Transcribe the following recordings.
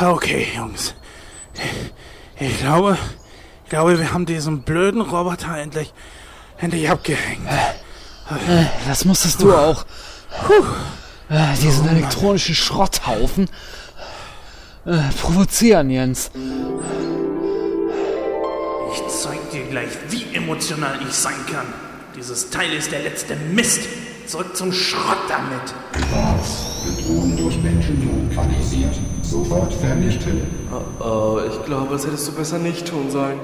Okay, Jungs. Ich glaube, ich glaube, wir haben diesen blöden Roboter endlich, endlich abgehängt. Äh, das musstest du auch. Äh, diesen elektronischen Schrotthaufen äh, provozieren, Jens. Ich zeig dir gleich, wie emotional ich sein kann. Dieses Teil ist der letzte Mist. Zurück zum Schrott damit. Was? Bedrohung durch Menschen lokalisiert. Sofort vernichten. Oh, oh, ich glaube, das hättest du besser nicht tun sollen.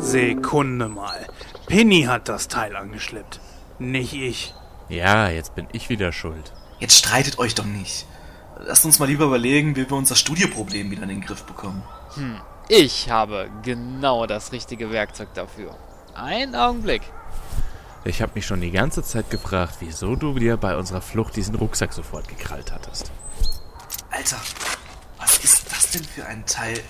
Sekunde mal. Penny hat das Teil angeschleppt. Nicht ich. Ja, jetzt bin ich wieder schuld. Jetzt streitet euch doch nicht. Lasst uns mal lieber überlegen, wie wir unser Studioproblem wieder in den Griff bekommen. Hm. Ich habe genau das richtige Werkzeug dafür. Ein Augenblick. Ich habe mich schon die ganze Zeit gefragt, wieso du dir bei unserer Flucht diesen Rucksack sofort gekrallt hattest. Alter, was ist das denn für ein Teil?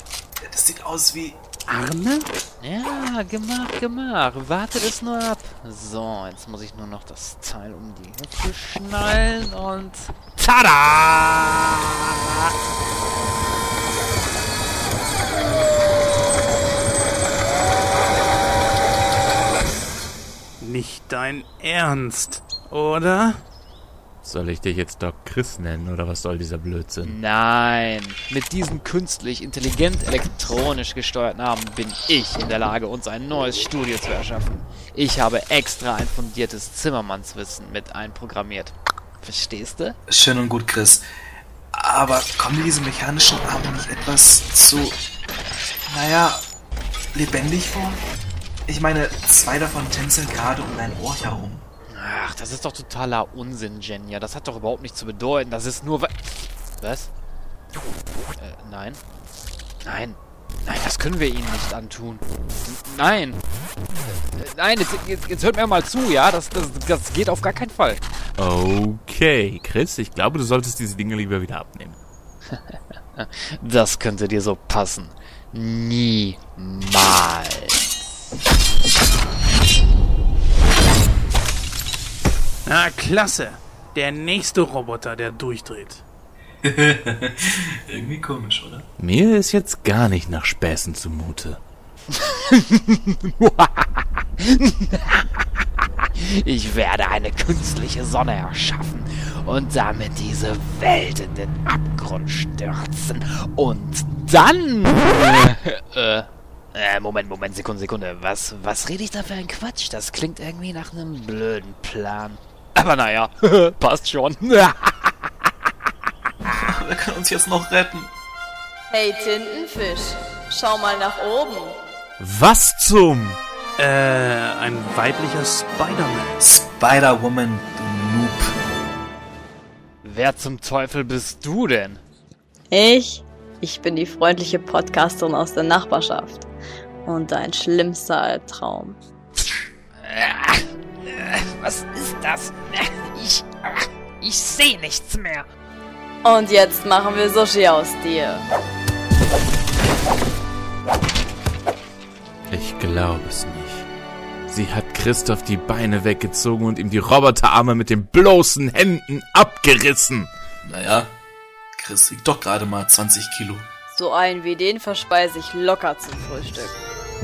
Das sieht aus wie... Arne? Ja, gemacht, gemacht. Wartet es nur ab. So, jetzt muss ich nur noch das Teil um die Hüfte schnallen und... Tada! Nicht dein Ernst, oder? Soll ich dich jetzt Doc Chris nennen oder was soll dieser Blödsinn? Nein, mit diesem künstlich intelligent elektronisch gesteuerten Arm bin ich in der Lage, uns ein neues Studio zu erschaffen. Ich habe extra ein fundiertes Zimmermannswissen mit einprogrammiert. Verstehst du? Schön und gut, Chris. Aber kommen dir diese mechanischen Arme nicht etwas zu... Naja, lebendig vor? Ich meine, zwei davon tänzeln gerade um dein Ohr herum. Ach, das ist doch totaler Unsinn, Jenja. Das hat doch überhaupt nichts zu bedeuten. Das ist nur... Was? Äh, nein. Nein. Nein, das können wir ihnen nicht antun. Nein. Äh, nein, jetzt, jetzt, jetzt hört mir mal zu, ja? Das, das, das geht auf gar keinen Fall. Okay, Chris, ich glaube, du solltest diese Dinge lieber wieder abnehmen. das könnte dir so passen. Niemals. Na, klasse. Der nächste Roboter, der durchdreht. Irgendwie komisch, oder? Mir ist jetzt gar nicht nach Späßen zumute. ich werde eine künstliche Sonne erschaffen und damit diese Welt in den Abgrund stürzen. Und dann... Äh, äh, äh, Moment, Moment, Sekunde, Sekunde. Was, was rede ich da für ein Quatsch? Das klingt irgendwie nach einem blöden Plan. Aber naja, passt schon. Wer kann uns jetzt noch retten? Hey Tintenfisch, schau mal nach oben. Was zum? Äh, ein weiblicher Spider-Man. Spider-Woman, du Noob. Wer zum Teufel bist du denn? Ich? Ich bin die freundliche Podcasterin aus der Nachbarschaft. Und dein schlimmster Albtraum. Was ist das? Ich. Ich sehe nichts mehr. Und jetzt machen wir Sushi aus dir. Ich glaube es nicht. Sie hat Christoph die Beine weggezogen und ihm die Roboterarme mit den bloßen Händen abgerissen. Naja, Chris wiegt doch gerade mal 20 Kilo. So einen wie den verspeise ich locker zum Frühstück.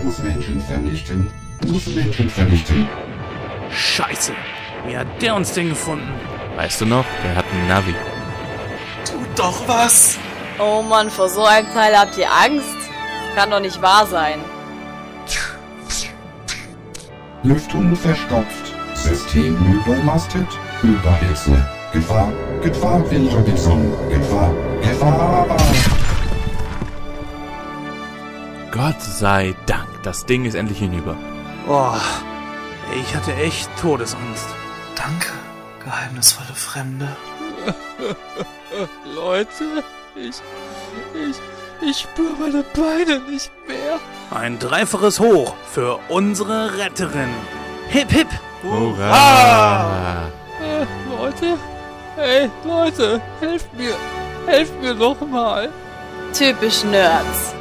Muss Menschen vernichten. Muss Menschen vernichten. Scheiße. Wie hat der uns denn gefunden? Weißt du noch, der hat einen Navi. Tut doch was! Oh Mann, vor so einem Teil habt ihr Angst? Kann doch nicht wahr sein. Lüftung verstopft. System überlastet. Überhitze. Gefahr. Gefahr, Will Robinson. Gefahr. Gefahr. Gott sei Dank, das Ding ist endlich hinüber. Oh, ich hatte echt Todesangst. Danke, geheimnisvolle Fremde. Leute, ich. Ich. Ich spüre meine Beine nicht mehr. Ein dreifaches Hoch für unsere Retterin. Hip, hip. Hurra! Äh, Leute? Hey, Leute, helft mir. Helft mir doch mal. Typisch Nerds.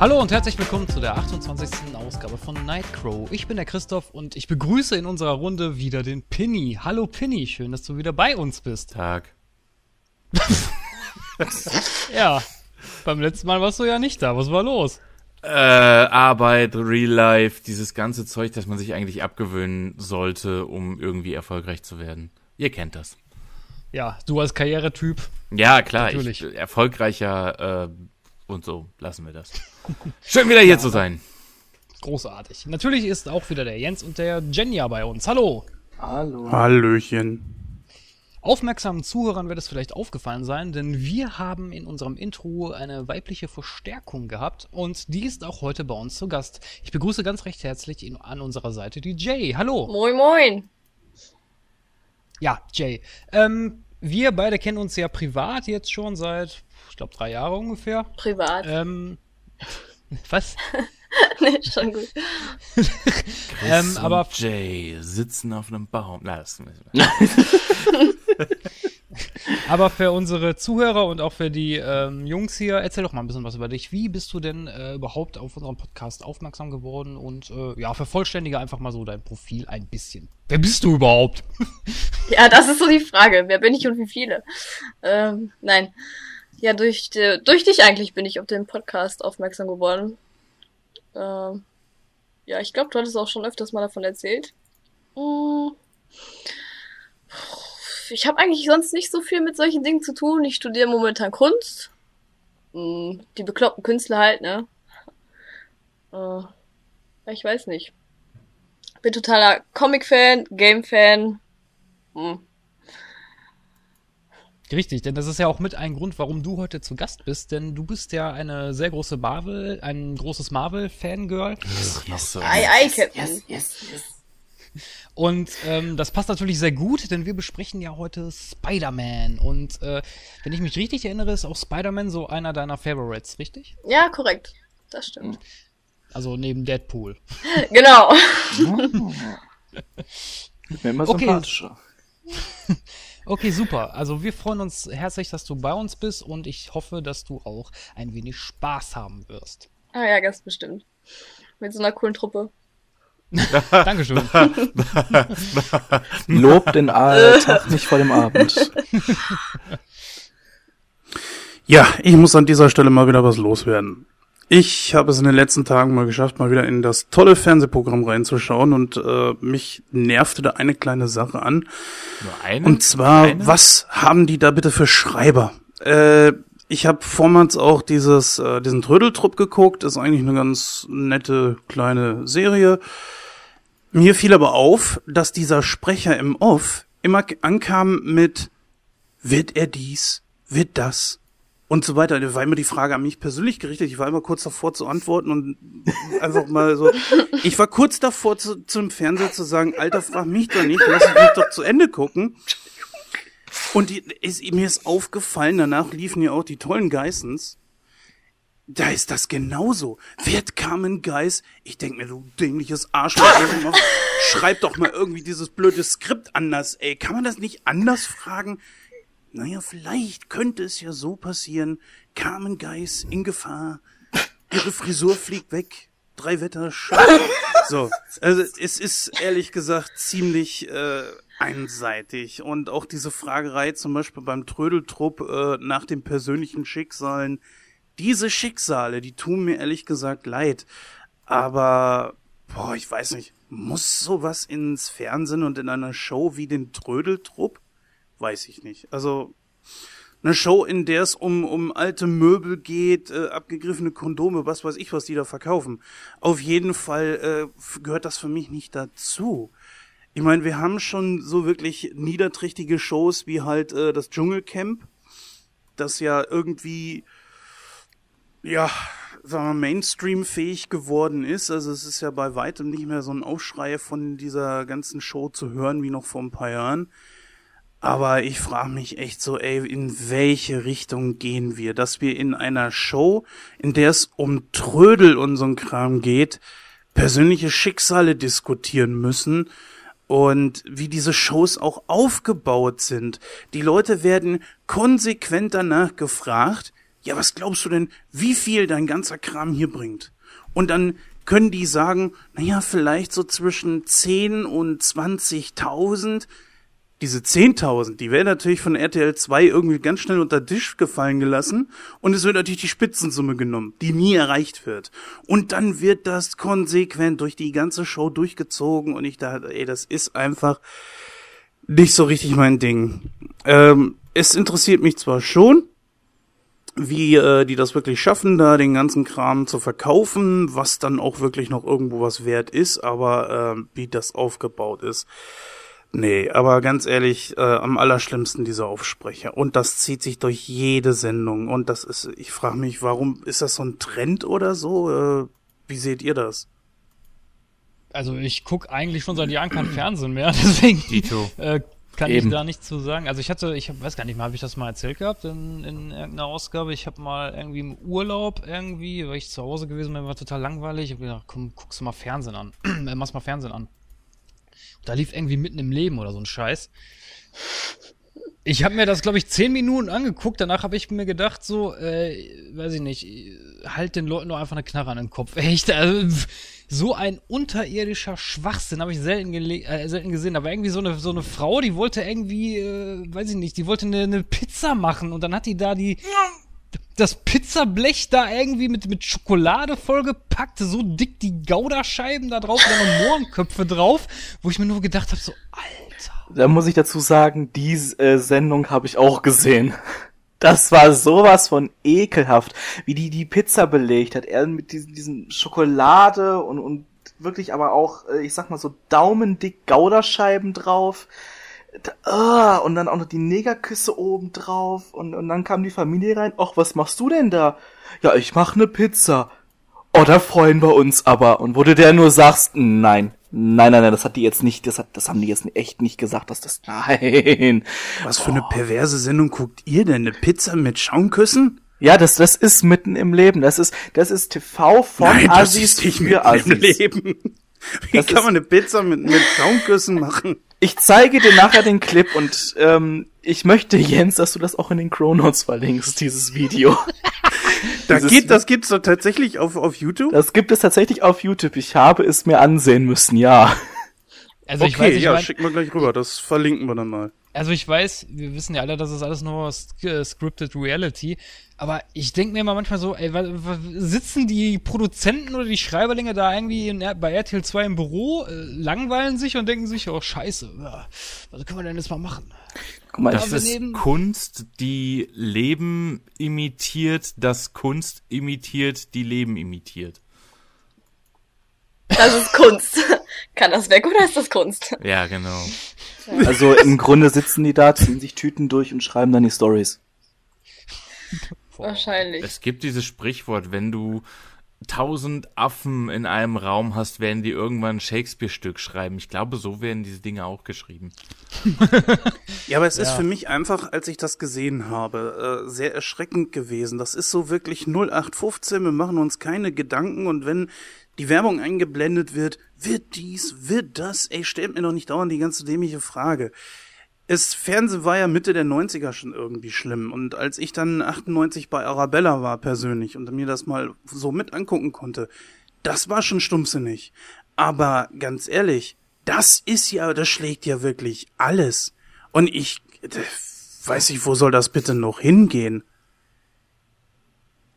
Hallo und herzlich willkommen zu der 28. Ausgabe von Nightcrow. Ich bin der Christoph und ich begrüße in unserer Runde wieder den Pinny. Hallo Pinny, schön, dass du wieder bei uns bist. Tag. Ja, beim letzten Mal warst du ja nicht da. Was war los? Äh, Arbeit, Real Life, dieses ganze Zeug, das man sich eigentlich abgewöhnen sollte, um irgendwie erfolgreich zu werden. Ihr kennt das. Ja, du als Karrieretyp. Ja, klar, Natürlich. ich, erfolgreicher äh, und so, lassen wir das. Schön wieder hier zu sein. Großartig. Natürlich ist auch wieder der Jens und der Jenja bei uns. Hallo. Hallöchen. Aufmerksamen Zuhörern wird es vielleicht aufgefallen sein, denn wir haben in unserem Intro eine weibliche Verstärkung gehabt und die ist auch heute bei uns zu Gast. Ich begrüße ganz recht herzlich in, an unserer Seite die Jay. Hallo. Moin, moin. Ja, Jay. Ähm, wir beide kennen uns ja privat jetzt schon seit, ich glaube, drei Jahre ungefähr. Privat. Ähm, was? nee, schon gut. Ähm, aber- und Jay sitzen auf einem Baum. Na, das wir. Aber für unsere Zuhörer und auch für die ähm, Jungs hier, erzähl doch mal ein bisschen was über dich. Wie bist du denn äh, überhaupt auf unseren Podcast aufmerksam geworden? Und äh, ja, vervollständige einfach mal so dein Profil ein bisschen. Wer bist du überhaupt? Ja, das ist so die Frage. Wer bin ich und wie viele? Ähm, nein. Ja, durch, die, durch dich eigentlich bin ich auf den Podcast aufmerksam geworden. Ähm, ja, ich glaube, du hattest auch schon öfters mal davon erzählt. Hm. Ich habe eigentlich sonst nicht so viel mit solchen Dingen zu tun. Ich studiere momentan Kunst. Hm, Die bekloppten Künstler halt, ne? Äh, ich weiß nicht. Bin totaler Comic-Fan, Game-Fan. Hm. Richtig, denn das ist ja auch mit ein Grund, warum du heute zu Gast bist, denn du bist ja eine sehr große Marvel, ein großes Marvel-Fangirl. Yes, so. Ei, ei, Captain. Und ähm, das passt natürlich sehr gut, denn wir besprechen ja heute Spider-Man. Und äh, wenn ich mich richtig erinnere, ist auch Spider-Man so einer deiner Favorites, richtig? Ja, korrekt. Das stimmt. Also neben Deadpool. Genau. Wird mir immer Okay. sympathischer. Okay, super. Also wir freuen uns herzlich, dass du bei uns bist und ich hoffe, dass du auch ein wenig Spaß haben wirst. Ah ja, ganz bestimmt. Mit so einer coolen Truppe. Dankeschön. Lob den Alltag nicht vor dem Abend. Ja, ich muss an dieser Stelle mal wieder was loswerden. Ich habe es in den letzten Tagen mal geschafft, mal wieder in das tolle Fernsehprogramm reinzuschauen und äh, mich nervte da eine kleine Sache an. Nur eine? Und zwar, Eine? was haben die da bitte für Schreiber? Äh, ich habe vormals auch dieses, äh, diesen Trödeltrupp geguckt. Ist eigentlich eine ganz nette kleine Serie. Mir fiel aber auf, dass dieser Sprecher im Off immer ankam mit wird er dies, wird das und so weiter. Da war immer die Frage an mich persönlich gerichtet. Ich war immer kurz davor zu antworten und einfach mal so. Ich war kurz davor zu, zum Fernseher zu sagen, Alter, frag mich doch nicht, lass mich doch zu Ende gucken. Und die, ist, mir ist aufgefallen, danach liefen ja auch die tollen Geissens. Da ist das genauso. Wird Carmen Geiss? Ich denk mir, du dämliches Arschloch, schreib doch mal irgendwie dieses blöde Skript anders, ey. Kann man das nicht anders fragen? Naja, vielleicht könnte es ja so passieren. Carmen Geiss in Gefahr. Ihre Frisur fliegt weg. Drei Wetter. Schlag. So. Also, es ist ehrlich gesagt ziemlich, äh, einseitig. Und auch diese Fragerei zum Beispiel beim Trödeltrupp, äh, nach den persönlichen Schicksalen. Diese Schicksale, die tun mir ehrlich gesagt leid. Aber, boah, ich weiß nicht. Muss sowas ins Fernsehen und in einer Show wie den Trödeltrupp? Weiß ich nicht. Also, eine Show, in der es um, um alte Möbel geht, äh, abgegriffene Kondome, was weiß ich, was die da verkaufen. Auf jeden Fall äh, gehört das für mich nicht dazu. Ich meine, wir haben schon so wirklich niederträchtige Shows wie halt äh, das Dschungelcamp, das ja irgendwie, ja, sagen wir, Mainstream-fähig geworden ist. Also es ist ja bei weitem nicht mehr so ein Aufschrei von dieser ganzen Show zu hören wie noch vor ein paar Jahren. Aber ich frage mich echt so, ey, in welche Richtung gehen wir? Dass wir in einer Show, in der es um Trödel und so ein Kram geht, persönliche Schicksale diskutieren müssen und wie diese Shows auch aufgebaut sind. Die Leute werden konsequent danach gefragt, ja, was glaubst du denn, wie viel dein ganzer Kram hier bringt? Und dann können die sagen, naja, vielleicht so zwischen 10 und 20.000. Diese 10.000, die werden natürlich von RTL 2 irgendwie ganz schnell unter Tisch gefallen gelassen und es wird natürlich die Spitzensumme genommen, die nie erreicht wird. Und dann wird das konsequent durch die ganze Show durchgezogen und ich dachte, ey, das ist einfach nicht so richtig mein Ding. Ähm, es interessiert mich zwar schon, wie äh, die das wirklich schaffen, da den ganzen Kram zu verkaufen, was dann auch wirklich noch irgendwo was wert ist, aber äh, wie das aufgebaut ist. Nee, aber ganz ehrlich, äh, am allerschlimmsten diese Aufsprecher. Und das zieht sich durch jede Sendung. Und das ist, ich frage mich, warum ist das so ein Trend oder so? Äh, wie seht ihr das? Also ich guck eigentlich schon seit Jahren kein Fernsehen mehr, deswegen äh, kann Eben. ich da nichts zu sagen. Also ich hatte, ich hab, weiß gar nicht mal, habe ich das mal erzählt gehabt in, in irgendeiner Ausgabe. Ich habe mal irgendwie im Urlaub irgendwie, weil ich zu Hause gewesen bin, war total langweilig. Ich habe gedacht, komm, guckst du mal Fernsehen an. äh, machst mal Fernsehen an. Da lief irgendwie mitten im Leben oder so ein Scheiß. Ich habe mir das, glaube ich, zehn Minuten angeguckt. Danach habe ich mir gedacht, so, äh, weiß ich nicht, halt den Leuten doch einfach eine Knarre an den Kopf. Echt, also, so ein unterirdischer Schwachsinn habe ich selten, äh, selten gesehen. Aber irgendwie so eine, so eine Frau, die wollte irgendwie, äh, weiß ich nicht, die wollte eine, eine Pizza machen und dann hat die da die das Pizzablech da irgendwie mit, mit Schokolade vollgepackt, so dick die Goudascheiben da drauf, noch Mohrenköpfe drauf, wo ich mir nur gedacht habe, so, Alter. Da muss ich dazu sagen, die äh, Sendung habe ich auch gesehen. Das war sowas von ekelhaft, wie die die Pizza belegt hat. Er mit diesen, diesen Schokolade und, und wirklich aber auch, äh, ich sag mal so daumendick Goudascheiben drauf. Ah, und dann auch noch die Negerküsse oben drauf und, und dann kam die Familie rein. Och, was machst du denn da? Ja, ich mach ne Pizza. Oh, da freuen wir uns aber. Und wo du der nur sagst, nein, nein, nein, nein, das hat die jetzt nicht, das hat, das haben die jetzt echt nicht gesagt, dass das, nein. Was für eine perverse Sendung guckt ihr denn? Eine Pizza mit Schaumküssen? Ja, das, das ist mitten im Leben. Das ist, das ist TV von Nein, das Assis ist nicht für mitten im Assis. Leben. Wie Das kann man eine Pizza mit, mit Schaumküssen machen? Ich zeige dir nachher den Clip und ähm, ich möchte, Jens, dass du das auch in den Chronotes verlinkst, dieses Video. Da Dieses- geht, das gibt's doch tatsächlich auf, auf YouTube? Das gibt es tatsächlich auf YouTube. Ich habe es mir ansehen müssen, ja. Also ich okay, weiß, ich ja, mein, schicken wir gleich rüber. Das verlinken wir dann mal. Also ich weiß, wir wissen ja alle, das ist alles nur äh, scripted Reality, aber ich denke mir immer manchmal so, ey, sitzen die Produzenten oder die Schreiberlinge da irgendwie in, bei RTL 2 im Büro, äh, langweilen sich und denken sich, oh scheiße, ja, was können wir denn jetzt mal machen? Guck mal, Das ist nehmen- Kunst, die Leben imitiert, das Kunst imitiert, die Leben imitiert. Das ist Kunst. Kann das weg oder ist das Kunst? Ja, genau. also im Grunde sitzen die da, ziehen sich Tüten durch und schreiben dann die Stories. Wahrscheinlich. Es gibt dieses Sprichwort, wenn du tausend Affen in einem Raum hast, werden die irgendwann ein Shakespeare-Stück schreiben. Ich glaube, so werden diese Dinge auch geschrieben. Ja, aber es ist Ja. für mich einfach, als ich das gesehen habe, äh, sehr erschreckend gewesen. Das ist so wirklich 0815, wir machen uns keine Gedanken und wenn die Werbung eingeblendet wird, wird dies, wird das, ey, stellt mir doch nicht dauernd die ganze dämliche Frage. Es Fernsehen war ja Mitte der 90er schon irgendwie schlimm und als ich dann 98 bei Arabella war persönlich und mir das mal so mit angucken konnte, das war schon stumpfsinnig. Aber ganz ehrlich, das ist ja, das schlägt ja wirklich alles. Und ich äh, weiß nicht, wo soll das bitte noch hingehen?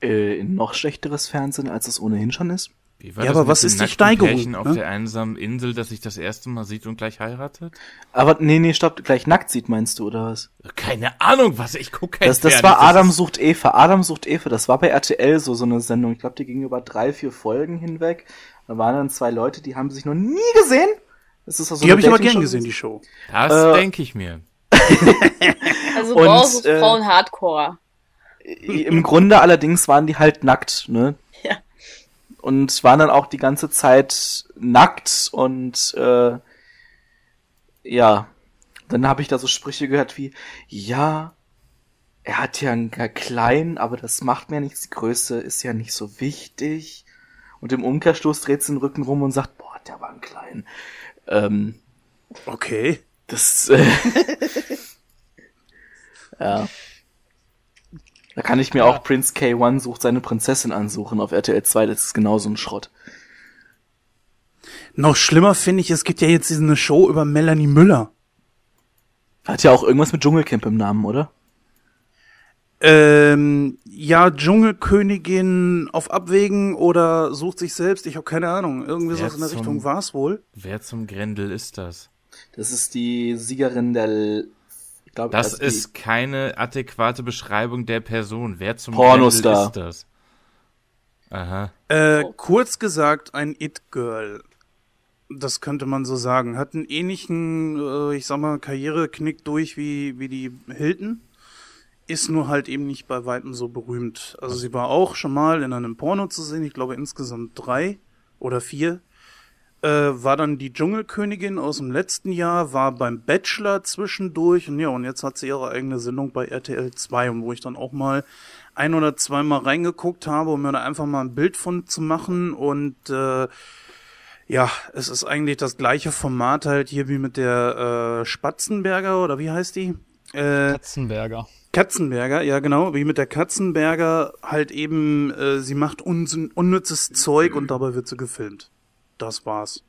Äh, in noch schlechteres Fernsehen, als es ohnehin schon ist. Wie war Ja, das aber mit was ist die Steigerung, Pärchen auf ne? der einsamen Insel, das sich das erste Mal sieht und gleich heiratet? Aber nee, nee, stopp, gleich nackt sieht, meinst du, oder was? Keine Ahnung, was ich gucke kein Das, das Fernsehen. war Adam sucht Eva. Adam sucht Eva. Das war bei RTL so, so eine Sendung. Ich glaube, die ging über drei, vier Folgen hinweg. Da waren dann zwei Leute, die haben sich noch nie gesehen. Das ist also Die habe ich aber gern gesehen, die Show. Das Äh, denke ich mir. Also Und, brauchst äh, Frauen Hardcore. Im Grunde allerdings waren die halt nackt, ne? Und waren dann auch die ganze Zeit nackt und äh, ja, dann habe ich da so Sprüche gehört wie, ja, er hat ja einen kleinen, aber das macht mir nichts, die Größe ist ja nicht so wichtig. Und im Umkehrstoß dreht sie den Rücken rum und sagt, boah, der war ein klein. Ähm, Okay. das, äh, ja. Da kann ich mir auch Prince K1 sucht seine Prinzessin ansuchen auf RTL 2, das ist genauso ein Schrott. Noch schlimmer finde ich, es gibt ja jetzt diese Show über Melanie Müller. Hat ja auch irgendwas mit Dschungelcamp im Namen, oder? Ähm, ja, Dschungelkönigin auf Abwägen oder sucht sich selbst, ich habe keine Ahnung. Irgendwie so in der Richtung war's wohl. Wer zum Grendel ist das? Das ist die Siegerin der, Glaube, Das ist keine adäquate Beschreibung der Person. Wer zum Pornostar. Ist das? Aha. Äh, kurz gesagt, ein It-Girl. Das könnte man so sagen. Hat einen ähnlichen, äh, ich sag mal, Karriereknick durch wie, wie die Hilton. Ist nur halt eben nicht bei Weitem so berühmt. Also sie war auch schon mal in einem Porno zu sehen, ich glaube insgesamt drei oder vier. Äh, war dann die Dschungelkönigin aus dem letzten Jahr, war beim Bachelor zwischendurch und ja, und jetzt hat sie ihre eigene Sendung bei RTL 2 und wo ich dann auch mal ein oder zweimal reingeguckt habe, um mir da einfach mal ein Bild von zu machen und äh, ja, es ist eigentlich das gleiche Format halt hier wie mit der äh, Spatzenberger oder wie heißt die? Äh, Katzenberger. Katzenberger, ja genau, wie mit der Katzenberger halt eben, äh, sie macht unnützes Zeug und dabei wird sie gefilmt. Das war's.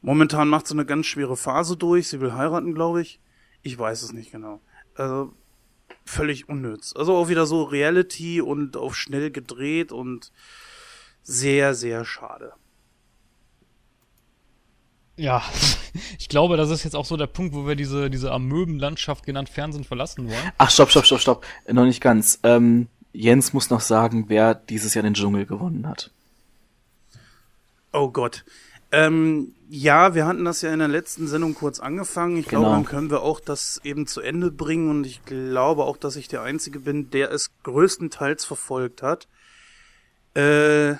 Momentan macht sie eine ganz schwere Phase durch, sie will heiraten, glaube ich. Ich weiß es nicht genau. Also völlig unnütz. Also auch wieder so Reality und auf schnell gedreht und sehr, sehr schade. Ja, ich glaube, das ist jetzt auch so der Punkt, wo wir diese, diese Amöbenlandschaft genannt Fernsehen verlassen wollen. Ach, stopp, stopp, stopp, stopp. Noch nicht ganz. Ähm, Jens muss noch sagen, wer dieses Jahr den Dschungel gewonnen hat. Oh Gott. Ähm, ja, wir hatten das ja in der letzten Sendung kurz angefangen. Ich glaube, Genau. dann können wir auch das eben zu Ende bringen und ich glaube auch, dass ich der Einzige bin, der es größtenteils verfolgt hat. Äh,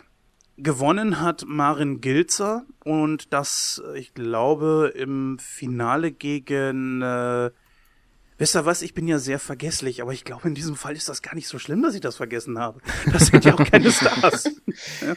gewonnen hat Marin Gilzer und das, äh, ich glaube, im Finale gegen äh, Wisst ihr was, ich bin ja sehr vergesslich, aber ich glaube, in diesem Fall ist das gar nicht so schlimm, dass ich das vergessen habe. Das sind ja auch keine Stars. ja,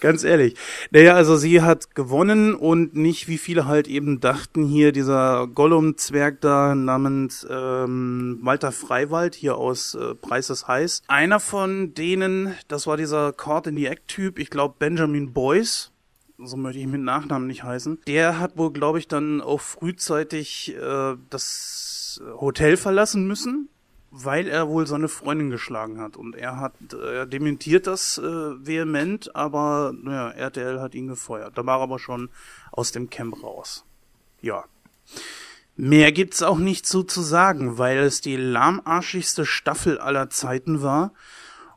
ganz ehrlich. Naja, also sie hat gewonnen und nicht, wie viele halt eben dachten, hier dieser Gollum-Zwerg da namens ähm, Walter Freiwald hier aus äh, Preis ist heiß. Einer von denen, das war dieser Caught in the Act-Typ, ich glaube Benjamin Boyce, so möchte ich ihn mit Nachnamen nicht heißen. Der hat wohl, glaube ich, dann auch frühzeitig äh, das Hotel verlassen müssen, weil er wohl seine Freundin geschlagen hat. Und er hat, äh, er dementiert das äh, vehement, aber naja, RTL hat ihn gefeuert. Da war er aber schon aus dem Camp raus. Ja. Mehr gibt's auch nicht so zu sagen, weil es die lahmarschigste Staffel aller Zeiten war.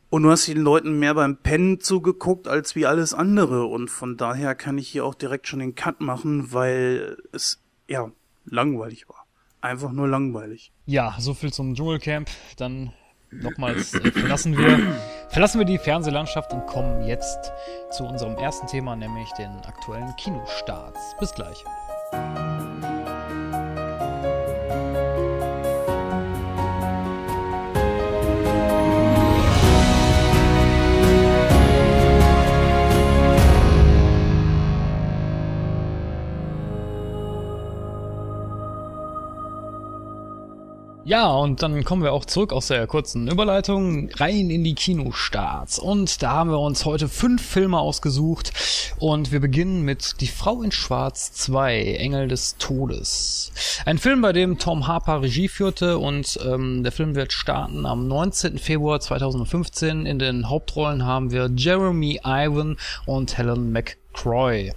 Und du hast den Leuten mehr beim Pennen zugeguckt als wie alles andere. Und von daher kann ich hier auch direkt schon den Cut machen, weil es, ja, langweilig war. Einfach nur langweilig. Ja, so viel zum Dschungelcamp. Dann nochmals äh, verlassen wir verlassen wir die Fernsehlandschaft und kommen jetzt zu unserem ersten Thema, nämlich den aktuellen Kinostarts. Bis gleich. Ja, und dann kommen wir auch zurück aus der kurzen Überleitung rein in die Kinostarts. Und da haben wir uns heute fünf Filme ausgesucht. Und wir beginnen mit Die Frau in Schwarz 2, Engel des Todes. Ein Film, bei dem Tom Harper Regie führte und ähm, der Film wird starten am 19. Februar 2015. In den Hauptrollen haben wir Jeremy Ivan und Helen McCroy.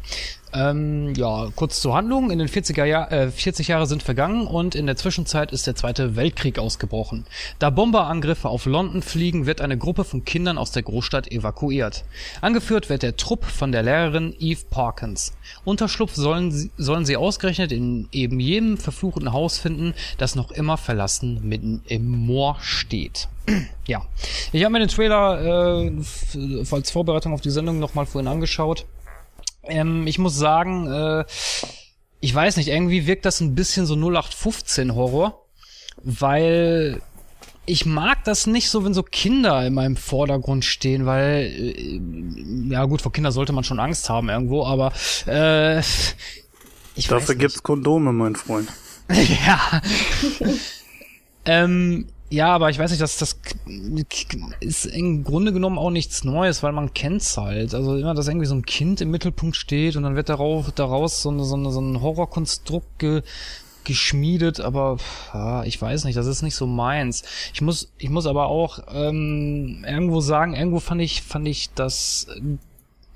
Ähm, ja, kurz zur Handlung. In den 40er Jahr, äh, 40 Jahre sind vergangen und in der Zwischenzeit ist der Zweite Weltkrieg ausgebrochen. Da Bomberangriffe auf London fliegen, wird eine Gruppe von Kindern aus der Großstadt evakuiert. Angeführt wird der Trupp von der Lehrerin Eve Parkins. Unterschlupf sollen sie, sollen sie ausgerechnet in eben jedem verfluchten Haus finden, das noch immer verlassen mitten im Moor steht. ja, ich habe mir den Trailer äh, als Vorbereitung auf die Sendung nochmal vorhin angeschaut. Ähm, ich muss sagen, äh, ich weiß nicht, irgendwie wirkt das ein bisschen so 0815 Horror, weil ich mag das nicht so, wenn so Kinder in meinem Vordergrund stehen, weil äh, ja gut, vor Kindern sollte man schon Angst haben irgendwo, aber äh, ich weiß Dafür nicht. gibt's Kondome, mein Freund. ja. ähm, Ja, aber ich weiß nicht, dass das ist im Grunde genommen auch nichts Neues, weil man kennt's halt. Also immer, dass irgendwie so ein Kind im Mittelpunkt steht und dann wird darauf, daraus so, eine, so, eine, so ein Horrorkonstrukt ge, geschmiedet, aber ja, ich weiß nicht, das ist nicht so meins. Ich muss, ich muss aber auch ähm, irgendwo sagen, irgendwo fand ich, fand ich das, äh,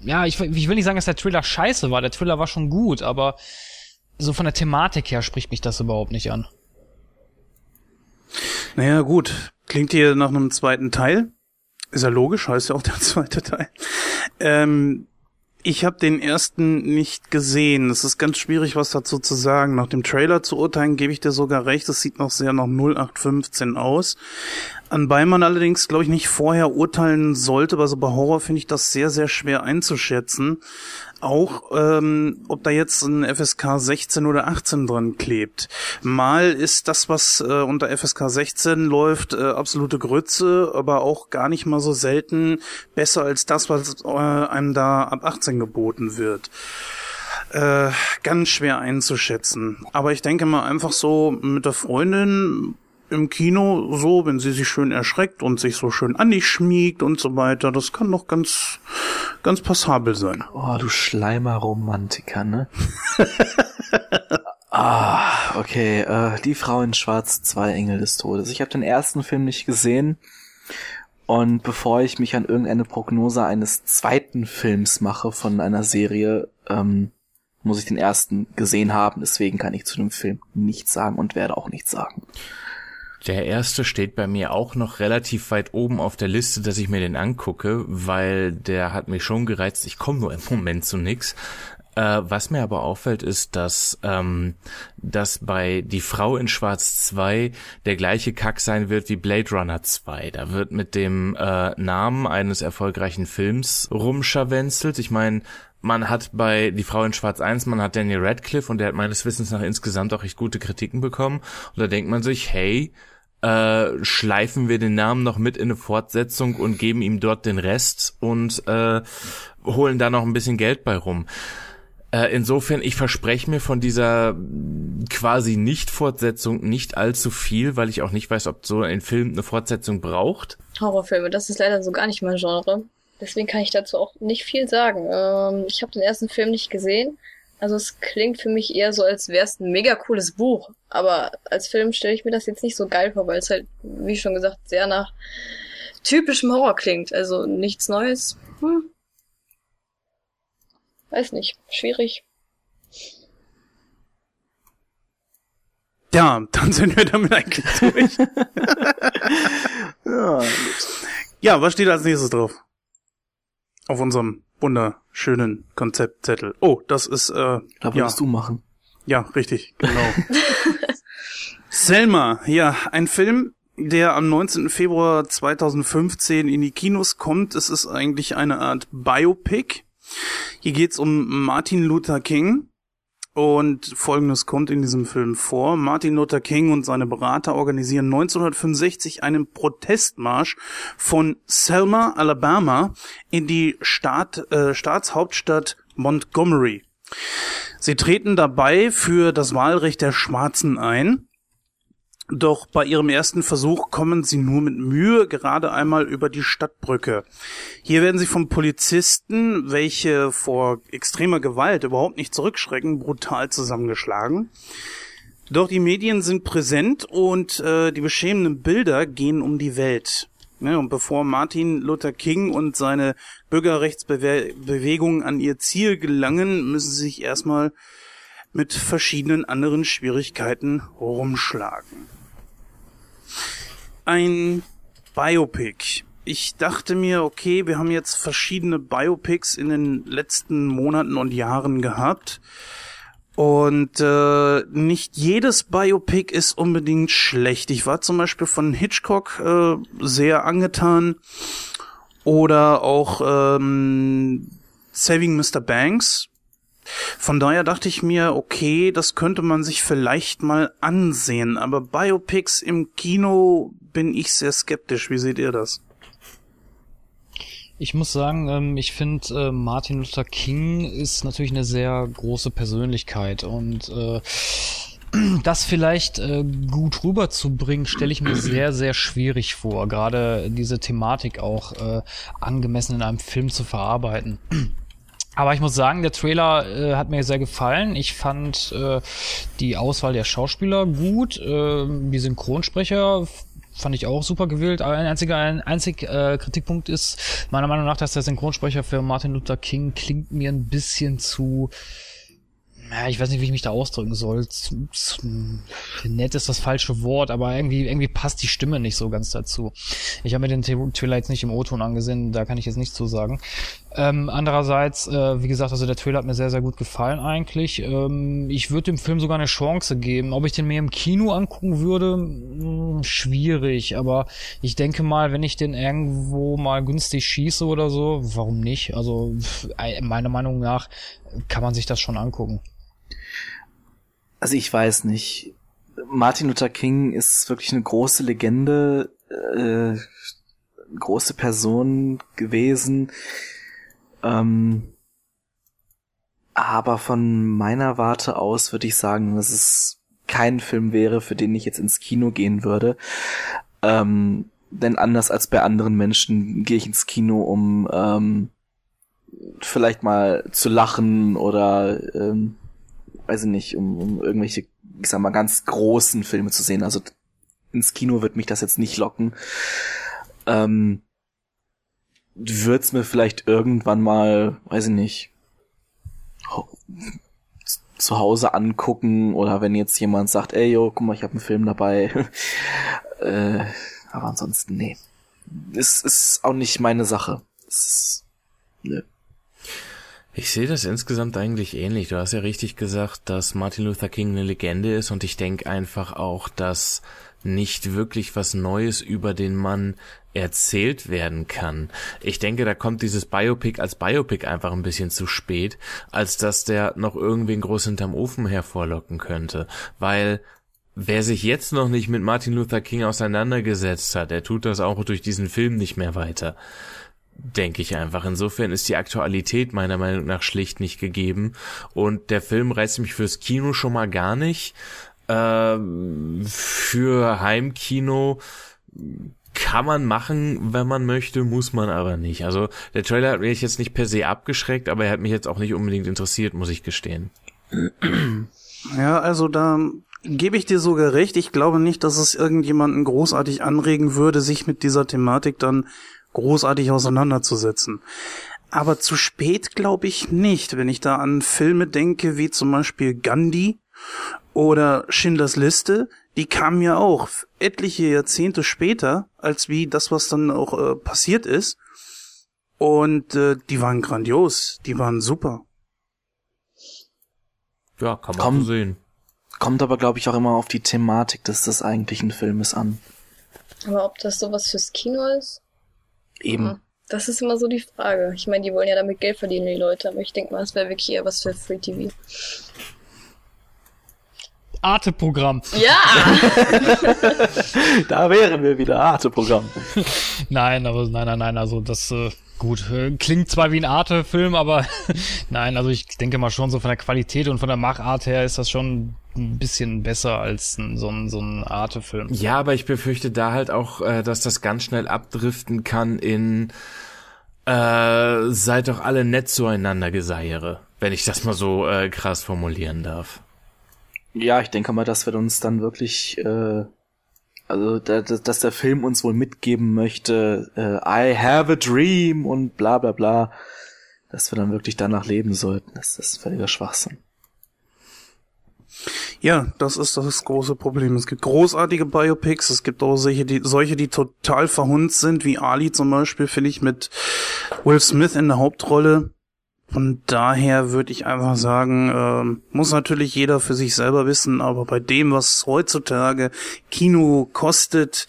ja, ich, ich will nicht sagen, dass der Thriller scheiße war. Der Thriller war schon gut, aber so von der Thematik her spricht mich das überhaupt nicht an. Naja, gut. Klingt hier nach einem zweiten Teil. Ist ja logisch, heißt ja auch der zweite Teil. Ähm, ich habe den ersten nicht gesehen. Es ist ganz schwierig, was dazu zu sagen. Nach dem Trailer zu urteilen, gebe ich dir sogar recht. Es sieht noch sehr nach 0815 aus. Anbei man allerdings, glaube ich, nicht vorher urteilen sollte, weil so bei Horror finde ich das sehr, sehr schwer einzuschätzen auch, ähm, ob da jetzt ein FSK 16 oder 18 dran klebt. Mal ist das, was äh, unter FSK 16 läuft, äh, absolute Grütze, aber auch gar nicht mal so selten besser als das, was äh, einem da ab 18 geboten wird. Äh, ganz schwer einzuschätzen. Aber ich denke mal einfach so mit der Freundin im Kino so, wenn sie sich schön erschreckt und sich so schön an dich schmiegt und so weiter, das kann doch ganz, ganz passabel sein. Oh, du Schleimer-Romantiker, ne? ah, okay, äh, die Frau in Schwarz, zwei Engel des Todes. Ich habe den ersten Film nicht gesehen. Und bevor ich mich an irgendeine Prognose eines zweiten Films mache von einer Serie, ähm, muss ich den ersten gesehen haben. Deswegen kann ich zu dem Film nichts sagen und werde auch nichts sagen. Der erste steht bei mir auch noch relativ weit oben auf der Liste, dass ich mir den angucke, weil der hat mich schon gereizt. Ich komme nur im Moment zu nix. Äh, was mir aber auffällt, ist, dass, ähm, dass bei Die Frau in Schwarz 2 der gleiche Kack sein wird wie Blade Runner 2. Da wird mit dem äh, Namen eines erfolgreichen Films rumscharwenzelt. Ich meine, man hat bei Die Frau in Schwarz 1, man hat Daniel Radcliffe und der hat meines Wissens nach insgesamt auch echt gute Kritiken bekommen. Und da denkt man sich, hey, äh, schleifen wir den Namen noch mit in eine Fortsetzung und geben ihm dort den Rest und äh, holen da noch ein bisschen Geld bei rum. Äh, insofern, ich verspreche mir von dieser quasi Nicht-Fortsetzung nicht allzu viel, weil ich auch nicht weiß, ob so ein Film eine Fortsetzung braucht. Horrorfilme, das ist leider so gar nicht mein Genre. Deswegen kann ich dazu auch nicht viel sagen. Ähm, ich habe den ersten Film nicht gesehen. Also es klingt für mich eher so, als wäre es ein mega cooles Buch. Aber als Film stelle ich mir das jetzt nicht so geil vor, weil es halt, wie schon gesagt, sehr nach typischem Horror klingt. Also nichts Neues. Hm. Weiß nicht. Schwierig. Ja, dann sind wir damit eigentlich durch. ja. ja, was steht als nächstes drauf? Auf unserem wunderschönen Konzeptzettel. Oh, das ist äh, da würdest ja. du machen. Ja, richtig, genau. Selma, ja, ein Film, der am 19. Februar 2015 in die Kinos kommt. Es ist eigentlich eine Art Biopic. Hier geht's um Martin Luther King, und folgendes kommt in diesem Film vor. Martin Luther King und seine Berater organisieren 1965 einen Protestmarsch von Selma, Alabama, in die Staat, äh, Staatshauptstadt Montgomery. Sie treten dabei für das Wahlrecht der Schwarzen ein. Doch bei ihrem ersten Versuch kommen sie nur mit Mühe gerade einmal über die Stadtbrücke. Hier werden sie vom Polizisten, welche vor extremer Gewalt überhaupt nicht zurückschrecken, brutal zusammengeschlagen. Doch die Medien sind präsent und äh, die beschämenden Bilder gehen um die Welt. Ja, und bevor Martin Luther King und seine Bürgerrechtsbewegung an ihr Ziel gelangen, müssen sie sich erstmal mit verschiedenen anderen Schwierigkeiten rumschlagen. Ein Biopic. Ich dachte mir, okay, wir haben jetzt verschiedene Biopics in den letzten Monaten und Jahren gehabt. Und äh, nicht jedes Biopic ist unbedingt schlecht. Ich war zum Beispiel von Hitchcock äh, sehr angetan. Oder auch ähm, Saving Mr. Banks von daher dachte ich mir, okay, das könnte man sich vielleicht mal ansehen, aber Biopics im Kino bin ich sehr skeptisch. Wie seht ihr das? Ich muss sagen, ähm, ich finde, äh, Martin Luther King ist natürlich eine sehr große Persönlichkeit und äh, das vielleicht äh, gut rüberzubringen, stelle ich mir sehr, sehr schwierig vor. Gerade diese Thematik auch angemessen in einem Film zu verarbeiten. Aber ich muss sagen, der Trailer äh, hat mir sehr gefallen. Ich fand äh, die Auswahl der Schauspieler gut. Äh, die Synchronsprecher fand ich auch super gewählt. Ein einziger ein einzig äh, Kritikpunkt ist meiner Meinung nach, dass der Synchronsprecher für Martin Luther King klingt mir ein bisschen zu ja, ich weiß nicht, wie ich mich da ausdrücken soll. Nett ist das falsche Wort, aber irgendwie, irgendwie passt die Stimme nicht so ganz dazu. Ich habe mir den Trailer jetzt nicht im O-Ton angesehen, da kann ich jetzt nichts zu sagen. Ähm, andererseits, äh, wie gesagt, also der Trailer hat mir sehr, sehr gut gefallen eigentlich. Ähm, ich würde dem Film sogar eine Chance geben. Ob ich den mir im Kino angucken würde, mh, hm, schwierig. Aber ich denke mal, wenn ich den irgendwo mal günstig schieße oder so, warum nicht? Also meiner Meinung nach kann man sich das schon angucken. Also ich weiß nicht. Martin Luther King ist wirklich eine große Legende, äh, große Person gewesen. Ähm, aber von meiner Warte aus würde ich sagen, dass es kein Film wäre, für den ich jetzt ins Kino gehen würde. Ähm, denn anders als bei anderen Menschen gehe ich ins Kino, um ähm, vielleicht mal zu lachen oder ähm, weiß ich nicht, um, um irgendwelche, ich sag mal, ganz großen Filme zu sehen. Also ins Kino wird mich das jetzt nicht locken. Ähm, wird's mir vielleicht irgendwann mal, weiß ich nicht, zu Hause angucken oder wenn jetzt jemand sagt, ey, yo, guck mal, ich habe einen Film dabei. äh, aber ansonsten, nee. Es ist auch nicht meine Sache. Es nö. Ich sehe das insgesamt eigentlich ähnlich. Du hast ja richtig gesagt, dass Martin Luther King eine Legende ist und ich denke einfach auch, dass nicht wirklich was Neues über den Mann erzählt werden kann. Ich denke, da kommt dieses Biopic als Biopic einfach ein bisschen zu spät, als dass der noch irgendwen groß hinterm Ofen hervorlocken könnte, weil wer sich jetzt noch nicht mit Martin Luther King auseinandergesetzt hat, der tut das auch durch diesen Film nicht mehr weiter denke ich einfach. Insofern ist die Aktualität meiner Meinung nach schlicht nicht gegeben. Und der Film reizt mich fürs Kino schon mal gar nicht. Äh, für Heimkino kann man machen, wenn man möchte, muss man aber nicht. Also der Trailer hat mich jetzt nicht per se abgeschreckt, aber er hat mich jetzt auch nicht unbedingt interessiert, muss ich gestehen. Ja, also da gebe ich dir sogar recht. Ich glaube nicht, dass es irgendjemanden großartig anregen würde, sich mit dieser Thematik dann großartig auseinanderzusetzen. Aber zu spät glaube ich nicht, wenn ich da an Filme denke, wie zum Beispiel Gandhi oder Schindlers Liste, die kamen ja auch etliche Jahrzehnte später, als wie das, was dann auch äh, passiert ist. Und äh, die waren grandios, die waren super. Ja, kann man Komm, so sehen. Kommt aber, glaube ich, auch immer auf die Thematik des, des eigentlichen Filmes an. Aber ob das sowas fürs Kino ist? Eben. Das ist immer so die Frage. Ich meine, die wollen ja damit Geld verdienen, die Leute, aber ich denke mal, es wäre wirklich eher was für Free TV. Arte-Programm. Ja! da wären wir wieder, Arte-Programm. nein, aber nein, nein, nein, also das äh, gut. Äh, klingt zwar wie ein Arte-Film, aber nein, also ich denke mal schon so von der Qualität und von der Machart her ist das schon ein bisschen besser als ein, so ein, so ein Arte-Film. Ja, aber ich befürchte da halt auch, äh, dass das ganz schnell abdriften kann in äh, seid doch alle nett zueinander Geseiere, wenn ich das mal so äh, krass formulieren darf. Ja, ich denke mal, das wird uns dann wirklich, äh, also da, dass der Film uns wohl mitgeben möchte, äh, I have a dream und bla bla bla, dass wir dann wirklich danach leben sollten. Das ist völliger Schwachsinn. Ja, das ist das große Problem. Es gibt großartige Biopics, es gibt auch solche, die, solche, die total verhunzt sind, wie Ali zum Beispiel, finde ich, mit Will Smith in der Hauptrolle. Von daher würde ich einfach sagen, äh, muss natürlich jeder für sich selber wissen, aber bei dem, was heutzutage Kino kostet,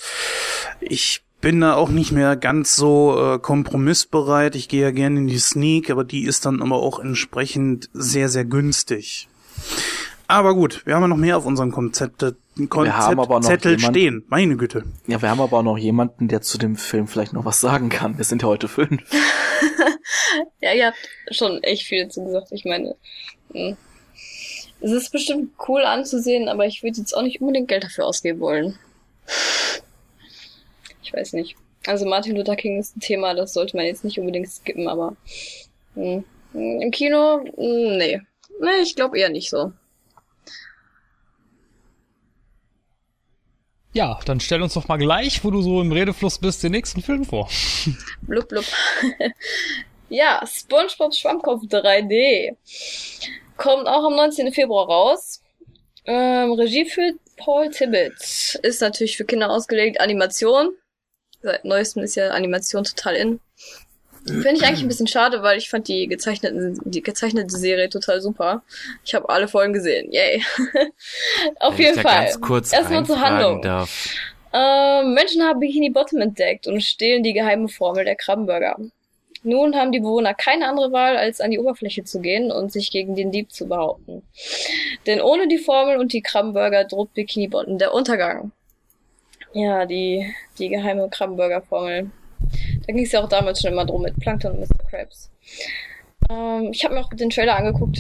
ich bin da auch nicht mehr ganz so äh, kompromissbereit. Ich gehe ja gerne in die Sneak, aber die ist dann aber auch entsprechend sehr, sehr günstig. Aber gut, wir haben ja noch mehr auf unserem Konzept, Konzeptzettel stehen. Meine Güte. Ja, wir haben aber auch noch jemanden, der zu dem Film vielleicht noch was sagen kann. Wir sind ja heute fünf. ja, ihr habt schon echt viel dazu gesagt. Ich meine, hm, Es ist bestimmt cool anzusehen, aber ich würde jetzt auch nicht unbedingt Geld dafür ausgeben wollen. Ich weiß nicht. Also Martin Luther King ist ein Thema, das sollte man jetzt nicht unbedingt skippen, aber mh, im Kino, mh, nee. Nee, ich glaube eher nicht so. Ja, dann stell uns doch mal gleich, wo du so im Redefluss bist, den nächsten Film vor. Blub, blub. Ja, SpongeBob Schwammkopf 3D. Kommt auch am 19. Februar raus. Ähm, Regie führt Paul Tibbett. Ist natürlich für Kinder ausgelegt. Animation. Seit neuestem ist ja Animation total in. Finde ich eigentlich ein bisschen schade, weil ich fand die gezeichneten, die gezeichnete Serie total super. Ich habe alle Folgen gesehen. Yay. Auf Wenn jeden Fall. Ganz kurz Erstmal zur Handlung. Darf. Ähm, Menschen haben Bikini Bottom entdeckt und stehlen die geheime Formel der Krabbenburger. Nun haben die Bewohner keine andere Wahl, als an die Oberfläche zu gehen und sich gegen den Dieb zu behaupten. Denn ohne die Formel und die Krabbenburger droht Bikini Bottom der Untergang. Ja, die, die geheime Krabbenburger-Formel. Da ging es ja auch damals schon immer drum mit Plankton und Mr. Krabs. Ähm, ich habe mir auch den Trailer angeguckt.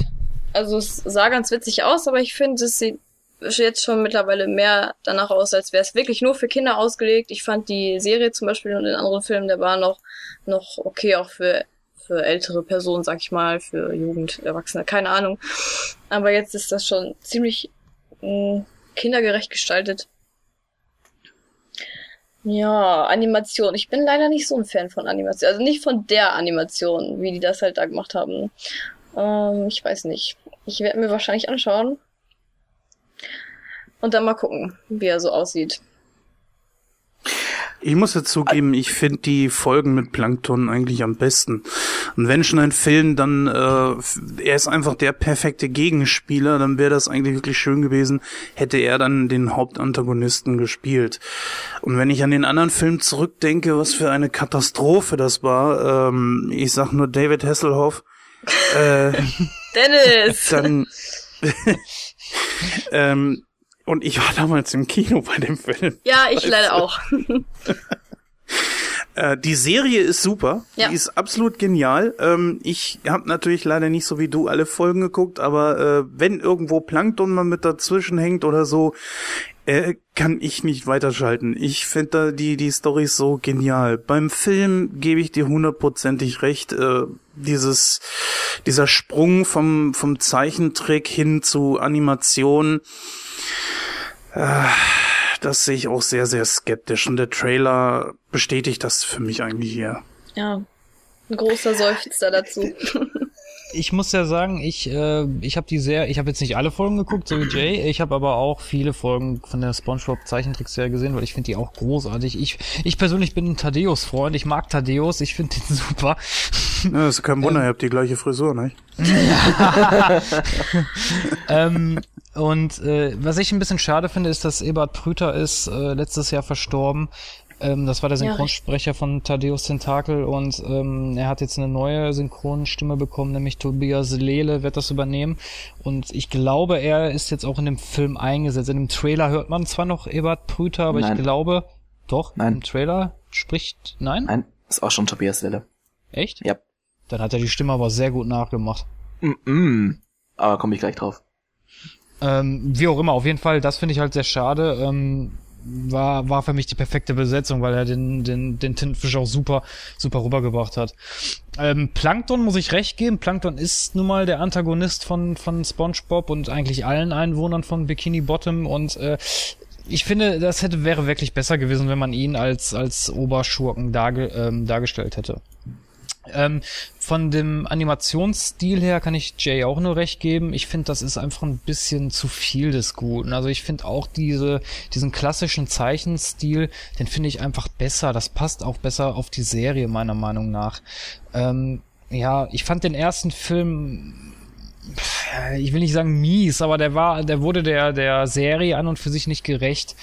Also es sah ganz witzig aus, aber ich finde, es sieht jetzt schon mittlerweile mehr danach aus, als wäre es wirklich nur für Kinder ausgelegt. Ich fand die Serie zum Beispiel und den anderen Filmen, der war noch, noch okay, auch für, für ältere Personen, sag ich mal, für Jugend, Erwachsene, keine Ahnung. Aber jetzt ist das schon ziemlich mh, kindergerecht gestaltet. Ja, Animation. Ich bin leider nicht so ein Fan von Animation. Also nicht von der Animation, wie die das halt da gemacht haben. Ähm, ich weiß nicht. Ich werde mir wahrscheinlich anschauen. Und dann mal gucken, wie er so aussieht. Ich muss jetzt zugeben, ich finde die Folgen mit Plankton eigentlich am besten. Und wenn schon ein Film, dann äh, er ist einfach der perfekte Gegenspieler, dann wäre das eigentlich wirklich schön gewesen, hätte er dann den Hauptantagonisten gespielt. Und wenn ich an den anderen Film zurückdenke, was für eine Katastrophe das war, ähm, ich sag nur David Hasselhoff, äh, Dennis! dann ähm, und ich war damals im Kino bei dem Film. ja, ich leider auch. Äh, die Serie ist super. Ja. Die ist absolut genial. Ähm, ich habe natürlich leider nicht so wie du alle Folgen geguckt, aber äh, wenn irgendwo Plankton mal mit dazwischen hängt oder so, äh, kann ich nicht weiterschalten. Ich finde da die die Story so genial. Beim Film gebe ich dir hundertprozentig recht. Äh, dieses dieser Sprung vom vom Zeichentrick hin zu Animation. Äh, das sehe ich auch sehr, sehr skeptisch. Und der Trailer bestätigt das für mich eigentlich hier. Ja, ein großer Seufzer dazu. Ich muss ja sagen, ich äh, ich habe die sehr, ich habe jetzt nicht alle Folgen geguckt, so wie Jay. Ich habe aber auch viele Folgen von der SpongeBob Zeichentrickserie gesehen, weil ich finde die auch großartig. Ich ich persönlich bin ein Thaddeus Freund. Ich mag Thaddeus. Ich finde den super. Ja, ist kein Wunder, ihr habt die gleiche Frisur, nicht? ähm, und äh, was ich ein bisschen schade finde, ist, dass Ebert Prüter ist äh, letztes Jahr verstorben. Ähm, das war der Ja, Synchronsprecher von Thaddeus Tentakel und ähm, er hat jetzt eine neue Synchronstimme bekommen, nämlich Tobias Lele wird das übernehmen. Und ich glaube, er ist jetzt auch in dem Film eingesetzt. In dem Trailer hört man zwar noch Ebert Prüter, aber Nein. ich glaube, doch, Nein. im Trailer spricht, nein? Nein, ist auch schon Tobias Lille. Echt? Ja. Dann hat er die Stimme aber sehr gut nachgemacht. Mm -mm. Aber komme ich gleich drauf. Ähm, wie auch immer, auf jeden Fall, das finde ich halt sehr schade. Ähm, war, war für mich die perfekte Besetzung, weil er den, den, den Tintenfisch auch super, super rübergebracht hat. Ähm, Plankton muss ich recht geben. Plankton ist nun mal der Antagonist von, von SpongeBob und eigentlich allen Einwohnern von Bikini Bottom und äh, ich finde, das hätte wäre wirklich besser gewesen, wenn man ihn als als Oberschurken darge, ähm, dargestellt hätte. Ähm, von dem Animationsstil her kann ich Jay auch nur recht geben. Ich finde, das ist einfach ein bisschen zu viel des Guten. Also ich finde auch diese, diesen klassischen Zeichenstil, den finde ich einfach besser. Das passt auch besser auf die Serie, meiner Meinung nach. Ähm, ja, ich fand den ersten Film ich will nicht sagen mies, aber der war, der wurde der, der Serie an und für sich nicht gerecht.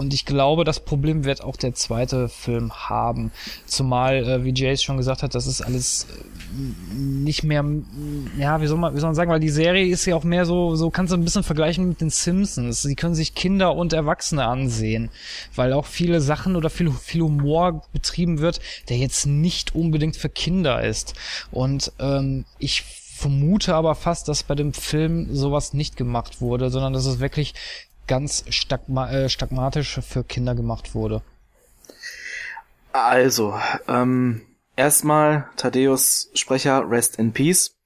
Und ich glaube, das Problem wird auch der zweite Film haben. Zumal, äh, wie Jace schon gesagt hat, das ist alles äh, nicht mehr, ja, wie soll man, wie soll man sagen, weil die Serie ist ja auch mehr so, so kannst du ein bisschen vergleichen mit den Simpsons. Sie können sich Kinder und Erwachsene ansehen, weil auch viele Sachen oder viel, viel Humor betrieben wird, der jetzt nicht unbedingt für Kinder ist. Und ähm, ich vermute aber fast, dass bei dem Film sowas nicht gemacht wurde, sondern dass es wirklich ganz stagma äh, stagmatisch für Kinder gemacht wurde. Also, ähm, erstmal Thaddeus Sprecher, Rest in Peace.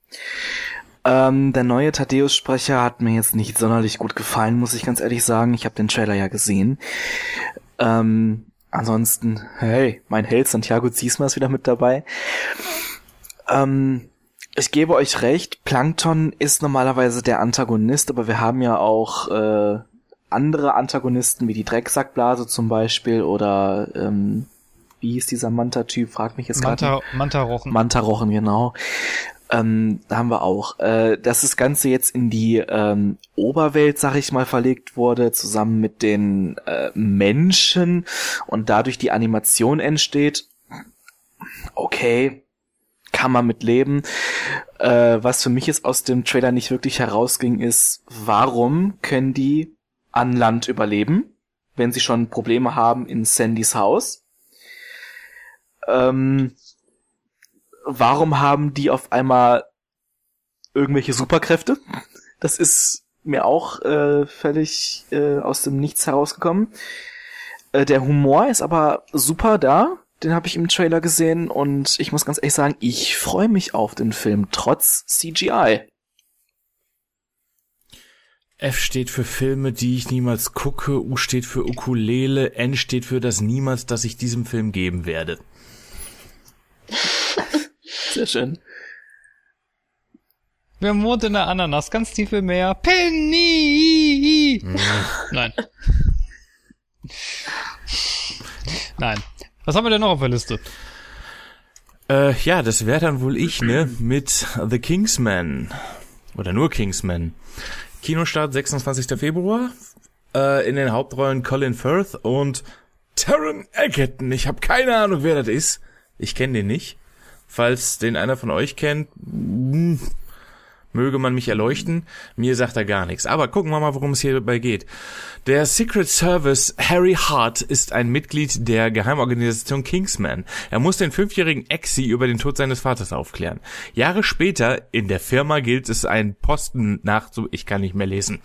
Ähm, der neue Thaddeus Sprecher hat mir jetzt nicht sonderlich gut gefallen, muss ich ganz ehrlich sagen. Ich habe den Trailer ja gesehen. Ähm, ansonsten, hey, mein Held Santiago Ziesma ist wieder mit dabei. Ähm, ich gebe euch recht, Plankton ist normalerweise der Antagonist, aber wir haben ja auch äh, andere Antagonisten wie die Drecksackblase zum Beispiel oder ähm, wie hieß dieser Manta-Typ? Frag mich jetzt gerade. Manta, Manta-Rochen. Manta-Rochen, genau. Ähm, da haben wir auch. Äh, dass das Ganze jetzt in die ähm, Oberwelt, sag ich mal, verlegt wurde, zusammen mit den äh, Menschen und dadurch die Animation entsteht. Okay, kann man mit leben. Äh, was für mich jetzt aus dem Trailer nicht wirklich herausging, ist, warum können die an Land überleben, wenn sie schon Probleme haben in Sandys Haus? Ähm, warum haben die auf einmal irgendwelche Superkräfte? Das ist mir auch äh, völlig äh, aus dem Nichts herausgekommen. Äh, der Humor ist aber super da. Den habe ich im Trailer gesehen und ich muss ganz ehrlich sagen, ich freue mich auf den Film trotz CGI. F steht für Filme, die ich niemals gucke, U steht für Ukulele, N steht für das Niemals, das ich diesem Film geben werde. Sehr schön. Wer wohnt in der Ananas? Ganz tief im Meer. Penny! Nein. Nein. Was haben wir denn noch auf der Liste? Äh, ja, das wäre dann wohl ich, ne? Mit The Kingsman. Oder nur Kingsman. Kinostart 26. Februar. Äh, in den Hauptrollen Colin Firth und Taron Egerton. Ich habe keine Ahnung, wer das ist. Ich kenne den nicht. Falls den einer von euch kennt, hm, möge man mich erleuchten. Mir sagt er gar nichts. Aber gucken wir mal, worum es hierbei geht. Der Secret Service Harry Hart ist ein Mitglied der Geheimorganisation Kingsman. Er muss den fünfjährigen Exi über den Tod seines Vaters aufklären. Jahre später in der Firma gilt es, einen Posten nachzu... Ich kann nicht mehr lesen.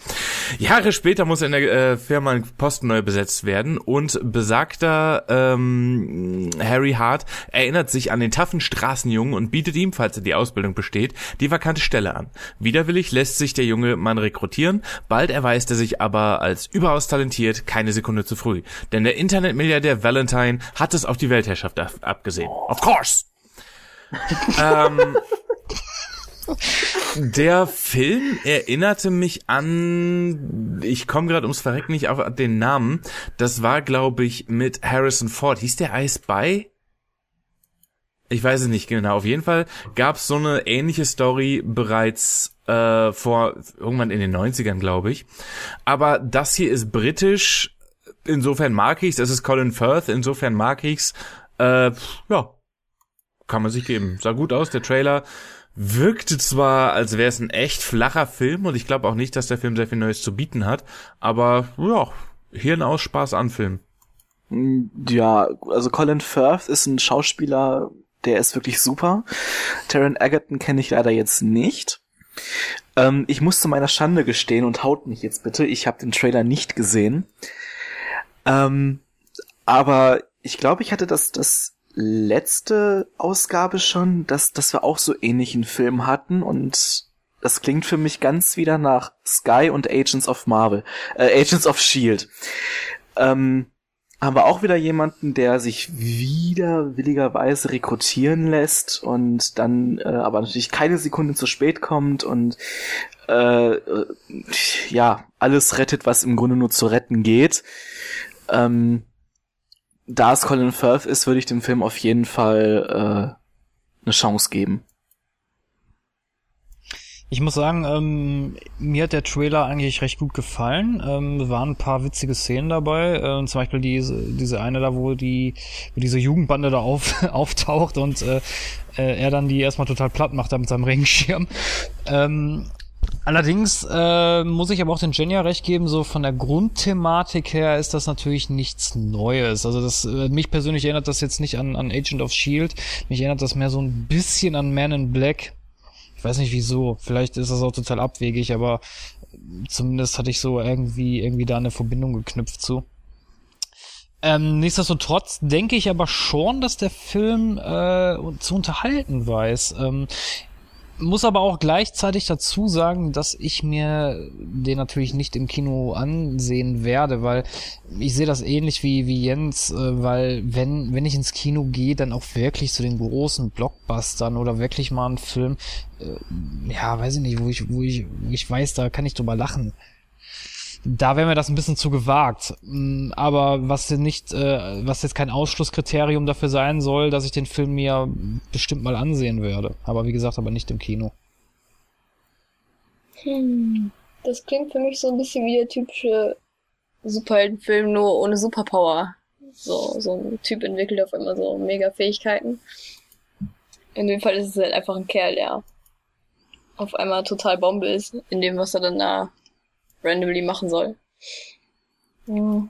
Jahre später muss in der äh, Firma ein Posten neu besetzt werden und besagter ähm, Harry Hart erinnert sich an den taffen Straßenjungen und bietet ihm, falls er die Ausbildung besteht, die vakante Stelle an. Widerwillig lässt sich der junge Mann rekrutieren, bald erweist er sich aber als überaus talentiert, keine Sekunde zu früh. Denn der Internetmilliardär Valentine hat es auf die Weltherrschaft ab abgesehen. Of course! ähm, der Film erinnerte mich an, ich komme gerade ums Verrecken nicht auf den Namen. Das war, glaube ich, mit Harrison Ford. Hieß der Ice Spy? Ich weiß es nicht genau. Auf jeden Fall gab es so eine ähnliche Story bereits äh, vor irgendwann in den 90ern, glaube ich. Aber das hier ist britisch. Insofern mag ich's. Es ist Colin Firth. Insofern mag ich's. Äh, ja, kann man sich geben. Sah gut aus. Der Trailer wirkte zwar, als wäre es ein echt flacher Film und ich glaube auch nicht, dass der Film sehr viel Neues zu bieten hat. Aber ja, Hirn aus Spaß an Film. Ja, also Colin Firth ist ein Schauspieler, der ist wirklich super. Taron Egerton kenne ich leider jetzt nicht. Ähm, ich muss zu meiner Schande gestehen und haut mich jetzt bitte. Ich habe den Trailer nicht gesehen. Ähm, aber ich glaube, ich hatte das, das letzte Ausgabe schon, dass, dass wir auch so ähnlichen Film hatten und das klingt für mich ganz wieder nach Sky und Agents of Marvel, äh, Agents of Shield. Ähm, haben wir auch wieder jemanden, der sich widerwilligerweise rekrutieren lässt und dann äh, aber natürlich keine Sekunde zu spät kommt und äh, ja, alles rettet, was im Grunde nur zu retten geht. Ähm, da es Colin Firth ist, würde ich dem Film auf jeden Fall äh, eine Chance geben. Ich muss sagen, ähm, mir hat der Trailer eigentlich recht gut gefallen. Ähm, waren ein paar witzige Szenen dabei. Äh, zum Beispiel diese, diese eine da, wo die, wo diese Jugendbande da auf, auftaucht und äh, äh, er dann die erstmal total platt macht da mit seinem Regenschirm. Ähm, allerdings äh, muss ich aber auch den Jenja recht geben, so von der Grundthematik her ist das natürlich nichts Neues. Also das äh, mich persönlich erinnert das jetzt nicht an, an Agent of Shield. Mich erinnert das mehr so ein bisschen an Man in Black Ich weiß nicht wieso. Vielleicht ist das auch total abwegig, aber zumindest hatte ich so irgendwie, irgendwie da eine Verbindung geknüpft zu. Ähm, nichtsdestotrotz denke ich aber schon, dass der Film äh, zu unterhalten weiß. Ähm, muss aber auch gleichzeitig dazu sagen, dass ich mir den natürlich nicht im Kino ansehen werde, weil ich sehe das ähnlich wie, wie Jens, äh, weil wenn, wenn ich ins Kino gehe, dann auch wirklich zu den großen Blockbustern oder wirklich mal einen Film, äh, ja, weiß ich nicht, wo ich, wo ich, wo ich weiß, da kann ich drüber lachen da wäre mir das ein bisschen zu gewagt. Mm, aber was nicht, äh, was jetzt kein Ausschlusskriterium dafür sein soll, dass ich den Film mir bestimmt mal ansehen werde. Aber wie gesagt, aber nicht im Kino. Hm. Das klingt für mich so ein bisschen wie der typische Superheldenfilm, nur ohne Superpower. So, so ein Typ entwickelt auf einmal so mega Fähigkeiten. In dem Fall ist es halt einfach ein Kerl, der auf einmal total Bombe ist, in dem, was er dann da randomly machen soll. Hm.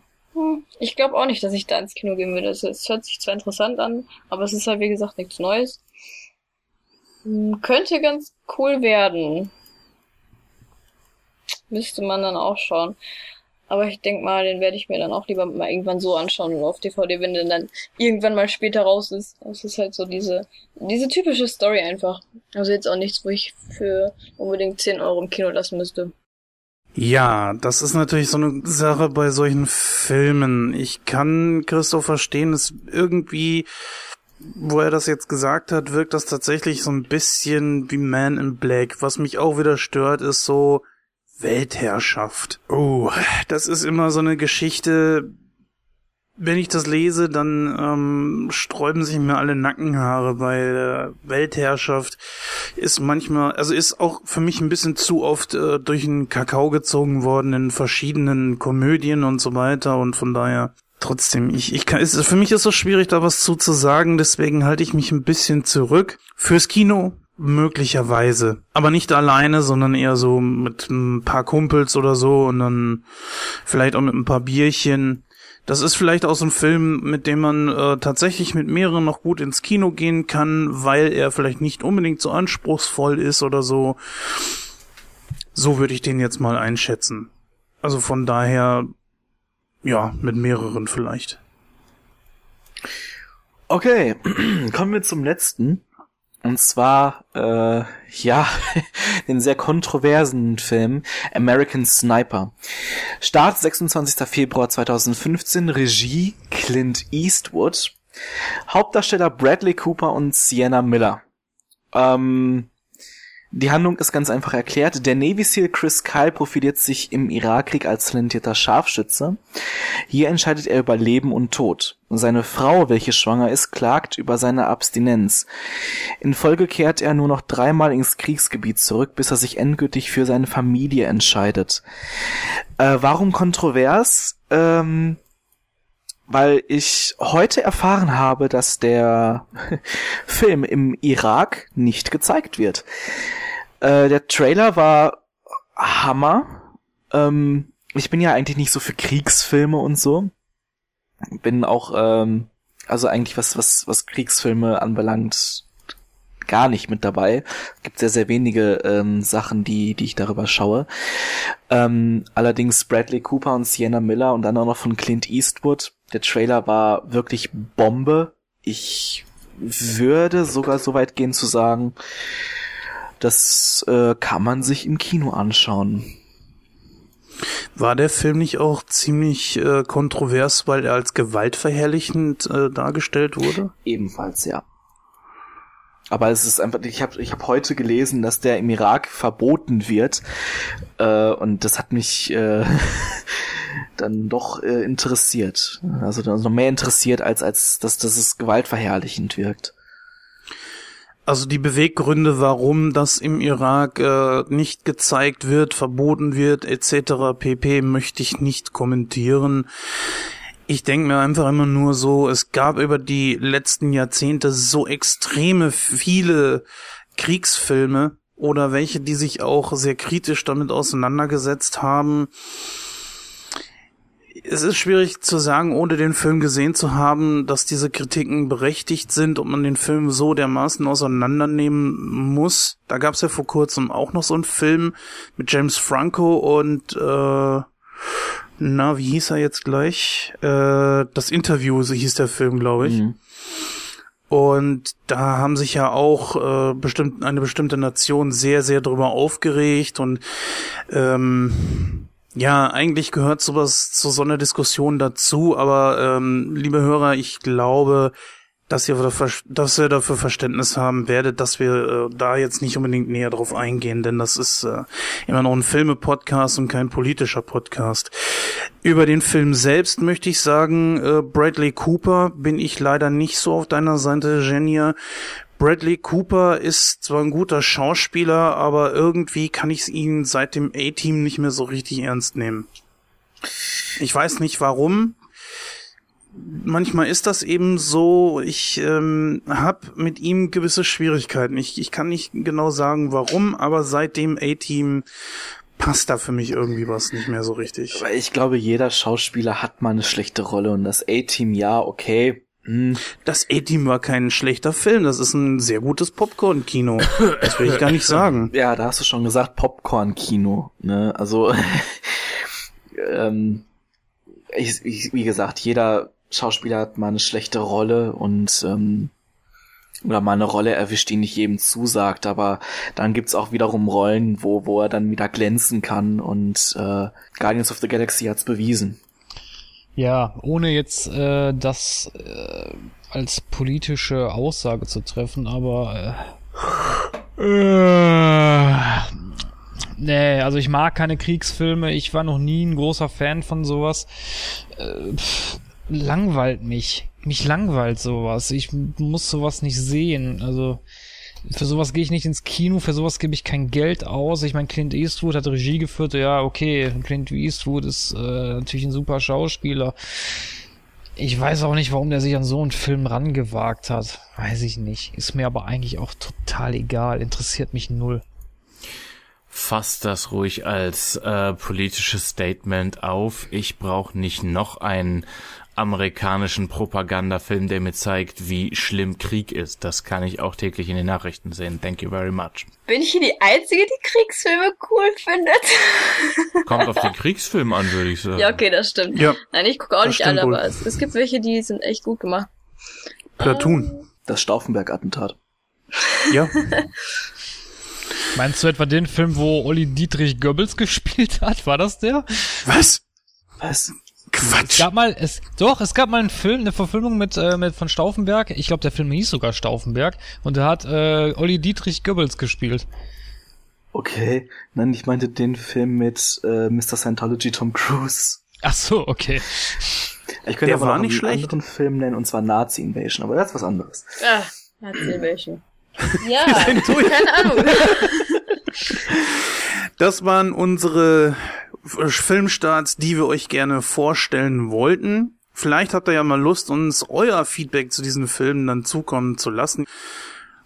Ich glaube auch nicht, dass ich da ins Kino gehen würde. Es, hört sich zwar interessant an, aber es ist halt wie gesagt nichts Neues. Hm, könnte ganz cool werden. Müsste man dann auch schauen. Aber ich denke mal, den werde ich mir dann auch lieber mal irgendwann so anschauen auf DVD, wenn der dann irgendwann mal später raus ist. Das ist halt so diese, diese typische Story einfach. Also jetzt auch nichts, wo ich für unbedingt 10 Euro im Kino lassen müsste. Ja, das ist natürlich so eine Sache bei solchen Filmen. Ich kann Christoph verstehen, es irgendwie, wo er das jetzt gesagt hat, wirkt das tatsächlich so ein bisschen wie Man in Black. Was mich auch wieder stört, ist so Weltherrschaft. Oh, das ist immer so eine Geschichte, wenn ich das lese, dann ähm, sträuben sich mir alle Nackenhaare, weil äh, Weltherrschaft ist manchmal, also ist auch für mich ein bisschen zu oft äh, durch den Kakao gezogen worden in verschiedenen Komödien und so weiter und von daher trotzdem, ich, ich kann, ist, für mich ist es schwierig, da was zu, zu sagen, deswegen halte ich mich ein bisschen zurück. Fürs Kino möglicherweise, aber nicht alleine, sondern eher so mit ein paar Kumpels oder so und dann vielleicht auch mit ein paar Bierchen das ist vielleicht auch so ein Film, mit dem man äh, tatsächlich mit mehreren noch gut ins Kino gehen kann, weil er vielleicht nicht unbedingt so anspruchsvoll ist oder so. So würde ich den jetzt mal einschätzen. Also von daher, ja, mit mehreren vielleicht. Okay, kommen wir zum letzten. Und zwar, äh, ja, den sehr kontroversen Film American Sniper. Start 26. Februar 2015, Regie Clint Eastwood. Hauptdarsteller Bradley Cooper und Sienna Miller. Ähm, die Handlung ist ganz einfach erklärt. Der Navy SEAL Chris Kyle profiliert sich im Irakkrieg als talentierter Scharfschütze. Hier entscheidet er über Leben und Tod. Seine Frau, welche schwanger ist, klagt über seine Abstinenz. In Folge kehrt er nur noch dreimal ins Kriegsgebiet zurück, bis er sich endgültig für seine Familie entscheidet. Äh, warum kontrovers? Ähm, weil ich heute erfahren habe, dass der Film im Irak nicht gezeigt wird. Äh, der Trailer war Hammer. Ähm, ich bin ja eigentlich nicht so für Kriegsfilme und so. Bin auch, ähm, also eigentlich was, was, was Kriegsfilme anbelangt, gar nicht mit dabei. Gibt sehr, sehr wenige ähm, Sachen, die, die ich darüber schaue. Ähm, allerdings Bradley Cooper und Sienna Miller und dann auch noch von Clint Eastwood. Der Trailer war wirklich Bombe. Ich würde sogar so weit gehen zu sagen, das äh, kann man sich im Kino anschauen. War der Film nicht auch ziemlich äh, kontrovers, weil er als gewaltverherrlichend äh, dargestellt wurde? Ebenfalls, ja. Aber es ist einfach, ich habe ich hab heute gelesen, dass der im Irak verboten wird. Äh, und das hat mich äh, dann doch äh, interessiert. Also noch mehr interessiert, als, als dass, dass es gewaltverherrlichend wirkt. Also die Beweggründe, warum das im Irak äh, nicht gezeigt wird, verboten wird, etc. pp, möchte ich nicht kommentieren. Ich denke mir einfach immer nur so, es gab über die letzten Jahrzehnte so extreme viele Kriegsfilme oder welche, die sich auch sehr kritisch damit auseinandergesetzt haben es ist schwierig zu sagen, ohne den Film gesehen zu haben, dass diese Kritiken berechtigt sind und man den Film so dermaßen auseinandernehmen muss. Da gab es ja vor kurzem auch noch so einen Film mit James Franco und äh, na, wie hieß er jetzt gleich? Äh, das Interview, so hieß der Film, glaube ich. Mhm. Und da haben sich ja auch äh, bestimmt eine bestimmte Nation sehr, sehr drüber aufgeregt und ähm, ja, eigentlich gehört sowas zu so einer Diskussion dazu, aber ähm, liebe Hörer, ich glaube, dass ihr, dafür, dass ihr dafür Verständnis haben werdet, dass wir äh, da jetzt nicht unbedingt näher drauf eingehen, denn das ist äh, immer noch ein Filme-Podcast und kein politischer Podcast. Über den Film selbst möchte ich sagen, äh, Bradley Cooper bin ich leider nicht so auf deiner Seite, Genia. Bradley Cooper ist zwar ein guter Schauspieler, aber irgendwie kann ich ihn seit dem A-Team nicht mehr so richtig ernst nehmen. Ich weiß nicht warum. Manchmal ist das eben so. Ich ähm, habe mit ihm gewisse Schwierigkeiten. Ich, ich kann nicht genau sagen, warum, aber seit dem A-Team passt da für mich irgendwie was nicht mehr so richtig. Aber ich glaube, jeder Schauspieler hat mal eine schlechte Rolle und das A-Team, ja, okay. Hm. Das A-Team war kein schlechter Film, das ist ein sehr gutes Popcorn-Kino. Das will ich gar nicht sagen. Ja, da hast du schon gesagt, Popcorn-Kino. Ne? Also, ähm, ich, ich, wie gesagt, jeder Schauspieler hat mal eine schlechte Rolle und ähm, oder mal eine Rolle erwischt, die nicht jedem zusagt, aber dann gibt's auch wiederum Rollen, wo, wo er dann wieder glänzen kann und äh, Guardians of the Galaxy hat's bewiesen. Ja, ohne jetzt äh, das äh, als politische Aussage zu treffen, aber äh, äh, nee, also ich mag keine Kriegsfilme, ich war noch nie ein großer Fan von sowas. Äh, pff, langweilt mich. Mich langweilt sowas. Ich muss sowas nicht sehen. Also für sowas gehe ich nicht ins Kino, für sowas gebe ich kein Geld aus. Ich meine, Clint Eastwood hat Regie geführt, ja, okay, Clint Eastwood ist äh, natürlich ein super Schauspieler. Ich weiß auch nicht, warum der sich an so einen Film rangewagt hat. Weiß ich nicht. Ist mir aber eigentlich auch total egal. Interessiert mich null. Fasst das ruhig als äh, politisches Statement auf. Ich brauche nicht noch einen amerikanischen Propagandafilm, der mir zeigt, wie schlimm Krieg ist. Das kann ich auch täglich in den Nachrichten sehen. Thank you very much. Bin ich hier die Einzige, die Kriegsfilme cool findet? Kommt auf den Kriegsfilm an, würde ich sagen. ja, okay, das stimmt. Ja, Nein, ich gucke auch nicht alle, wohl. aber es, es gibt welche, die sind echt gut gemacht. Platoon. Das Stauffenberg-Attentat. Ja. Meinst du etwa den Film, wo Olli Dietrich Goebbels gespielt hat? War das der? Was? Was? Es Quatsch. gab mal, es, doch, es gab mal einen Film, eine Verfilmung mit, äh, mit von Stauffenberg. Ich glaube, der Film hieß sogar Stauffenberg. Und da hat äh, Olli Dietrich Goebbels gespielt. Okay. Nein, ich meinte den Film mit äh, Mr. Scientology Tom Cruise. Ach so, okay. Ich könnte Der aber war noch nicht einen schlecht. anderen Film nennen, und zwar Nazi Invasion, aber das ist was anderes. Ah, erzähl welche. Ja, keine Ahnung. Das waren unsere Filmstarts, die wir euch gerne vorstellen wollten. Vielleicht habt ihr ja mal Lust, uns euer Feedback zu diesen Filmen dann zukommen zu lassen.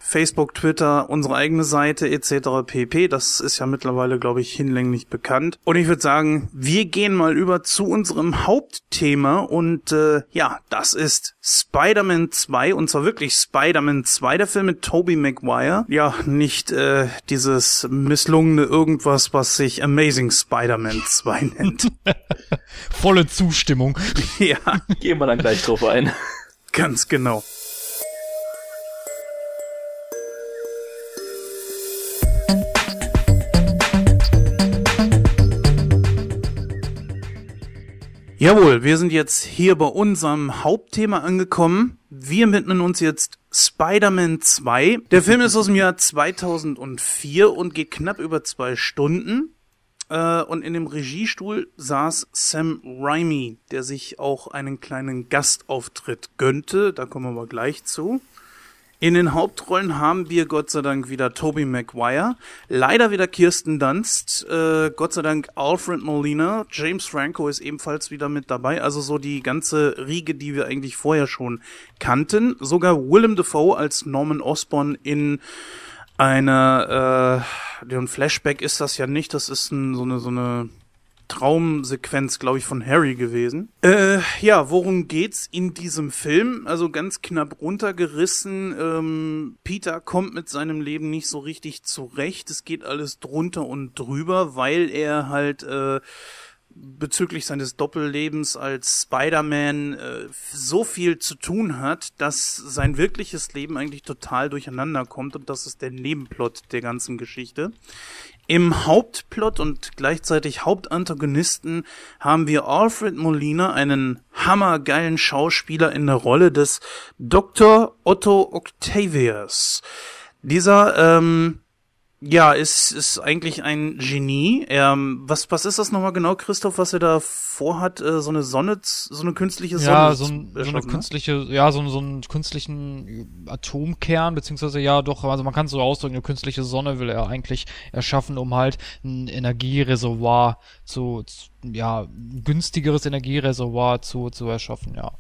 Facebook, Twitter, unsere eigene Seite etc. pp. Das ist ja mittlerweile, glaube ich, hinlänglich bekannt. Und ich würde sagen, wir gehen mal über zu unserem Hauptthema und äh, ja, das ist Spider-Man 2 und zwar wirklich Spider-Man 2, der Film mit Tobey Maguire. Ja, nicht äh, dieses misslungene irgendwas, was sich Amazing Spider-Man 2 nennt. Volle Zustimmung. ja, Gehen wir dann gleich drauf ein. ganz genau. Jawohl, wir sind jetzt hier bei unserem Hauptthema angekommen. Wir widmen uns jetzt Spider-Man 2. Der Film ist aus dem Jahr 2004 und geht knapp über zwei Stunden. Äh, und in dem Regiestuhl saß Sam Raimi, der sich auch einen kleinen Gastauftritt gönnte. Da kommen wir aber gleich zu. In den Hauptrollen haben wir Gott sei Dank wieder Tobey Maguire, leider wieder Kirsten Dunst, äh, Gott sei Dank Alfred Molina, James Franco ist ebenfalls wieder mit dabei, also so die ganze Riege, die wir eigentlich vorher schon kannten. Sogar Willem Dafoe als Norman Osborn in einer, äh, ein Flashback ist das ja nicht, das ist ein, so eine, so eine Traumsequenz, glaube ich, von Harry gewesen. Äh, ja, worum geht's in diesem Film? Also ganz knapp runtergerissen. Ähm, Peter kommt mit seinem Leben nicht so richtig zurecht. Es geht alles drunter und drüber, weil er halt äh, bezüglich seines Doppellebens als Spider-Man äh, so viel zu tun hat, dass sein wirkliches Leben eigentlich total durcheinander kommt und das ist der Nebenplot der ganzen Geschichte. Im Hauptplot und gleichzeitig Hauptantagonisten haben wir Alfred Molina, einen hammergeilen Schauspieler in der Rolle des Dr. Otto Octavius. Dieser ähm, ja, ist, ist eigentlich ein Genie. Er, was, was ist das nochmal genau, Christoph, was er da vorhat? Äh, so eine Sonne, so eine künstliche Sonne? Ja, so, ein, so eine ne? künstliche, ja, so, so einen künstlichen Atomkern, beziehungsweise ja doch, also man kann es so ausdrücken, eine künstliche Sonne will er eigentlich erschaffen, um halt ein Energiereservoir zu, zu ja, günstigeres Energiereservoir zu, zu erschaffen, ja.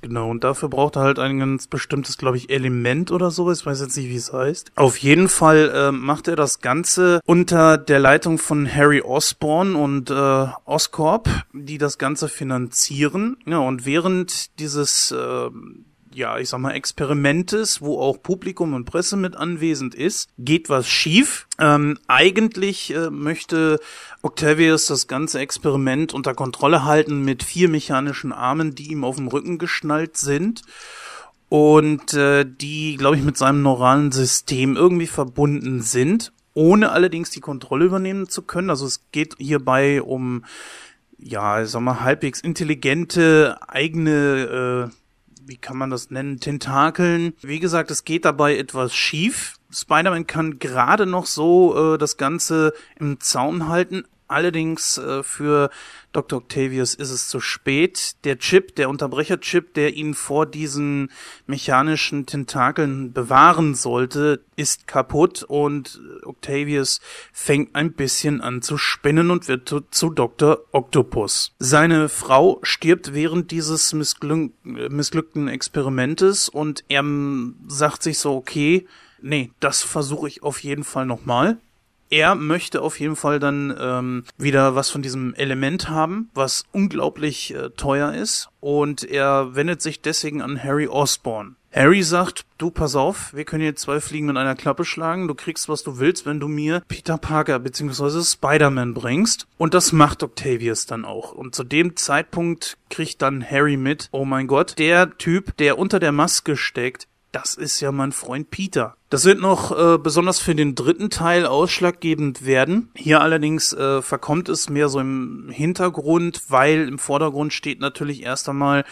Genau, und dafür braucht er halt ein ganz bestimmtes, glaube ich, Element oder so. Ich weiß jetzt nicht, wie es heißt. Auf jeden Fall äh, macht er das Ganze unter der Leitung von Harry Osborn und äh, Oscorp, die das Ganze finanzieren. Ja, und während dieses äh, ja, ich sag mal, Experimentes, wo auch Publikum und Presse mit anwesend ist, geht was schief. Ähm, eigentlich äh, möchte Octavius das ganze Experiment unter Kontrolle halten mit vier mechanischen Armen, die ihm auf dem Rücken geschnallt sind und äh, die, glaube ich, mit seinem neuralen System irgendwie verbunden sind, ohne allerdings die Kontrolle übernehmen zu können. Also es geht hierbei um ja, ich sag mal, halbwegs intelligente eigene äh, wie kann man das nennen, Tentakeln. Wie gesagt, es geht dabei etwas schief. Spider-Man kann gerade noch so äh, das Ganze im Zaun halten, Allerdings äh, für Dr. Octavius ist es zu spät. Der Chip, der Unterbrecherchip, der ihn vor diesen mechanischen Tentakeln bewahren sollte, ist kaputt und Octavius fängt ein bisschen an zu spinnen und wird zu, zu Dr. Octopus. Seine Frau stirbt während dieses missglück missglückten Experimentes und er sagt sich so, okay, nee, das versuche ich auf jeden Fall nochmal er möchte auf jeden Fall dann ähm, wieder was von diesem Element haben, was unglaublich äh, teuer ist. Und er wendet sich deswegen an Harry Osborn. Harry sagt, du pass auf, wir können hier zwei Fliegen mit einer Klappe schlagen, du kriegst, was du willst, wenn du mir Peter Parker bzw. Spider-Man bringst. Und das macht Octavius dann auch. Und zu dem Zeitpunkt kriegt dann Harry mit, oh mein Gott, der Typ, der unter der Maske steckt, das ist ja mein Freund Peter. Das wird noch äh, besonders für den dritten Teil ausschlaggebend werden. Hier allerdings äh, verkommt es mehr so im Hintergrund, weil im Vordergrund steht natürlich erst einmal,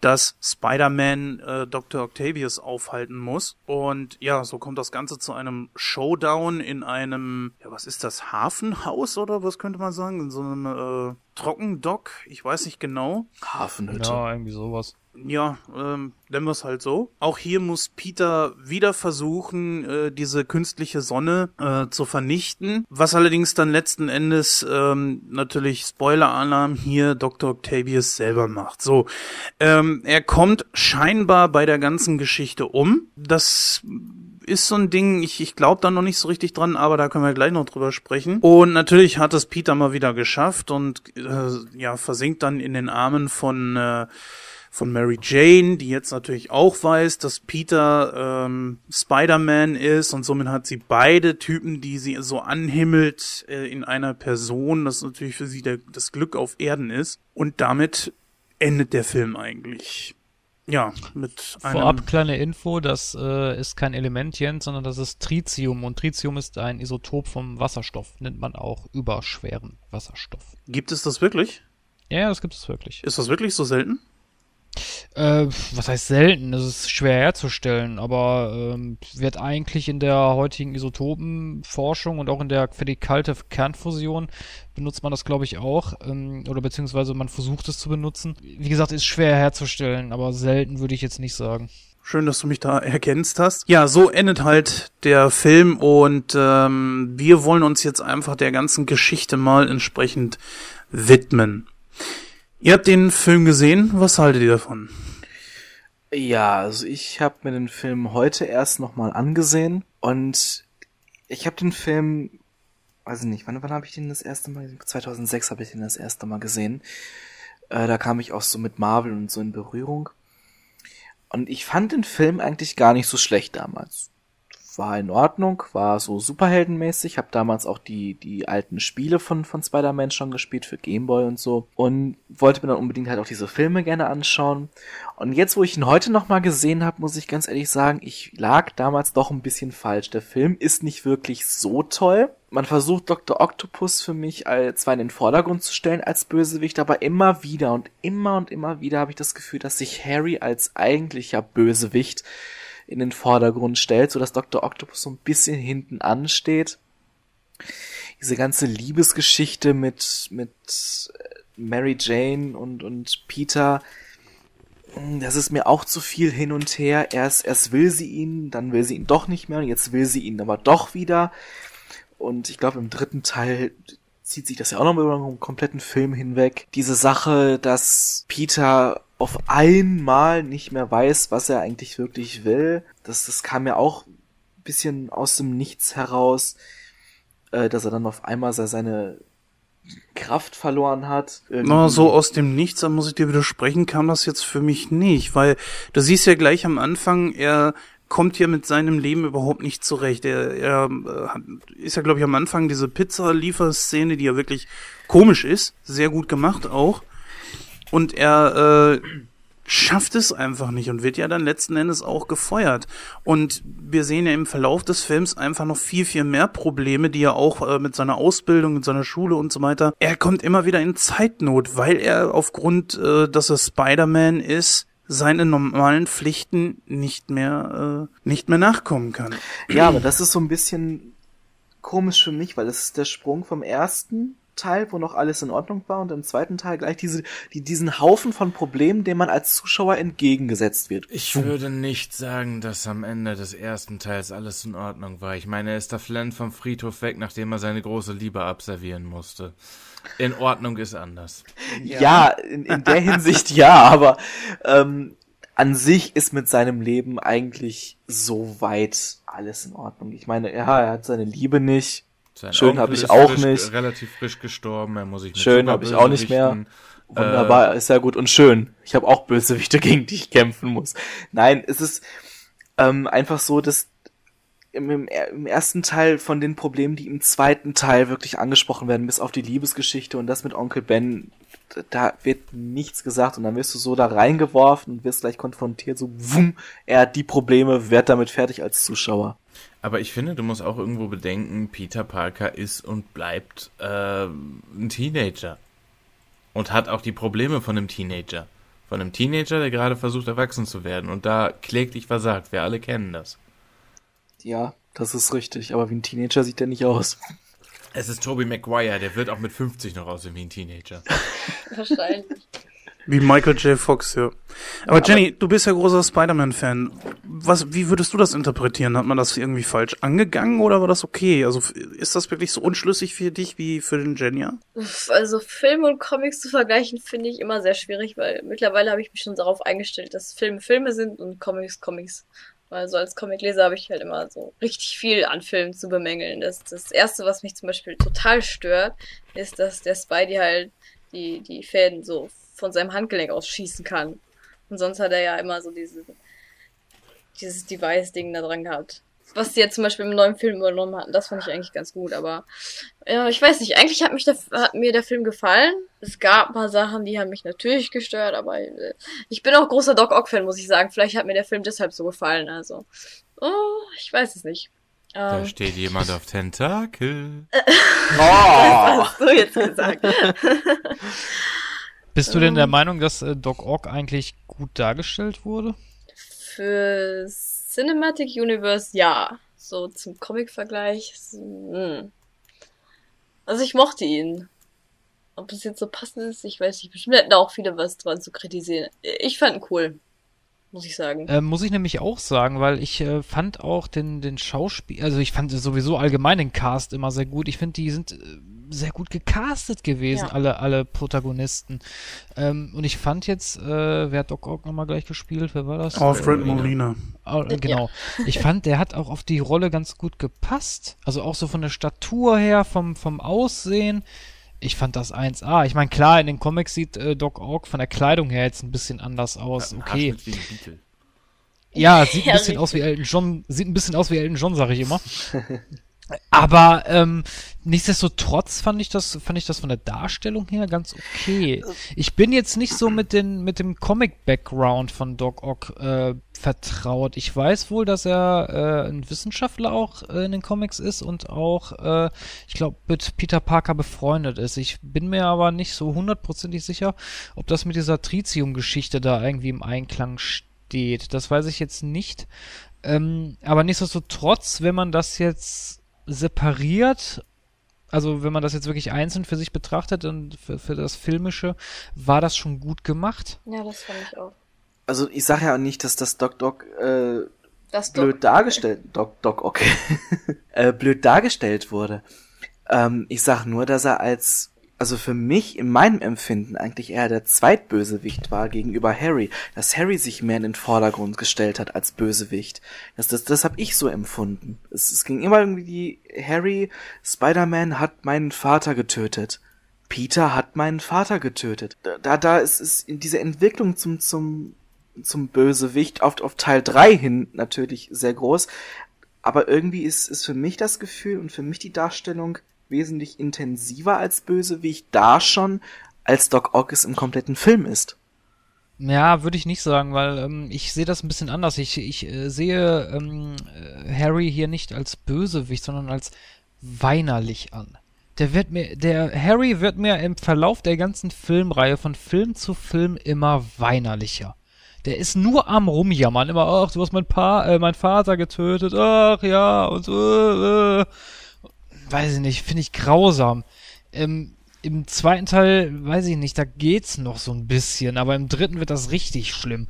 dass Spider-Man äh, Dr. Octavius aufhalten muss. Und ja, so kommt das Ganze zu einem Showdown in einem, ja, was ist das, Hafenhaus oder was könnte man sagen? In so einem äh, Trockendock? Ich weiß nicht genau. Hafenhütte. Ja, irgendwie sowas ja, ähm, nennen wir es halt so. Auch hier muss Peter wieder versuchen, äh, diese künstliche Sonne äh, zu vernichten. Was allerdings dann letzten Endes ähm, natürlich Spoiler-Alarm hier Dr. Octavius selber macht. So, ähm, er kommt scheinbar bei der ganzen Geschichte um. Das ist so ein Ding, ich, ich glaube da noch nicht so richtig dran, aber da können wir gleich noch drüber sprechen. Und natürlich hat es Peter mal wieder geschafft und äh, ja, versinkt dann in den Armen von äh, von Mary Jane, die jetzt natürlich auch weiß, dass Peter ähm, Spider-Man ist und somit hat sie beide Typen, die sie so anhimmelt äh, in einer Person, das natürlich für sie der, das Glück auf Erden ist. Und damit endet der Film eigentlich. Ja, mit einem Vorab kleine Info, das äh, ist kein Element, Jens, sondern das ist Tritium und Tritium ist ein Isotop vom Wasserstoff, nennt man auch überschweren Wasserstoff. Gibt es das wirklich? Ja, das gibt es wirklich. Ist das wirklich so selten? Äh, was heißt selten? Das ist schwer herzustellen, aber ähm, wird eigentlich in der heutigen Isotopenforschung und auch in der für die kalte Kernfusion benutzt man das, glaube ich, auch. Ähm, oder beziehungsweise man versucht es zu benutzen. Wie gesagt, ist schwer herzustellen, aber selten würde ich jetzt nicht sagen. Schön, dass du mich da ergänzt hast. Ja, so endet halt der Film und ähm, wir wollen uns jetzt einfach der ganzen Geschichte mal entsprechend widmen. Ihr habt den Film gesehen, was haltet ihr davon? Ja, also ich habe mir den Film heute erst nochmal angesehen und ich habe den Film weiß ich nicht, wann, wann habe ich den das erste Mal, 2006 habe ich den das erste Mal gesehen. Äh, da kam ich auch so mit Marvel und so in Berührung. Und ich fand den Film eigentlich gar nicht so schlecht damals. War in Ordnung, war so superheldenmäßig. Hab damals auch die, die alten Spiele von, von Spider-Man schon gespielt für Gameboy und so. Und wollte mir dann unbedingt halt auch diese Filme gerne anschauen. Und jetzt, wo ich ihn heute nochmal gesehen habe, muss ich ganz ehrlich sagen, ich lag damals doch ein bisschen falsch. Der Film ist nicht wirklich so toll. Man versucht Dr. Octopus für mich als, zwar in den Vordergrund zu stellen als Bösewicht, aber immer wieder und immer und immer wieder habe ich das Gefühl, dass sich Harry als eigentlicher Bösewicht in den Vordergrund stellt, so dass Dr. Octopus so ein bisschen hinten ansteht. Diese ganze Liebesgeschichte mit, mit Mary Jane und, und Peter, das ist mir auch zu viel hin und her. Erst, erst will sie ihn, dann will sie ihn doch nicht mehr und jetzt will sie ihn aber doch wieder. Und ich glaube, im dritten Teil zieht sich das ja auch noch über einen kompletten Film hinweg. Diese Sache, dass Peter auf einmal nicht mehr weiß, was er eigentlich wirklich will, das, das kam ja auch ein bisschen aus dem Nichts heraus, äh, dass er dann auf einmal seine Kraft verloren hat. Na, so aus dem Nichts, da muss ich dir widersprechen, kam das jetzt für mich nicht, weil du siehst ja gleich am Anfang, er kommt hier mit seinem Leben überhaupt nicht zurecht. Er, er äh, ist ja, glaube ich, am Anfang diese Pizza-Lieferszene, die ja wirklich komisch ist, sehr gut gemacht auch. Und er äh, schafft es einfach nicht und wird ja dann letzten Endes auch gefeuert. Und wir sehen ja im Verlauf des Films einfach noch viel, viel mehr Probleme, die er auch äh, mit seiner Ausbildung, mit seiner Schule und so weiter. Er kommt immer wieder in Zeitnot, weil er aufgrund, äh, dass er Spider-Man ist, seine normalen Pflichten nicht mehr äh, nicht mehr nachkommen kann. Ja, aber das ist so ein bisschen komisch für mich, weil das ist der Sprung vom ersten Teil, wo noch alles in Ordnung war, und im zweiten Teil gleich diese, die, diesen Haufen von Problemen, dem man als Zuschauer entgegengesetzt wird. Ich würde nicht sagen, dass am Ende des ersten Teils alles in Ordnung war. Ich meine, er ist da Flynn vom Friedhof weg, nachdem er seine große Liebe abservieren musste. In Ordnung ist anders. Ja, ja in, in der Hinsicht ja, aber ähm, an sich ist mit seinem Leben eigentlich so weit alles in Ordnung. Ich meine, ja, er hat seine Liebe nicht. Sein Schön habe ich auch frisch, nicht. Relativ frisch gestorben, er muss sich Schön habe ich auch nicht mehr. Wunderbar, äh, ist ja gut und schön. Ich habe auch Bösewichte, gegen die ich kämpfen muss. Nein, es ist ähm, einfach so, dass im, im, im ersten Teil von den Problemen, die im zweiten Teil wirklich angesprochen werden, bis auf die Liebesgeschichte und das mit Onkel Ben, da wird nichts gesagt und dann wirst du so da reingeworfen und wirst gleich konfrontiert, so wumm, er hat die Probleme, werd damit fertig als Zuschauer. Aber ich finde, du musst auch irgendwo bedenken, Peter Parker ist und bleibt äh, ein Teenager. Und hat auch die Probleme von einem Teenager. Von einem Teenager, der gerade versucht, erwachsen zu werden. Und da kläglich versagt. Wir alle kennen das. Ja, das ist richtig. Aber wie ein Teenager sieht der nicht aus. Es ist Tobey Maguire, der wird auch mit 50 noch aussehen wie ein Teenager. Wahrscheinlich. Wie Michael J. Fox, ja. Aber ja, Jenny, aber du bist ja großer Spider-Man-Fan. Was, wie würdest du das interpretieren? Hat man das irgendwie falsch angegangen oder war das okay? Also ist das wirklich so unschlüssig für dich wie für den Jenny? Also Film und Comics zu vergleichen finde ich immer sehr schwierig, weil mittlerweile habe ich mich schon darauf eingestellt, dass Filme Filme sind und Comics Comics. Weil so als Comicleser habe ich halt immer so richtig viel an Filmen zu bemängeln. Das, das erste, was mich zum Beispiel total stört, ist, dass der Spidey halt die, die Fäden so von seinem Handgelenk aus schießen kann. Und sonst hat er ja immer so diese, dieses Device-Ding da dran gehabt. Was sie jetzt zum Beispiel im neuen Film übernommen hatten, das fand ich eigentlich ganz gut, aber ja, ich weiß nicht, eigentlich hat, mich der, hat mir der Film gefallen. Es gab ein paar Sachen, die haben mich natürlich gestört, aber äh, ich bin auch großer Doc Ock-Fan, muss ich sagen. Vielleicht hat mir der Film deshalb so gefallen, also. Oh, ich weiß es nicht. Da um, ähm. steht jemand auf Tentakel. oh! Was hast du jetzt gesagt? Bist du denn der ähm. Meinung, dass äh, Doc Ock eigentlich gut dargestellt wurde? Für Cinematic Universe ja. So zum Comic-Vergleich. Hm. Also ich mochte ihn. Ob es jetzt so passend ist, ich weiß nicht. Bestimmt hätten auch viele was dran zu kritisieren. Ich fand ihn cool. Muss ich sagen. Äh, muss ich nämlich auch sagen, weil ich äh, fand auch den, den Schauspiel, also ich fand sowieso allgemein den Cast immer sehr gut. Ich finde, die sind äh, sehr gut gecastet gewesen, Ja. alle, alle Protagonisten. Ähm, und ich fand jetzt, äh, wer hat Doc Ock nochmal gleich gespielt? Wer war das? Alfred Äh, Molina. Äh, genau. Ich fand, der hat auch auf die Rolle ganz gut gepasst. Also auch so von der Statur her, vom, vom Aussehen. Ich fand das 1A. Ich meine, klar, in den Comics sieht äh, Doc Ock von der Kleidung her jetzt ein bisschen anders aus. Okay. Ja, sieht ein Ja, bisschen aus wie Elton John, sieht ein bisschen aus wie Elton John, sag ich immer. Aber ähm, nichtsdestotrotz fand ich das, fand ich das von der Darstellung her ganz okay. Ich bin jetzt nicht so mit den mit dem Comic-Background von Doc Ock äh, vertraut. Ich weiß wohl, dass er äh, ein Wissenschaftler auch äh, in den Comics ist und auch, äh, ich glaube, mit Peter Parker befreundet ist. Ich bin mir aber nicht so hundertprozentig sicher, ob das mit dieser Tritium-Geschichte da irgendwie im Einklang steht. Das weiß ich jetzt nicht. Ähm, aber nichtsdestotrotz, wenn man das jetzt separiert, also wenn man das jetzt wirklich einzeln für sich betrachtet und für, für das Filmische, war das schon gut gemacht. Ja, das fand ich auch. Also ich sage ja auch nicht, dass das Doc Doc äh, Das blöd Doc- dargestellt, Doc Doc okay, äh, blöd dargestellt wurde. Ähm, ich sag nur, dass er als, also für mich in meinem Empfinden eigentlich eher der Zweitbösewicht war gegenüber Harry, dass Harry sich mehr in den Vordergrund gestellt hat als Bösewicht. Das, das, das habe ich so empfunden. Es, es ging immer irgendwie die Harry, Spider-Man hat meinen Vater getötet. Peter hat meinen Vater getötet. Da, da, ist, ist in diese Entwicklung zum, zum, zum Bösewicht auf, auf Teil 3 hin natürlich sehr groß. Aber irgendwie ist, ist für mich das Gefühl und für mich die Darstellung wesentlich intensiver als Bösewicht da schon, als Doc Ock es im kompletten Film ist. Ja, würde ich nicht sagen, weil ähm, ich sehe das ein bisschen anders. Ich, ich äh, sehe ähm, äh, Harry hier nicht als Bösewicht, sondern als weinerlich an. Der wird mir, der Harry wird mir im Verlauf der ganzen Filmreihe von Film zu Film immer weinerlicher. Der ist nur am rumjammern, immer, ach, du hast mein Pa, äh, mein Vater getötet, ach ja, und so, äh, weiß ich nicht, finde ich grausam. Ähm, Im zweiten Teil, weiß ich nicht, da geht's noch so ein bisschen, aber im dritten wird das richtig schlimm.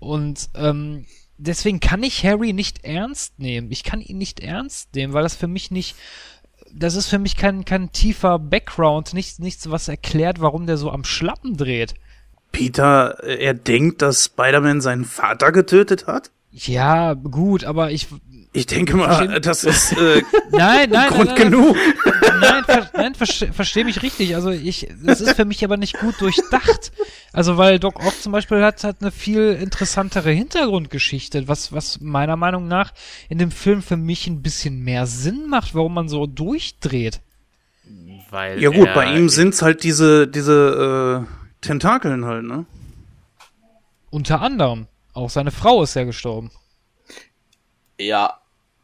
Und ähm, deswegen kann ich Harry nicht ernst nehmen. Ich kann ihn nicht ernst nehmen, weil das für mich nicht, das ist für mich kein, kein tiefer Background, nichts, nichts, was erklärt, warum der so am Schlappen dreht. Peter, äh, er denkt, dass Spider-Man seinen Vater getötet hat? Ja, gut, aber ich. Ich denke mal, das ist äh, Nein, nein, Grund nein, nein, genug. Nein, ver nein verstehe versteh mich richtig. Also ich, das ist für mich aber nicht gut durchdacht. Also weil Doc Ock zum Beispiel hat, hat eine viel interessantere Hintergrundgeschichte, was, was meiner Meinung nach in dem Film für mich ein bisschen mehr Sinn macht, warum man so durchdreht. Weil Ja gut, bei ihm sind's halt diese, diese äh, Tentakeln halt, ne? Unter anderem. Auch seine Frau ist ja gestorben. Ja,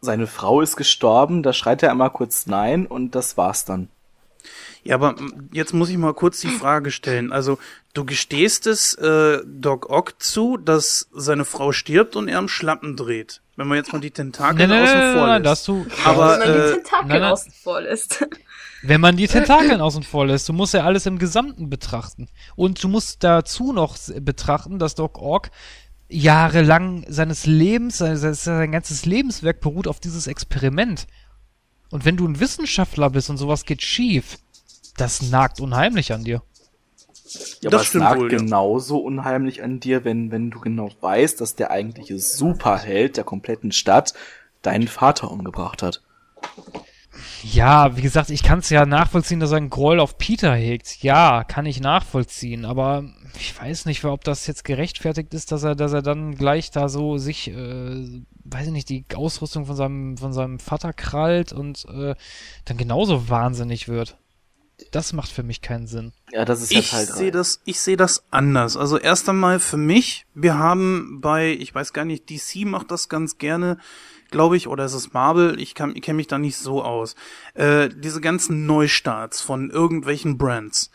seine Frau ist gestorben, da schreit er einmal kurz nein und das war's dann. Ja, aber jetzt muss ich mal kurz die Frage stellen. Also, du gestehst es äh, Doc Ock zu, dass seine Frau stirbt und er am Schlappen dreht. Wenn man jetzt mal die Tentakel Nein, nein, außen nein, vor nein, lässt. du, Aber, Wenn man die äh, Tentakel nein, nein. außen vor lässt. Wenn man die Tentakeln außen vor lässt, du musst ja alles im Gesamten betrachten. Und du musst dazu noch betrachten, dass Doc Ock jahrelang seines Lebens, sein, ganzes Lebenswerk beruht auf dieses Experiment. Und wenn du ein Wissenschaftler bist und sowas geht schief, das nagt unheimlich an dir. Ja, Das aber es stimmt lag wohl, ja. genauso unheimlich an dir, wenn, wenn du genau weißt, dass der eigentliche Superheld der kompletten Stadt deinen Vater umgebracht hat. Ja, wie gesagt, ich kann es ja nachvollziehen, dass er einen Groll auf Peter hegt. Ja, kann ich nachvollziehen, aber ich weiß nicht, ob das jetzt gerechtfertigt ist, dass er, dass er dann gleich da so sich, äh, weiß ich nicht, die Ausrüstung von seinem, von seinem Vater krallt und äh, dann genauso wahnsinnig wird. Das macht für mich keinen Sinn. Ja, das ist ja Ich 3. sehe das, ich sehe das anders. Also erst einmal für mich, wir haben bei, ich weiß gar nicht, DC macht das ganz gerne, glaube ich, oder ist es Marvel? Ich, ich kenne mich da nicht so aus. Äh, diese ganzen Neustarts von irgendwelchen Brands.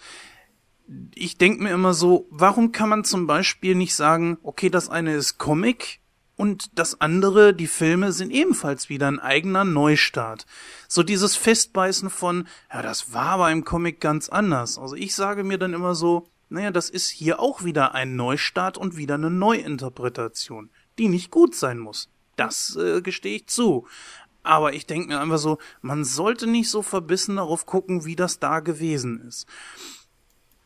Ich denk mir immer so, warum kann man zum Beispiel nicht sagen, okay, das eine ist Comic und das andere, die Filme, sind ebenfalls wieder ein eigener Neustart. So dieses Festbeißen von, ja, das war aber im Comic ganz anders. Also ich sage mir dann immer so, naja, das ist hier auch wieder ein Neustart und wieder eine Neuinterpretation, die nicht gut sein muss. Das äh, gestehe ich zu. Aber ich denke mir einfach so, man sollte nicht so verbissen darauf gucken, wie das da gewesen ist.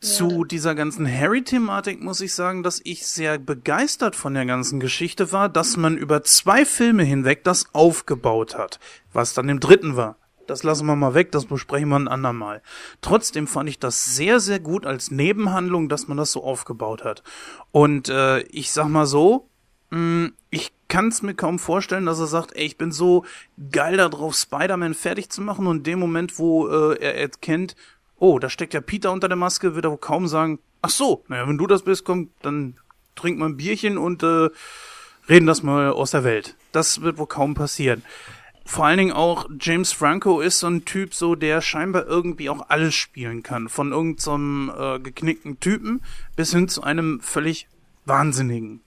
Zu dieser ganzen Harry-Thematik muss ich sagen, dass ich sehr begeistert von der ganzen Geschichte war, dass man über zwei Filme hinweg das aufgebaut hat, was dann im dritten war. Das lassen wir mal weg, das besprechen wir ein andermal. Trotzdem fand ich das sehr, sehr gut als Nebenhandlung, dass man das so aufgebaut hat. Und äh, ich sag mal so, mh, ich kann es mir kaum vorstellen, dass er sagt, ey, ich bin so geil darauf, Spider-Man fertig zu machen und in dem Moment, wo äh, er erkennt, oh, da steckt ja Peter unter der Maske, wird er wohl kaum sagen, ach so, naja, wenn du das bist, komm, dann trink mal ein Bierchen und äh, reden das mal aus der Welt. Das wird wohl kaum passieren. Vor allen Dingen auch James Franco ist so ein Typ, so der scheinbar irgendwie auch alles spielen kann. Von irgendeinem so äh, geknickten Typen bis hin zu einem völlig Wahnsinnigen.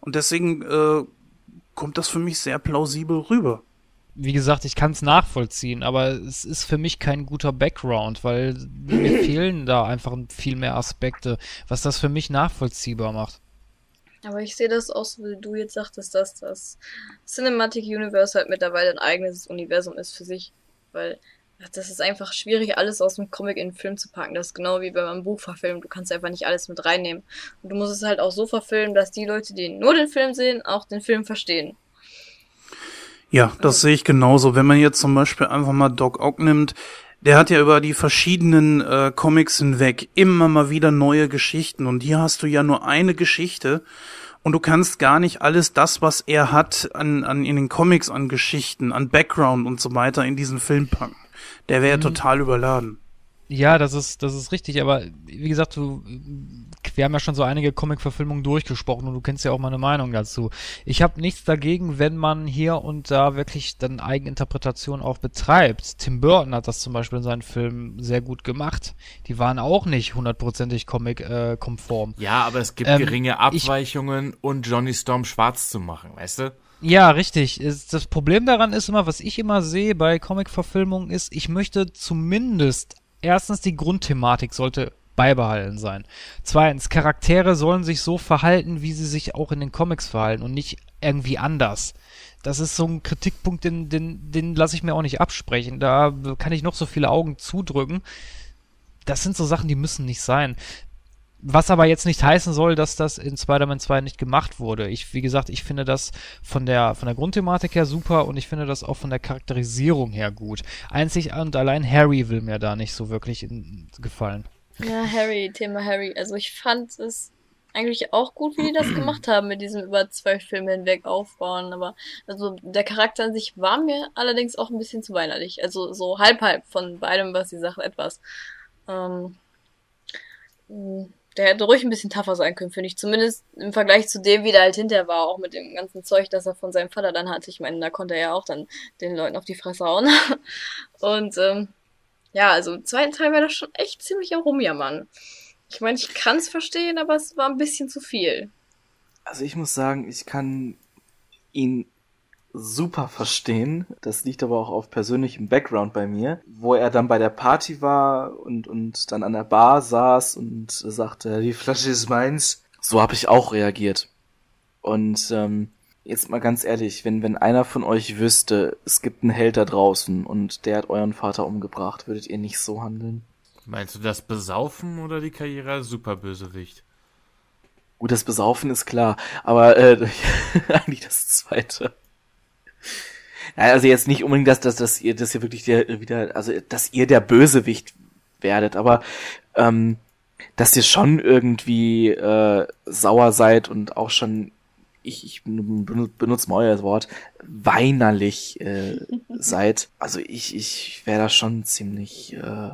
Und deswegen äh, kommt das für mich sehr plausibel rüber wie gesagt, ich kann es nachvollziehen, aber es ist für mich kein guter Background, weil mir fehlen da einfach viel mehr Aspekte, was das für mich nachvollziehbar macht. Aber ich sehe das auch so, wie du jetzt sagtest, dass das Cinematic Universe halt mittlerweile ein eigenes Universum ist für sich. Weil das ist einfach schwierig, alles aus dem Comic in den Film zu packen. Das ist genau wie wenn man ein Buch verfilmt. Du kannst einfach nicht alles mit reinnehmen. Und du musst es halt auch so verfilmen, dass die Leute, die nur den Film sehen, auch den Film verstehen. Ja, das sehe ich genauso. Wenn man jetzt zum Beispiel einfach mal Doc Ock nimmt, der hat ja über die verschiedenen äh, Comics hinweg immer mal wieder neue Geschichten und hier hast du ja nur eine Geschichte und du kannst gar nicht alles das, was er hat an, an in den Comics an Geschichten, an Background und so weiter in diesen Film packen. Der wäre mhm. total überladen. Ja, das ist, das ist richtig, aber wie gesagt, du, wir haben ja schon so einige Comic-Verfilmungen durchgesprochen und du kennst ja auch meine Meinung dazu. Ich habe nichts dagegen, wenn man hier und da wirklich dann Eigeninterpretation auch betreibt. Tim Burton hat das zum Beispiel in seinen Filmen sehr gut gemacht. Die waren auch nicht hundertprozentig Comic-konform. Äh, ja, aber es gibt ähm, geringe Abweichungen ich, und Johnny Storm schwarz zu machen, weißt du? Ja, richtig. Das Problem daran ist immer, was ich immer sehe bei Comic-Verfilmungen ist, ich möchte zumindest erstens die Grundthematik sollte beibehalten sein. Zweitens, Charaktere sollen sich so verhalten, wie sie sich auch in den Comics verhalten und nicht irgendwie anders. Das ist so ein Kritikpunkt, den, den, den lasse ich mir auch nicht absprechen. Da kann ich noch so viele Augen zudrücken. Das sind so Sachen, die müssen nicht sein. Was aber jetzt nicht heißen soll, dass das in Spider-Man 2 nicht gemacht wurde. Ich, wie gesagt, ich finde das von der, von der Grundthematik her super und ich finde das auch von der Charakterisierung her gut. Einzig und allein Harry will mir da nicht so wirklich in, gefallen. Ja, Harry, Thema Harry. Also ich fand es eigentlich auch gut, wie die das gemacht haben mit diesem über zwei Filme hinweg aufbauen. Aber also der Charakter an sich war mir allerdings auch ein bisschen zu weinerlich. Also so halb halb von beidem, was sie sagt, etwas. Ähm, der hätte ruhig ein bisschen tougher sein können, finde ich. Zumindest im Vergleich zu dem, wie der halt hinterher war, auch mit dem ganzen Zeug, das er von seinem Vater dann hatte. Ich meine, da konnte er ja auch dann den Leuten auf die Fresse hauen. Und ähm, ja, also im zweiten Teil wäre das schon echt ziemlich herumjammern. Ich meine, ich kann es verstehen, aber es war ein bisschen zu viel. Also ich muss sagen, ich kann ihn super verstehen. Das liegt aber auch auf persönlichem Background bei mir, wo er dann bei der Party war und, und dann an der Bar saß und sagte, die Flasche ist meins. So habe ich auch reagiert. Und ähm, jetzt mal ganz ehrlich, wenn, wenn einer von euch wüsste, es gibt einen Held da draußen und der hat euren Vater umgebracht, würdet ihr nicht so handeln? Meinst du das Besaufen oder die Karriere als Superbösewicht? Gut, das Besaufen ist klar, aber äh, eigentlich das Zweite. Also jetzt nicht unbedingt, dass, dass, dass ihr das hier wirklich der, wieder, also dass ihr der Bösewicht werdet, aber ähm, dass ihr schon irgendwie äh, sauer seid und auch schon, ich, ich benutze mal euer Wort, weinerlich äh, seid. Also ich, ich wäre da schon ziemlich äh,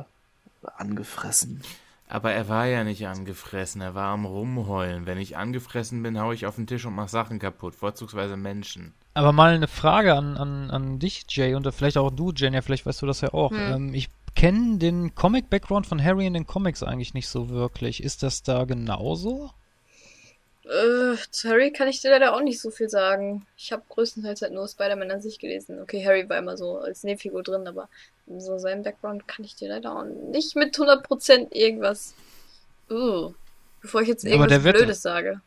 angefressen. Aber er war ja nicht angefressen, er war am Rumheulen. Wenn ich angefressen bin, hau ich auf den Tisch und mach Sachen kaputt, vorzugsweise Menschen. Aber mal eine Frage an, an, an dich, Jay, und vielleicht auch du, Jen, ja, vielleicht weißt du das ja auch. Hm. Ähm, ich kenne den Comic-Background von Harry in den Comics eigentlich nicht so wirklich. Ist das da genauso? Äh, zu Harry kann ich dir leider auch nicht so viel sagen. Ich habe größtenteils halt nur Spider-Man an sich gelesen. Okay, Harry war immer so als Nebenfigur drin, aber so seinen Background kann ich dir leider auch nicht mit 100% irgendwas. Uh, bevor ich jetzt irgendwas Blödes sage.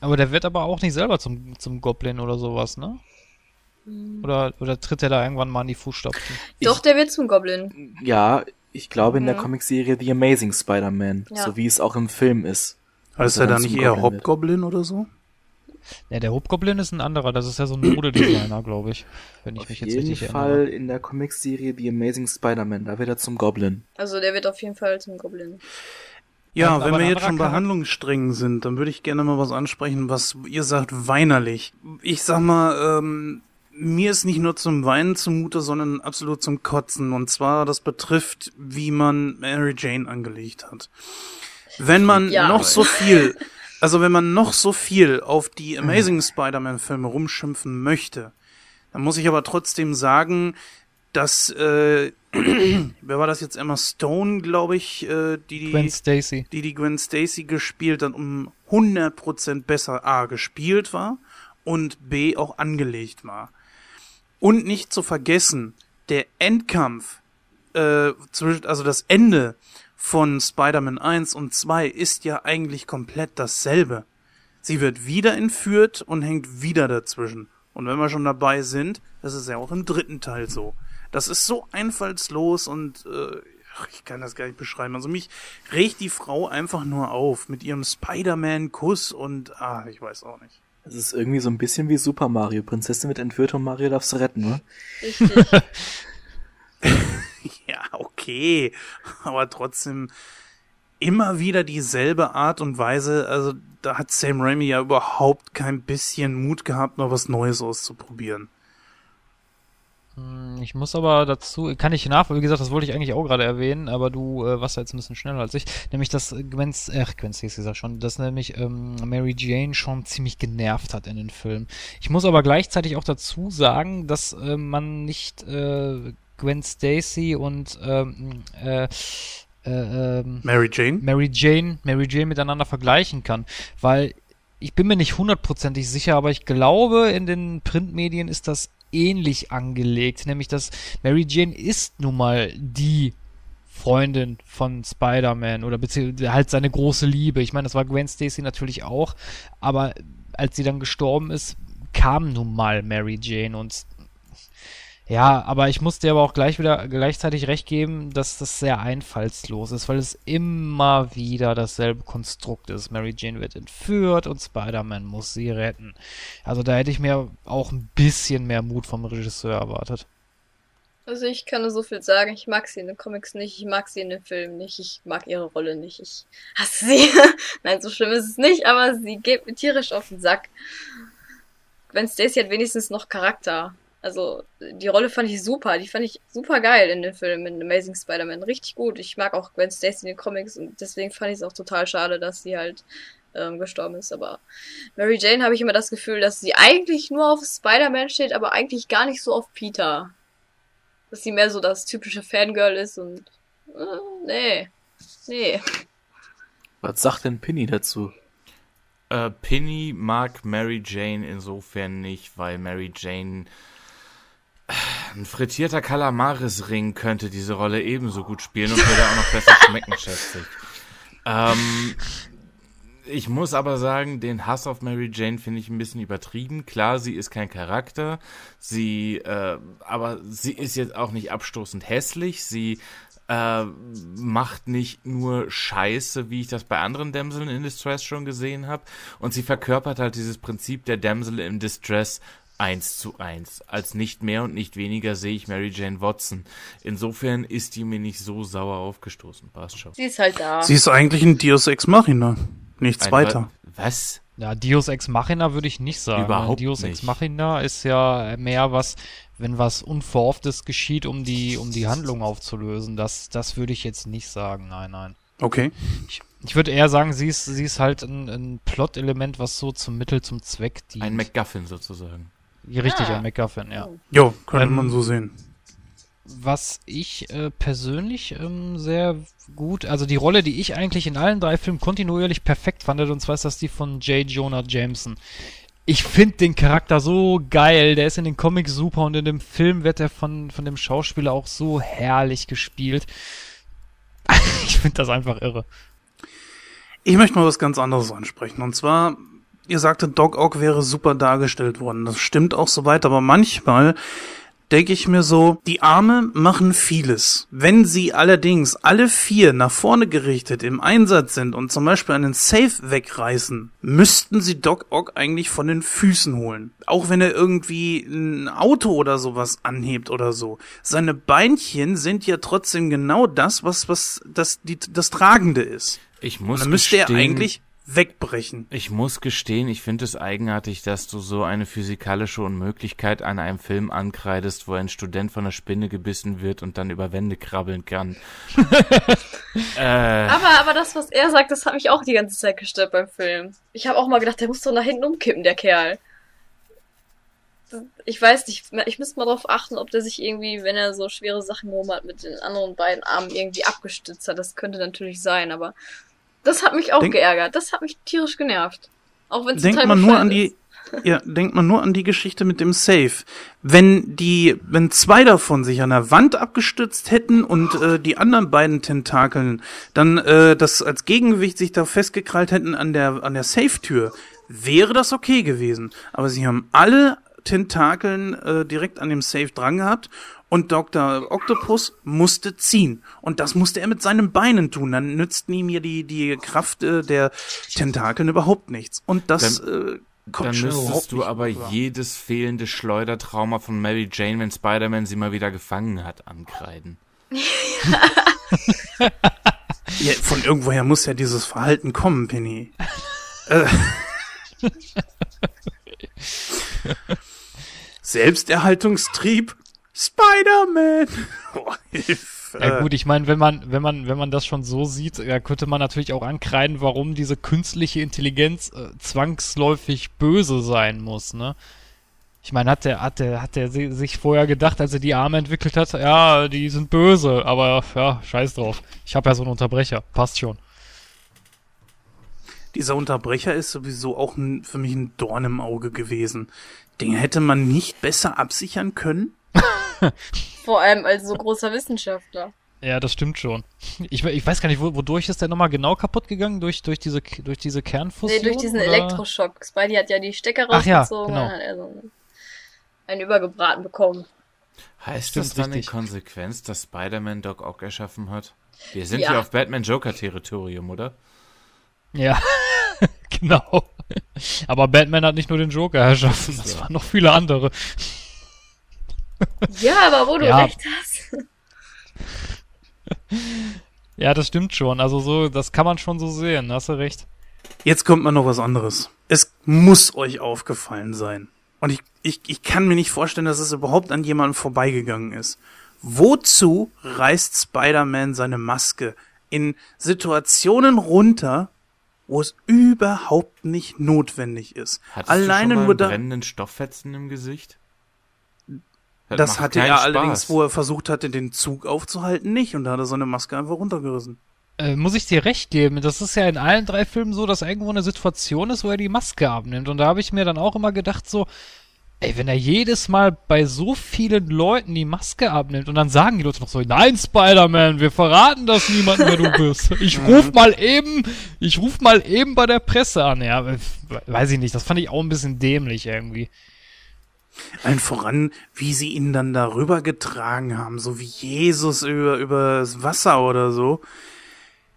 Aber der wird aber auch nicht selber zum, zum Goblin oder sowas, ne? Oder, oder tritt er da irgendwann mal in die Fußstapfen? Doch, der wird zum Goblin. Ja, ich glaube in der Mhm. Comicserie The Amazing Spider-Man, Ja. so wie es auch im Film ist. Heißt Also er da dann nicht eher Goblin wird. Hobgoblin oder so? Ja, der Hobgoblin ist ein anderer. Das ist ja so ein Modedesigner, glaube ich. Wenn ich Auf mich jetzt jeden richtig Fall erinnere. in der Comicserie The Amazing Spider-Man, da wird er zum Goblin. Also der wird auf jeden Fall zum Goblin. Ja, wenn wir jetzt schon bei Charakter- Handlungssträngen sind, dann würde ich gerne mal was ansprechen, was ihr sagt, weinerlich. Ich sag mal, ähm, mir ist nicht nur zum Weinen zumute, sondern absolut zum Kotzen. Und zwar, das betrifft, wie man Mary Jane angelegt hat. Wenn man Ja. noch so viel, also wenn man noch so viel auf die Amazing Spider-Man-Filme rumschimpfen möchte, dann muss ich aber trotzdem sagen, dass, äh, wer war das jetzt? Emma Stone, glaube ich, äh, die die Gwen Stacy. die die Gwen Stacy gespielt dann um 100% besser A gespielt war und B auch angelegt war. Und nicht zu vergessen, der Endkampf, äh, zwischen, also das Ende von Spider-Man 1 und 2 ist ja eigentlich komplett dasselbe. Sie wird wieder entführt und hängt wieder dazwischen. Und wenn wir schon dabei sind, das ist ja auch im dritten Teil so. Das ist so einfallslos und äh, ich kann das gar nicht beschreiben. Also mich regt die Frau einfach nur auf mit ihrem Spider-Man-Kuss und ah, ich weiß auch nicht. Das ist irgendwie so ein bisschen wie Super Mario. Prinzessin wird entführt und Mario darfst du retten, ne? Richtig. Ja, okay, aber trotzdem immer wieder dieselbe Art und Weise. Also da hat Sam Raimi ja überhaupt kein bisschen Mut gehabt, noch was Neues auszuprobieren. Hm, Ich muss aber dazu, kann ich nach, wie gesagt, das wollte ich eigentlich auch gerade erwähnen, aber du äh, warst ja jetzt ein bisschen schneller als ich, nämlich dass Gwen, äh, Gwen Stacy sagt schon, dass nämlich ähm, Mary Jane schon ziemlich genervt hat in den Filmen. Ich muss aber gleichzeitig auch dazu sagen, dass äh, man nicht äh, Gwen Stacy und ähm, äh, äh, ähm, Mary Jane? Mary Jane, Mary Jane miteinander vergleichen kann, weil ich bin mir nicht hundertprozentig sicher, aber ich glaube, in den Printmedien ist das ähnlich angelegt, nämlich dass Mary Jane ist nun mal die Freundin von Spider-Man oder beziehungsweise halt seine große Liebe. Ich meine, das war Gwen Stacy natürlich auch, aber als sie dann gestorben ist, kam nun mal Mary Jane und ja, aber ich muss dir aber auch gleich wieder gleichzeitig recht geben, dass das sehr einfallslos ist, weil es immer wieder dasselbe Konstrukt ist. Mary Jane wird entführt und Spider-Man muss sie retten. Also da hätte ich mir auch ein bisschen mehr Mut vom Regisseur erwartet. Also ich kann nur so viel sagen. Ich mag sie in den Comics nicht, ich mag sie in den Filmen nicht, ich mag ihre Rolle nicht. Ich hasse sie. Nein, so schlimm ist es nicht, aber sie geht mir tierisch auf den Sack. Gwen Stacy hat wenigstens noch Charakter. Also die Rolle fand ich super, die fand ich super geil in den Filmen in Amazing Spider-Man, richtig gut. Ich mag auch Gwen Stacy in den Comics und deswegen fand ich es auch total schade, dass sie halt ähm, gestorben ist. Aber Mary Jane habe ich immer das Gefühl, dass sie eigentlich nur auf Spider-Man steht, aber eigentlich gar nicht so auf Peter dass sie mehr so das typische Fangirl ist und äh, nee, nee. Was sagt denn Pinny dazu? Äh, Penny mag Mary Jane insofern nicht, weil Mary Jane ein frittierter Kalamaris-Ring könnte diese Rolle ebenso gut spielen und würde auch noch besser schmecken, schätze ich. Ähm, ich muss aber sagen, den Hass auf Mary Jane finde ich ein bisschen übertrieben. Klar, sie ist kein Charakter, sie, äh, aber sie ist jetzt auch nicht abstoßend hässlich. Sie äh, macht nicht nur Scheiße, wie ich das bei anderen Damseln in Distress schon gesehen habe. Und sie verkörpert halt dieses Prinzip der Damsel in Distress eins zu eins. Als nicht mehr und nicht weniger sehe ich Mary Jane Watson. Insofern ist die mir nicht so sauer aufgestoßen. Passt schon. Sie ist halt da. Sie ist eigentlich ein Deus Ex Machina. Nichts Ein weiter. Wa- Was? Ja, Deus Ex Machina würde ich nicht sagen. Überhaupt Deus Ex nicht. Machina ist ja mehr was, wenn was Unverhofftes geschieht, um die, um die Handlung aufzulösen. Das, das würde ich jetzt nicht sagen. Nein, nein. Okay. Ich, ich würde eher sagen, sie ist, sie ist halt ein, ein Plot-Element, was so zum Mittel zum Zweck dient. Ein MacGuffin sozusagen. Richtig, Ah. ein MacGuffin, ja. Jo, könnte Ähm, man so sehen. Was ich äh, persönlich ähm, sehr gut, also die Rolle, die ich eigentlich in allen drei Filmen kontinuierlich perfekt fand, und zwar ist das die von J. Jonah Jameson. Ich finde den Charakter so geil, der ist in den Comics super und in dem Film wird er von, von dem Schauspieler auch so herrlich gespielt. ich finde das einfach irre. Ich möchte mal was ganz anderes ansprechen. Und zwar, ihr sagtet, Doc Ock wäre super dargestellt worden. Das stimmt auch soweit, aber manchmal denke ich mir so, die Arme machen vieles. Wenn sie allerdings alle vier nach vorne gerichtet im Einsatz sind und zum Beispiel einen Safe wegreißen, müssten sie Doc Ock eigentlich von den Füßen holen. Auch wenn er irgendwie ein Auto oder sowas anhebt oder so. Seine Beinchen sind ja trotzdem genau das, was, was das, die, das Tragende ist. Ich Und muss dann müsste er eigentlich wegbrechen. Ich muss gestehen, ich finde es eigenartig, dass du so eine physikalische Unmöglichkeit an einem Film ankreidest, wo ein Student von einer Spinne gebissen wird und dann über Wände krabbeln kann. äh, Aber, aber das, was er sagt, das hat mich auch die ganze Zeit gestört beim Film. Ich habe auch mal gedacht, der muss doch nach hinten umkippen, der Kerl. Ich weiß nicht, ich müsste mal darauf achten, ob der sich irgendwie, wenn er so schwere Sachen gehoben hat, mit den anderen beiden Armen irgendwie abgestützt hat. Das könnte natürlich sein, aber das hat mich auch Denk- geärgert. Das hat mich tierisch genervt. Auch wenn es denkt man nur an die, ist. ja, denkt man nur an die Geschichte mit dem Safe. Wenn die, wenn zwei davon sich an der Wand abgestützt hätten und äh, die anderen beiden Tentakeln dann äh, das als Gegengewicht sich da festgekrallt hätten an der an der Safe-Tür, wäre das okay gewesen. Aber sie haben alle Tentakeln äh, direkt an dem Safe dran gehabt und Dr. Octopus musste ziehen. Und das musste er mit seinen Beinen tun. Dann nützten ihm ja die, die Kraft äh, der Tentakeln überhaupt nichts. Und das äh, kommt dann müsstest du aber rüber. jedes fehlende Schleudertrauma von Mary Jane, wenn Spider-Man sie mal wieder gefangen hat, ankreiden. Ja, von irgendwoher muss ja dieses Verhalten kommen, Penny. äh. Selbsterhaltungstrieb? Spider-Man! Oh, Hilfe. Ja gut, ich meine, wenn man, wenn man, wenn man das schon so sieht, ja, könnte man natürlich auch ankreiden, warum diese künstliche Intelligenz äh, zwangsläufig böse sein muss, ne? Ich meine, hat der, hat der, hat der si- sich vorher gedacht, als er die Arme entwickelt hat, ja, die sind böse, aber ja, scheiß drauf. Ich habe ja so einen Unterbrecher, passt schon. Dieser Unterbrecher ist sowieso auch ein, für mich ein Dorn im Auge gewesen. Den hätte man nicht besser absichern können? Vor allem als so großer Wissenschaftler. Ja, das stimmt schon. Ich, ich weiß gar nicht, wo, wodurch ist der nochmal genau kaputt gegangen? Durch, durch diese, durch diese Kernfusion? Nee, durch diesen oder? Elektroschock. Spidey hat ja die Stecker Ach ja, rausgezogen genau. und dann hat er so einen, einen übergebraten bekommen. Heißt Stimmt, das dann richtig. in Konsequenz, dass Spider-Man Doc Ock erschaffen hat? Wir sind Ja. hier auf Batman-Joker-Territorium, oder? Ja, genau. Aber Batman hat nicht nur den Joker erschaffen, das waren noch viele andere. Ja, aber wo du Ja. recht hast. Ja, das stimmt schon. Also so, das kann man schon so sehen, hast du recht. Jetzt kommt mal noch was anderes. Es muss euch aufgefallen sein. Und ich, ich, ich kann mir nicht vorstellen, dass es überhaupt an jemandem vorbeigegangen ist. Wozu reißt Spider-Man seine Maske in Situationen runter, wo es überhaupt nicht notwendig ist? Hattest Alleine du schon mal einen brennenden Stofffetzen im Gesicht? Das macht hatte er Spaß. allerdings, wo er versucht hatte, den Zug aufzuhalten, nicht. Und da hat er seine Maske einfach runtergerissen. Äh, muss ich dir recht geben, das ist ja in allen drei Filmen so, dass irgendwo eine Situation ist, wo er die Maske abnimmt. Und da habe ich mir dann auch immer gedacht, so, ey, wenn er jedes Mal bei so vielen Leuten die Maske abnimmt und dann sagen die Leute noch so, nein, Spider-Man, wir verraten das niemandem, wer du bist. Ich ruf mal eben, ich ruf mal eben bei der Presse an. Ja, weiß ich nicht, das fand ich auch ein bisschen dämlich irgendwie. Allen voran, wie sie ihn dann darüber getragen haben, so wie Jesus über, über das Wasser oder so,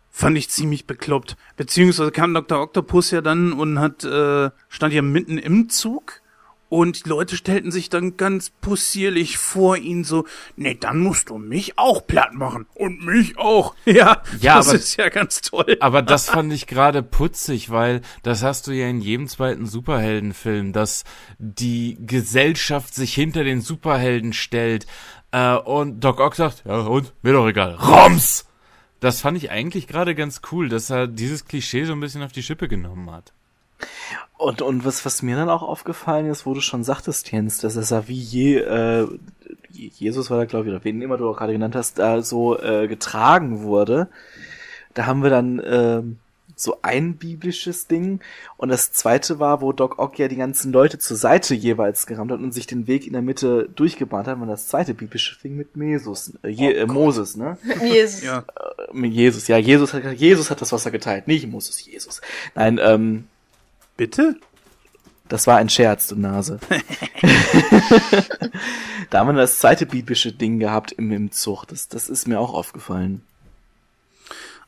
fand ich ziemlich bekloppt. Beziehungsweise kam Dr. Octopus ja dann und hat, äh, stand ja mitten im Zug und die Leute stellten sich dann ganz possierlich vor ihn so, nee, dann musst du mich auch platt machen. Und mich auch. Ja, Ja, das aber- ist ja ganz toll. Aber das fand ich gerade putzig, weil das hast du ja in jedem zweiten Superheldenfilm, dass die Gesellschaft sich hinter den Superhelden stellt äh, und Doc Ock sagt, ja und, mir doch egal, Roms! Das fand ich eigentlich gerade ganz cool, dass er dieses Klischee so ein bisschen auf die Schippe genommen hat. Und, und was, was mir dann auch aufgefallen ist, wo du schon sagtest, Jens, dass es ja wie je, äh, Jesus war da, glaube ich, oder wen immer du auch gerade genannt hast, da so äh, getragen wurde. Da haben wir dann ähm, so ein biblisches Ding. Und das zweite war, wo Doc Ock ja die ganzen Leute zur Seite jeweils gerammt hat und sich den Weg in der Mitte durchgebahnt hat. Und das zweite biblische Ding mit Jesus, äh, Je äh, Moses, ne? Jesus. Ja. Äh, mit Jesus, ja, Jesus hat, Jesus hat das Wasser geteilt, nicht Moses, Jesus. Nein, ähm, Bitte? Das war ein Scherz, du Nase. da haben wir das zweite biblische Ding gehabt im, im Zug. Das, das ist mir auch aufgefallen.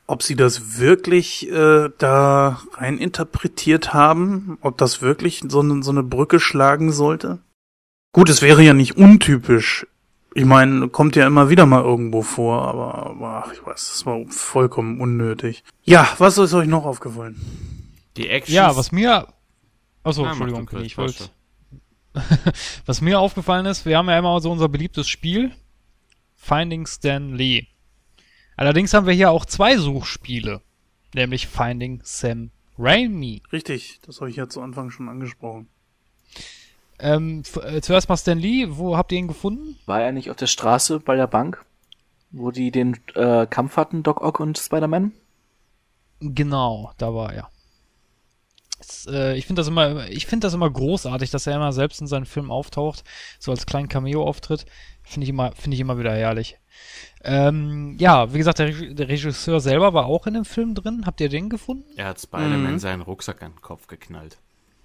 Ob sie das wirklich äh, da rein interpretiert haben, ob das wirklich so eine, so eine Brücke schlagen sollte? Gut, es wäre ja nicht untypisch. Ich meine, kommt ja immer wieder mal irgendwo vor, aber, aber ach, ich weiß, das war vollkommen unnötig. Ja, was ist euch noch aufgefallen? Die Action. Ja, was mir. Achso, Ah, mach Entschuldigung, kurz, ich wollte. was mir aufgefallen ist, wir haben ja immer so unser beliebtes Spiel. Finding Stan Lee. Allerdings haben wir hier auch zwei Suchspiele. Nämlich Finding Sam Raimi. Richtig, das habe ich ja zu Anfang schon angesprochen. Ähm, äh, zuerst mal Stan Lee, wo habt ihr ihn gefunden? War er nicht auf der Straße bei der Bank, wo die den äh, Kampf hatten, Doc Ock und Spider-Man? Genau, da war er. Es, äh, ich finde das immer, ich finde das immer großartig, dass er immer selbst in seinen Filmen auftaucht, so als kleinen Cameo-Auftritt. Finde ich immer, finde ich immer wieder herrlich. Ähm, ja, wie gesagt, der, Reg- der Regisseur selber war auch in dem Film drin. Habt ihr den gefunden? Er hat Spider-Man Mhm. seinen Rucksack an den Kopf geknallt.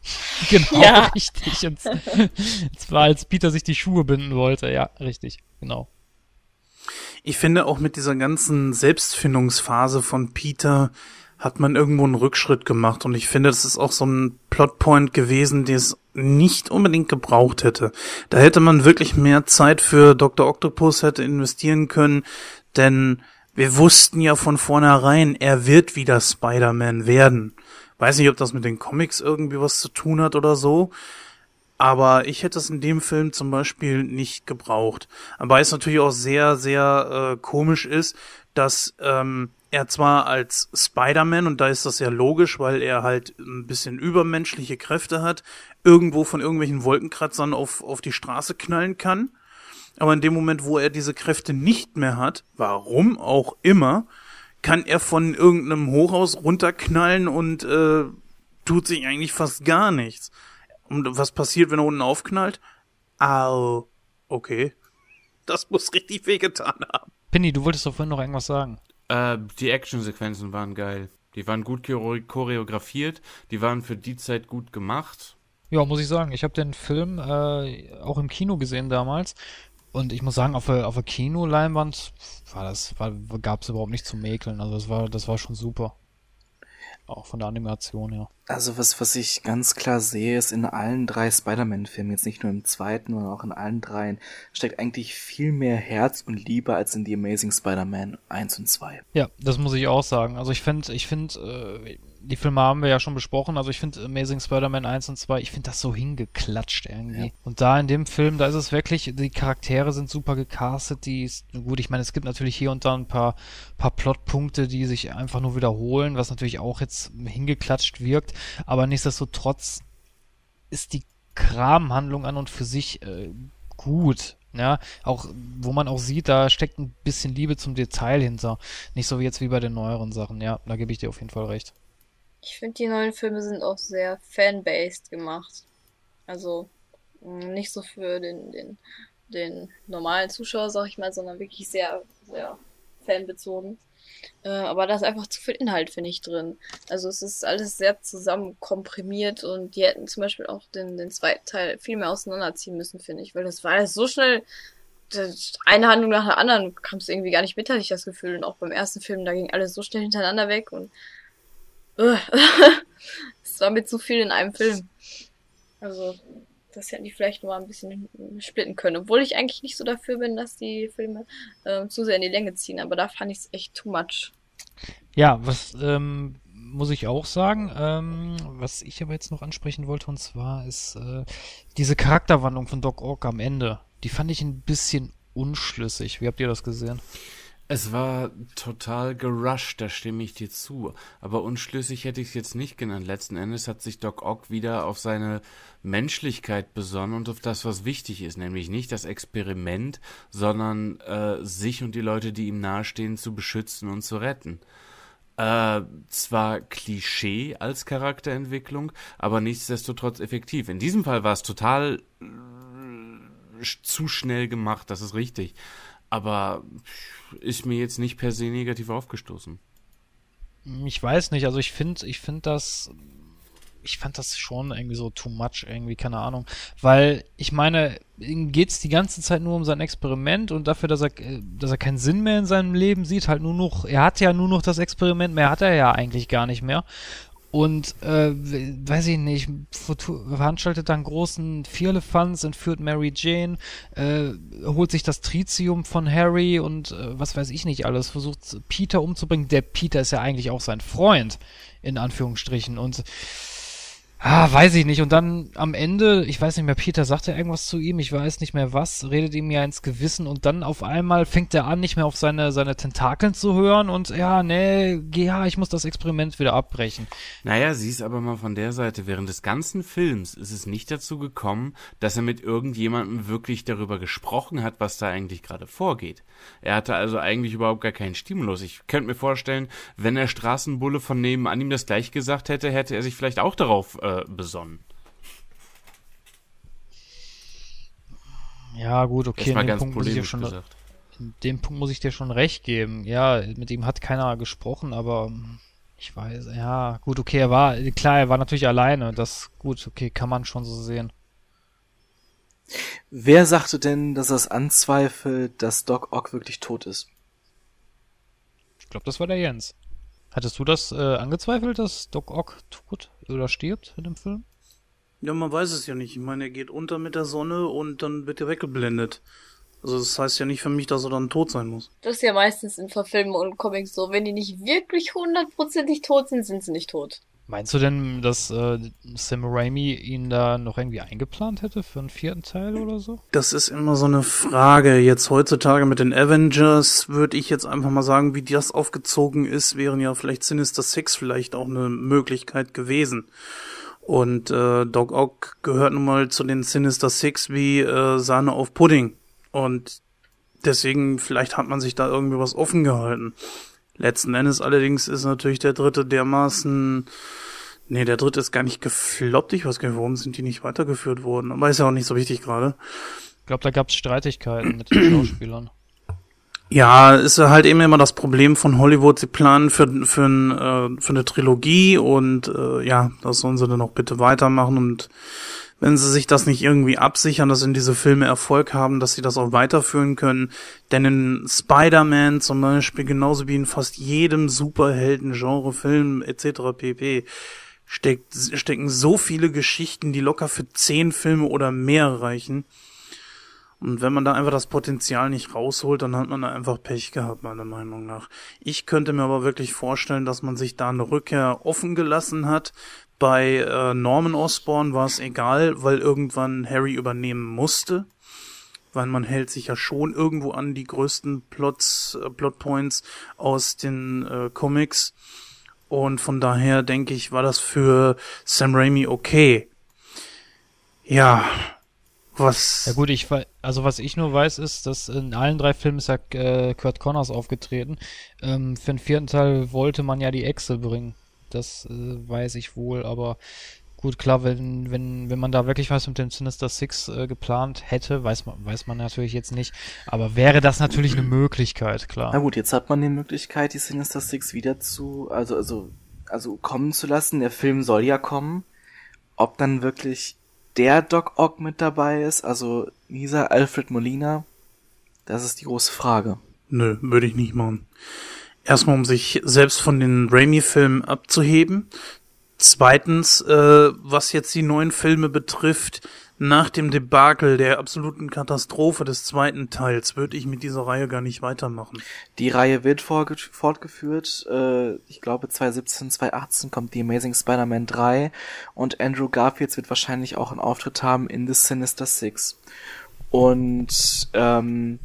Genau, Ja. richtig. Und es war, als Peter sich die Schuhe binden wollte. Ja, richtig, genau. Ich finde auch mit dieser ganzen Selbstfindungsphase von Peter hat man irgendwo einen Rückschritt gemacht und ich finde, das ist auch so ein Plotpoint gewesen, den es nicht unbedingt gebraucht hätte. Da hätte man wirklich mehr Zeit für Dr. Octopus hätte investieren können, denn wir wussten ja von vornherein, er wird wieder Spider-Man werden. Weiß nicht, ob das mit den Comics irgendwie was zu tun hat oder so. Aber ich hätte es in dem Film zum Beispiel nicht gebraucht. Aber es natürlich auch sehr, sehr äh, komisch ist, dass ähm, er zwar als Spider-Man, und da ist das ja logisch, weil er halt ein bisschen übermenschliche Kräfte hat, irgendwo von irgendwelchen Wolkenkratzern auf, auf die Straße knallen kann. Aber in dem Moment, wo er diese Kräfte nicht mehr hat, warum auch immer, kann er von irgendeinem Hochhaus runterknallen und äh, tut sich eigentlich fast gar nichts. Und was passiert, wenn er unten aufknallt? Au. Okay. Das muss richtig wehgetan haben. Penny, du wolltest doch vorhin noch irgendwas sagen. Äh, die Actionsequenzen waren geil. Die waren gut chore- choreografiert, die waren für die Zeit gut gemacht. Ja, muss ich sagen. Ich habe den Film äh, auch im Kino gesehen damals. Und ich muss sagen, auf der, auf der Kinoleinwand war das, war, gab es überhaupt nicht zu mäkeln. Also das war, das war schon super. Auch von der Animation her. Also was, was ich ganz klar sehe, ist in allen drei Spider-Man-Filmen, jetzt nicht nur im zweiten, sondern auch in allen dreien, steckt eigentlich viel mehr Herz und Liebe als in The Amazing Spider-Man 1 und 2. Ja, das muss ich auch sagen. Also ich finde, ich finde, äh, die Filme haben wir ja schon besprochen. Also ich finde Amazing Spider-Man 1 und 2, ich finde das so hingeklatscht irgendwie. Ja. Und da in dem Film, da ist es wirklich, die Charaktere sind super gecastet, die ist, gut, ich meine, es gibt natürlich hier und da ein paar, paar Plotpunkte, die sich einfach nur wiederholen, was natürlich auch jetzt hingeklatscht wirkt. Aber nichtsdestotrotz ist die Kramhandlung an und für sich äh, gut. Ja, auch, wo man auch sieht, da steckt ein bisschen Liebe zum Detail hinter. Nicht so wie jetzt wie bei den neueren Sachen. Ja, da gebe ich dir auf jeden Fall recht. Ich finde, die neuen Filme sind auch sehr fan-based gemacht. Also mh, nicht so für den, den, den normalen Zuschauer, sag ich mal, sondern wirklich sehr, sehr fanbezogen. Äh, aber da ist einfach zu viel Inhalt, finde ich, drin. Also es ist alles sehr zusammen komprimiert und die hätten zum Beispiel auch den, den zweiten Teil viel mehr auseinanderziehen müssen, finde ich, weil das war alles so schnell. Eine Handlung nach der anderen, du kamst irgendwie gar nicht mit, hatte ich das Gefühl. Und auch beim ersten Film, da ging alles so schnell hintereinander weg und es war mir zu viel in einem Film. Also, das hätten die vielleicht mal ein bisschen splitten können. Obwohl ich eigentlich nicht so dafür bin, dass die Filme ähm, zu sehr in die Länge ziehen. Aber da fand ich es echt too much. Ja, was ähm, muss ich auch sagen, ähm, was ich aber jetzt noch ansprechen wollte, und zwar ist äh, diese Charakterwandlung von Doc Ock am Ende. Die fand ich ein bisschen unschlüssig. Wie habt ihr das gesehen? Es war total gerusht, da stimme ich dir zu. Aber unschlüssig hätte ich es jetzt nicht genannt. Letzten Endes hat sich Doc Ock wieder auf seine Menschlichkeit besonnen und auf das, was wichtig ist. Nämlich nicht das Experiment, sondern äh, sich und die Leute, die ihm nahestehen, zu beschützen und zu retten. Äh, zwar Klischee als Charakterentwicklung, aber nichtsdestotrotz effektiv. In diesem Fall war es total äh, zu schnell gemacht, das ist richtig. Aber ist mir jetzt nicht per se negativ aufgestoßen. Ich weiß nicht, also ich finde, ich finde das, ich fand das schon irgendwie so too much, irgendwie, keine Ahnung. Weil, ich meine, ihm geht's die ganze Zeit nur um sein Experiment und dafür, dass er, dass er keinen Sinn mehr in seinem Leben sieht, halt nur noch, er hat ja nur noch das Experiment, mehr hat er ja eigentlich gar nicht mehr. Und, äh, weiß ich nicht, veranstaltet dann großen Vierlefanz, entführt Mary Jane, äh, holt sich das Tritium von Harry und äh, was weiß ich nicht alles, versucht Peter umzubringen. Der Peter ist ja eigentlich auch sein Freund, in Anführungsstrichen. Und Ah, weiß ich nicht. Und dann am Ende, ich weiß nicht mehr, Peter sagt ja irgendwas zu ihm, ich weiß nicht mehr was, redet ihm ja ins Gewissen und dann auf einmal fängt er an, nicht mehr auf seine, seine Tentakeln zu hören und ja, nee, ja, ich muss das Experiment wieder abbrechen. Naja, siehst aber mal von der Seite, während des ganzen Films ist es nicht dazu gekommen, dass er mit irgendjemandem wirklich darüber gesprochen hat, was da eigentlich gerade vorgeht. Er hatte also eigentlich überhaupt gar keinen Stimulus. Ich könnte mir vorstellen, wenn der Straßenbulle von nebenan ihm das gleich gesagt hätte, hätte er sich vielleicht auch darauf äh, äh, besonnen. Ja, gut, okay, in dem, Punkt muss ich dir schon, gesagt. in dem Punkt muss ich dir schon recht geben. Ja, mit ihm hat keiner gesprochen, aber ich weiß, ja, gut, okay, er war, klar, er war natürlich alleine, das, gut, okay, kann man schon so sehen. Wer sagte denn, dass es anzweifelt, dass Doc Ock wirklich tot ist? Ich glaube, das war der Jens. Hattest du das äh, angezweifelt, dass Doc Ock tot oder stirbt in dem Film? Ja, man weiß es ja nicht. Ich meine, er geht unter mit der Sonne und dann wird er weggeblendet. Also das heißt ja nicht für mich, dass er dann tot sein muss. Das ist ja meistens in Verfilmen und Comics so. Wenn die nicht wirklich hundertprozentig tot sind, sind sie nicht tot. Meinst du denn, dass äh, Sam Raimi ihn da noch irgendwie eingeplant hätte für einen vierten Teil oder so? Das ist immer so eine Frage. Jetzt heutzutage mit den Avengers würde ich jetzt einfach mal sagen, wie das aufgezogen ist, wären ja vielleicht Sinister Six vielleicht auch eine Möglichkeit gewesen. Und äh, Doc Ock gehört nun mal zu den Sinister Six wie äh, Sahne auf Pudding. Und deswegen, vielleicht hat man sich da irgendwie was offen gehalten. Letzten Endes allerdings ist natürlich der dritte dermaßen Nee, der dritte ist gar nicht gefloppt. Ich weiß gar nicht, warum sind die nicht weitergeführt worden. Aber ist ja auch nicht so wichtig gerade. Ich glaube, da gab es Streitigkeiten mit den Schauspielern. Ja, ist halt eben immer das Problem von Hollywood. Sie planen für, für, ein, äh, für eine Trilogie und äh, ja, das sollen sie dann auch bitte weitermachen. Und wenn sie sich das nicht irgendwie absichern, dass in diese Filme Erfolg haben, dass sie das auch weiterführen können. Denn in Spider-Man zum Beispiel, genauso wie in fast jedem Superhelden-Genre-Film etc. pp steckt, stecken so viele Geschichten, die locker für zehn Filme oder mehr reichen. Und wenn man da einfach das Potenzial nicht rausholt, dann hat man da einfach Pech gehabt, meiner Meinung nach. Ich könnte mir aber wirklich vorstellen, dass man sich da eine Rückkehr offen gelassen hat. Bei äh, Norman Osborn war es egal, weil irgendwann Harry übernehmen musste. Weil man hält sich ja schon irgendwo an die größten Plots, äh, Plotpoints aus den äh, Comics. Und von daher denke ich, war das für Sam Raimi okay. Ja, was. Ja gut, ich also was ich nur weiß, ist, dass in allen drei Filmen ist ja äh, Kurt Connors aufgetreten. Ähm, für den vierten Teil wollte man ja die Echse bringen. Das äh, weiß ich wohl, aber Gut, klar, wenn, wenn, wenn man da wirklich was mit dem Sinister Six äh, geplant hätte, weiß man, weiß man natürlich jetzt nicht. Aber wäre das natürlich eine Möglichkeit, klar. Na gut, jetzt hat man die Möglichkeit, die Sinister Six wieder zu, also, also, also kommen zu lassen. Der Film soll ja kommen. Ob dann wirklich der Doc Ock mit dabei ist, also dieser Alfred Molina, das ist die große Frage. Nö, würde ich nicht machen. Erstmal, um sich selbst von den Raimi-Filmen abzuheben. Zweitens, äh, was jetzt die neuen Filme betrifft, nach dem Debakel der absoluten Katastrophe des zweiten Teils würde ich mit dieser Reihe gar nicht weitermachen. Die Reihe wird fortgeführt. Äh, ich glaube 2017, 2018 kommt die Amazing Spider-Man 3 und Andrew Garfield wird wahrscheinlich auch einen Auftritt haben in The Sinister Six. Und ähm,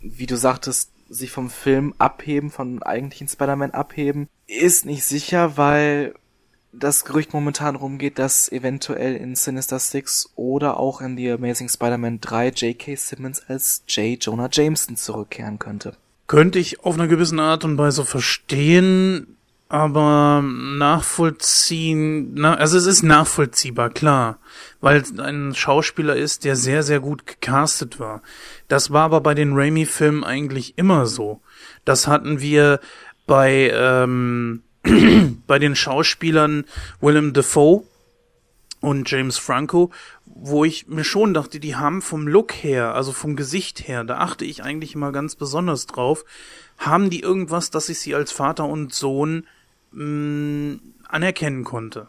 wie du sagtest, sich vom Film abheben, von eigentlichen Spider-Man abheben, ist nicht sicher, weil das Gerücht momentan rumgeht, dass eventuell in Sinister Six oder auch in The Amazing Spider-Man 3 J.K. Simmons als J. Jonah Jameson zurückkehren könnte. Könnte ich auf einer gewissen Art und Weise verstehen, aber nachvollziehen, na, also es ist nachvollziehbar, klar, weil ein Schauspieler ist, der sehr, sehr gut gecastet war. Das war aber bei den Raimi-Filmen eigentlich immer so. Das hatten wir bei, ähm, bei den Schauspielern Willem Dafoe und James Franco, wo ich mir schon dachte, die haben vom Look her, also vom Gesicht her, da achte ich eigentlich immer ganz besonders drauf, haben die irgendwas, dass ich sie als Vater und Sohn mh, anerkennen konnte.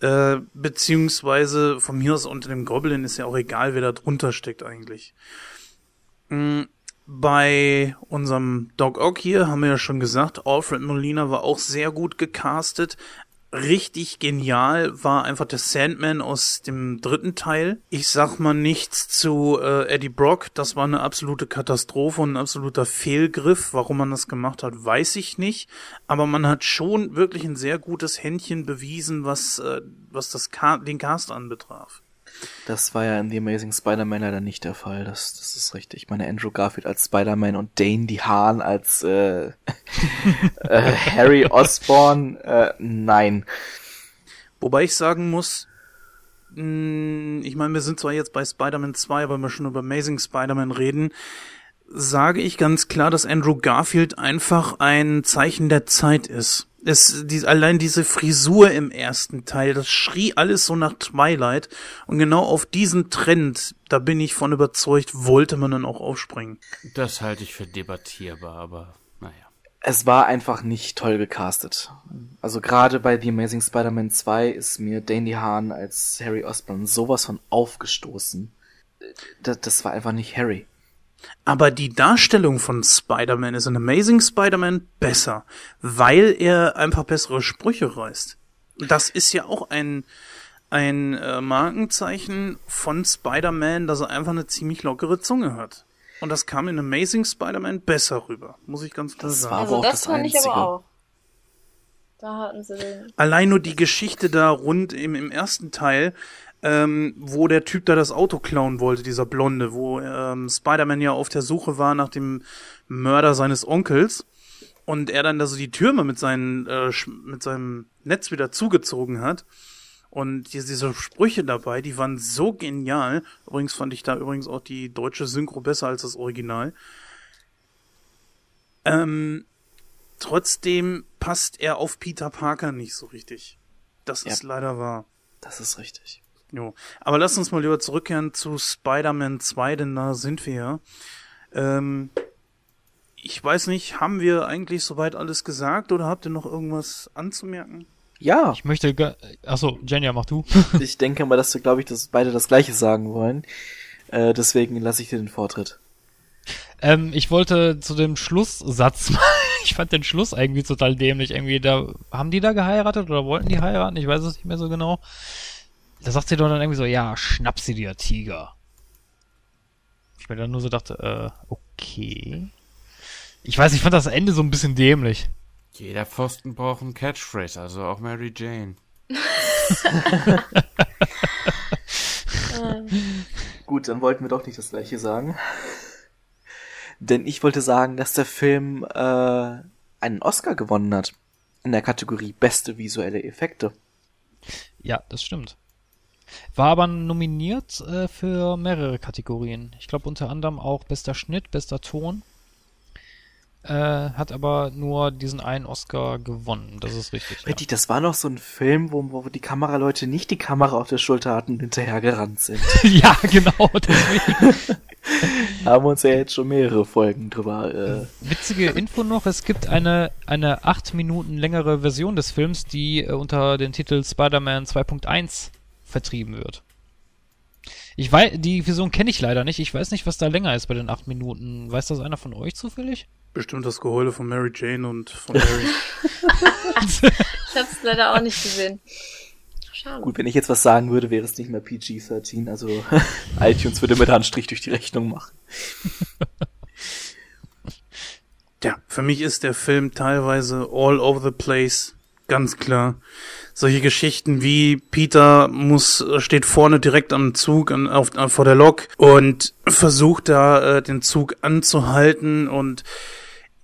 Äh, beziehungsweise von mir aus unter dem Goblin ist ja auch egal, wer da drunter steckt eigentlich. Mh, bei unserem Dog Ock hier haben wir ja schon gesagt, Alfred Molina war auch sehr gut gecastet. Richtig genial war einfach der Sandman aus dem dritten Teil. Ich sag mal nichts zu äh, Eddie Brock. Das war eine absolute Katastrophe und ein absoluter Fehlgriff. Warum man das gemacht hat, weiß ich nicht. Aber man hat schon wirklich ein sehr gutes Händchen bewiesen, was, äh, was das Ka den Cast anbetraf. Das war ja in The Amazing Spider-Man leider nicht der Fall. Das, das ist richtig. Ich meine, Andrew Garfield als Spider-Man und Dane DeHaan als äh, äh, Harry Osborn, äh, nein. Wobei ich sagen muss, mh, ich meine, wir sind zwar jetzt bei Spider-Man 2, weil wir schon über Amazing Spider-Man reden, sage ich ganz klar, dass Andrew Garfield einfach ein Zeichen der Zeit ist. Es, die, allein diese Frisur im ersten Teil, das schrie alles so nach Twilight. Und genau auf diesen Trend, da bin ich von überzeugt, wollte man dann auch aufspringen. Das halte ich für debattierbar, aber naja. Es war einfach nicht toll gecastet. Also gerade bei The Amazing Spider-Man 2 ist mir Danny Hahn als Harry Osborn sowas von aufgestoßen. Das, das war einfach nicht Harry. Aber die Darstellung von Spider-Man ist in Amazing Spider-Man besser, weil er einfach bessere Sprüche reißt. Das ist ja auch ein, ein äh, Markenzeichen von Spider-Man, dass er einfach eine ziemlich lockere Zunge hat. Und das kam in Amazing Spider-Man besser rüber, muss ich ganz klar Das sagen. war aber Also auch das das fand ich Einzige. aber auch. Da hatten sie den. Allein nur die Geschichte da rund im, im ersten Teil, ähm, wo der Typ da das Auto klauen wollte, dieser Blonde, wo ähm, Spider-Man ja auf der Suche war nach dem Mörder seines Onkels und er dann da so die Türme mit, seinen, äh, mit seinem Netz wieder zugezogen hat. Und diese, diese Sprüche dabei, die waren so genial. Übrigens fand ich da übrigens auch die deutsche Synchro besser als das Original. Ähm, trotzdem passt er auf Peter Parker nicht so richtig. Das Ja. ist leider wahr. Das ist richtig. Jo. Aber lass uns mal lieber zurückkehren zu Spider-Man 2, denn da sind wir ja. Ähm, ich weiß nicht, haben wir eigentlich soweit alles gesagt oder habt ihr noch irgendwas anzumerken? Ja, Ich möchte, achso, Jenja, mach du. ich denke mal, dass wir, glaube ich, dass beide das Gleiche sagen wollen. Äh, deswegen lasse ich dir den Vortritt. Ähm, ich wollte zu dem Schlusssatz mal, ich fand den Schluss irgendwie total dämlich. Irgendwie, da, haben die da geheiratet oder wollten die heiraten? Ich weiß es nicht mehr so genau. Da sagt sie doch dann irgendwie so, ja, schnapp sie dir, Tiger. Ich mir dann nur so dachte, äh, okay. Ich weiß, ich fand das Ende so ein bisschen dämlich. Jeder Pfosten braucht einen Catchphrase, also auch Mary Jane. Gut, dann wollten wir doch nicht das Gleiche sagen. Denn ich wollte sagen, dass der Film äh, einen Oscar gewonnen hat. In der Kategorie Beste visuelle Effekte. Ja, das stimmt. War aber nominiert äh, für mehrere Kategorien. Ich glaube unter anderem auch bester Schnitt, bester Ton. Äh, hat aber nur diesen einen Oscar gewonnen. Das ist richtig. Ja. Betty, das war noch so ein Film, wo, wo die Kameraleute nicht die Kamera auf der Schulter hatten und hinterhergerannt sind. ja, genau. Deswegen. Haben wir uns ja jetzt schon mehrere Folgen drüber. Äh, Witzige Info noch, es gibt eine, eine acht Minuten längere Version des Films, die äh, unter dem Titel Spider-Man 2.1 vertrieben wird. Ich weiß, die Version kenne ich leider nicht. Ich weiß nicht, was da länger ist bei den acht Minuten. Weiß das einer von euch zufällig? Bestimmt das Geheule von Mary Jane und von Harry. Ich hab's leider auch nicht gesehen. Schade. gut, wenn ich jetzt was sagen würde, wäre es nicht mehr PG-13. Also iTunes würde mir da einen Strich durch die Rechnung machen. Ja, für mich ist der Film teilweise all over the place, ganz klar. Solche Geschichten wie Peter muss steht vorne direkt am Zug an, auf, äh, vor der Lok und versucht da äh, den Zug anzuhalten und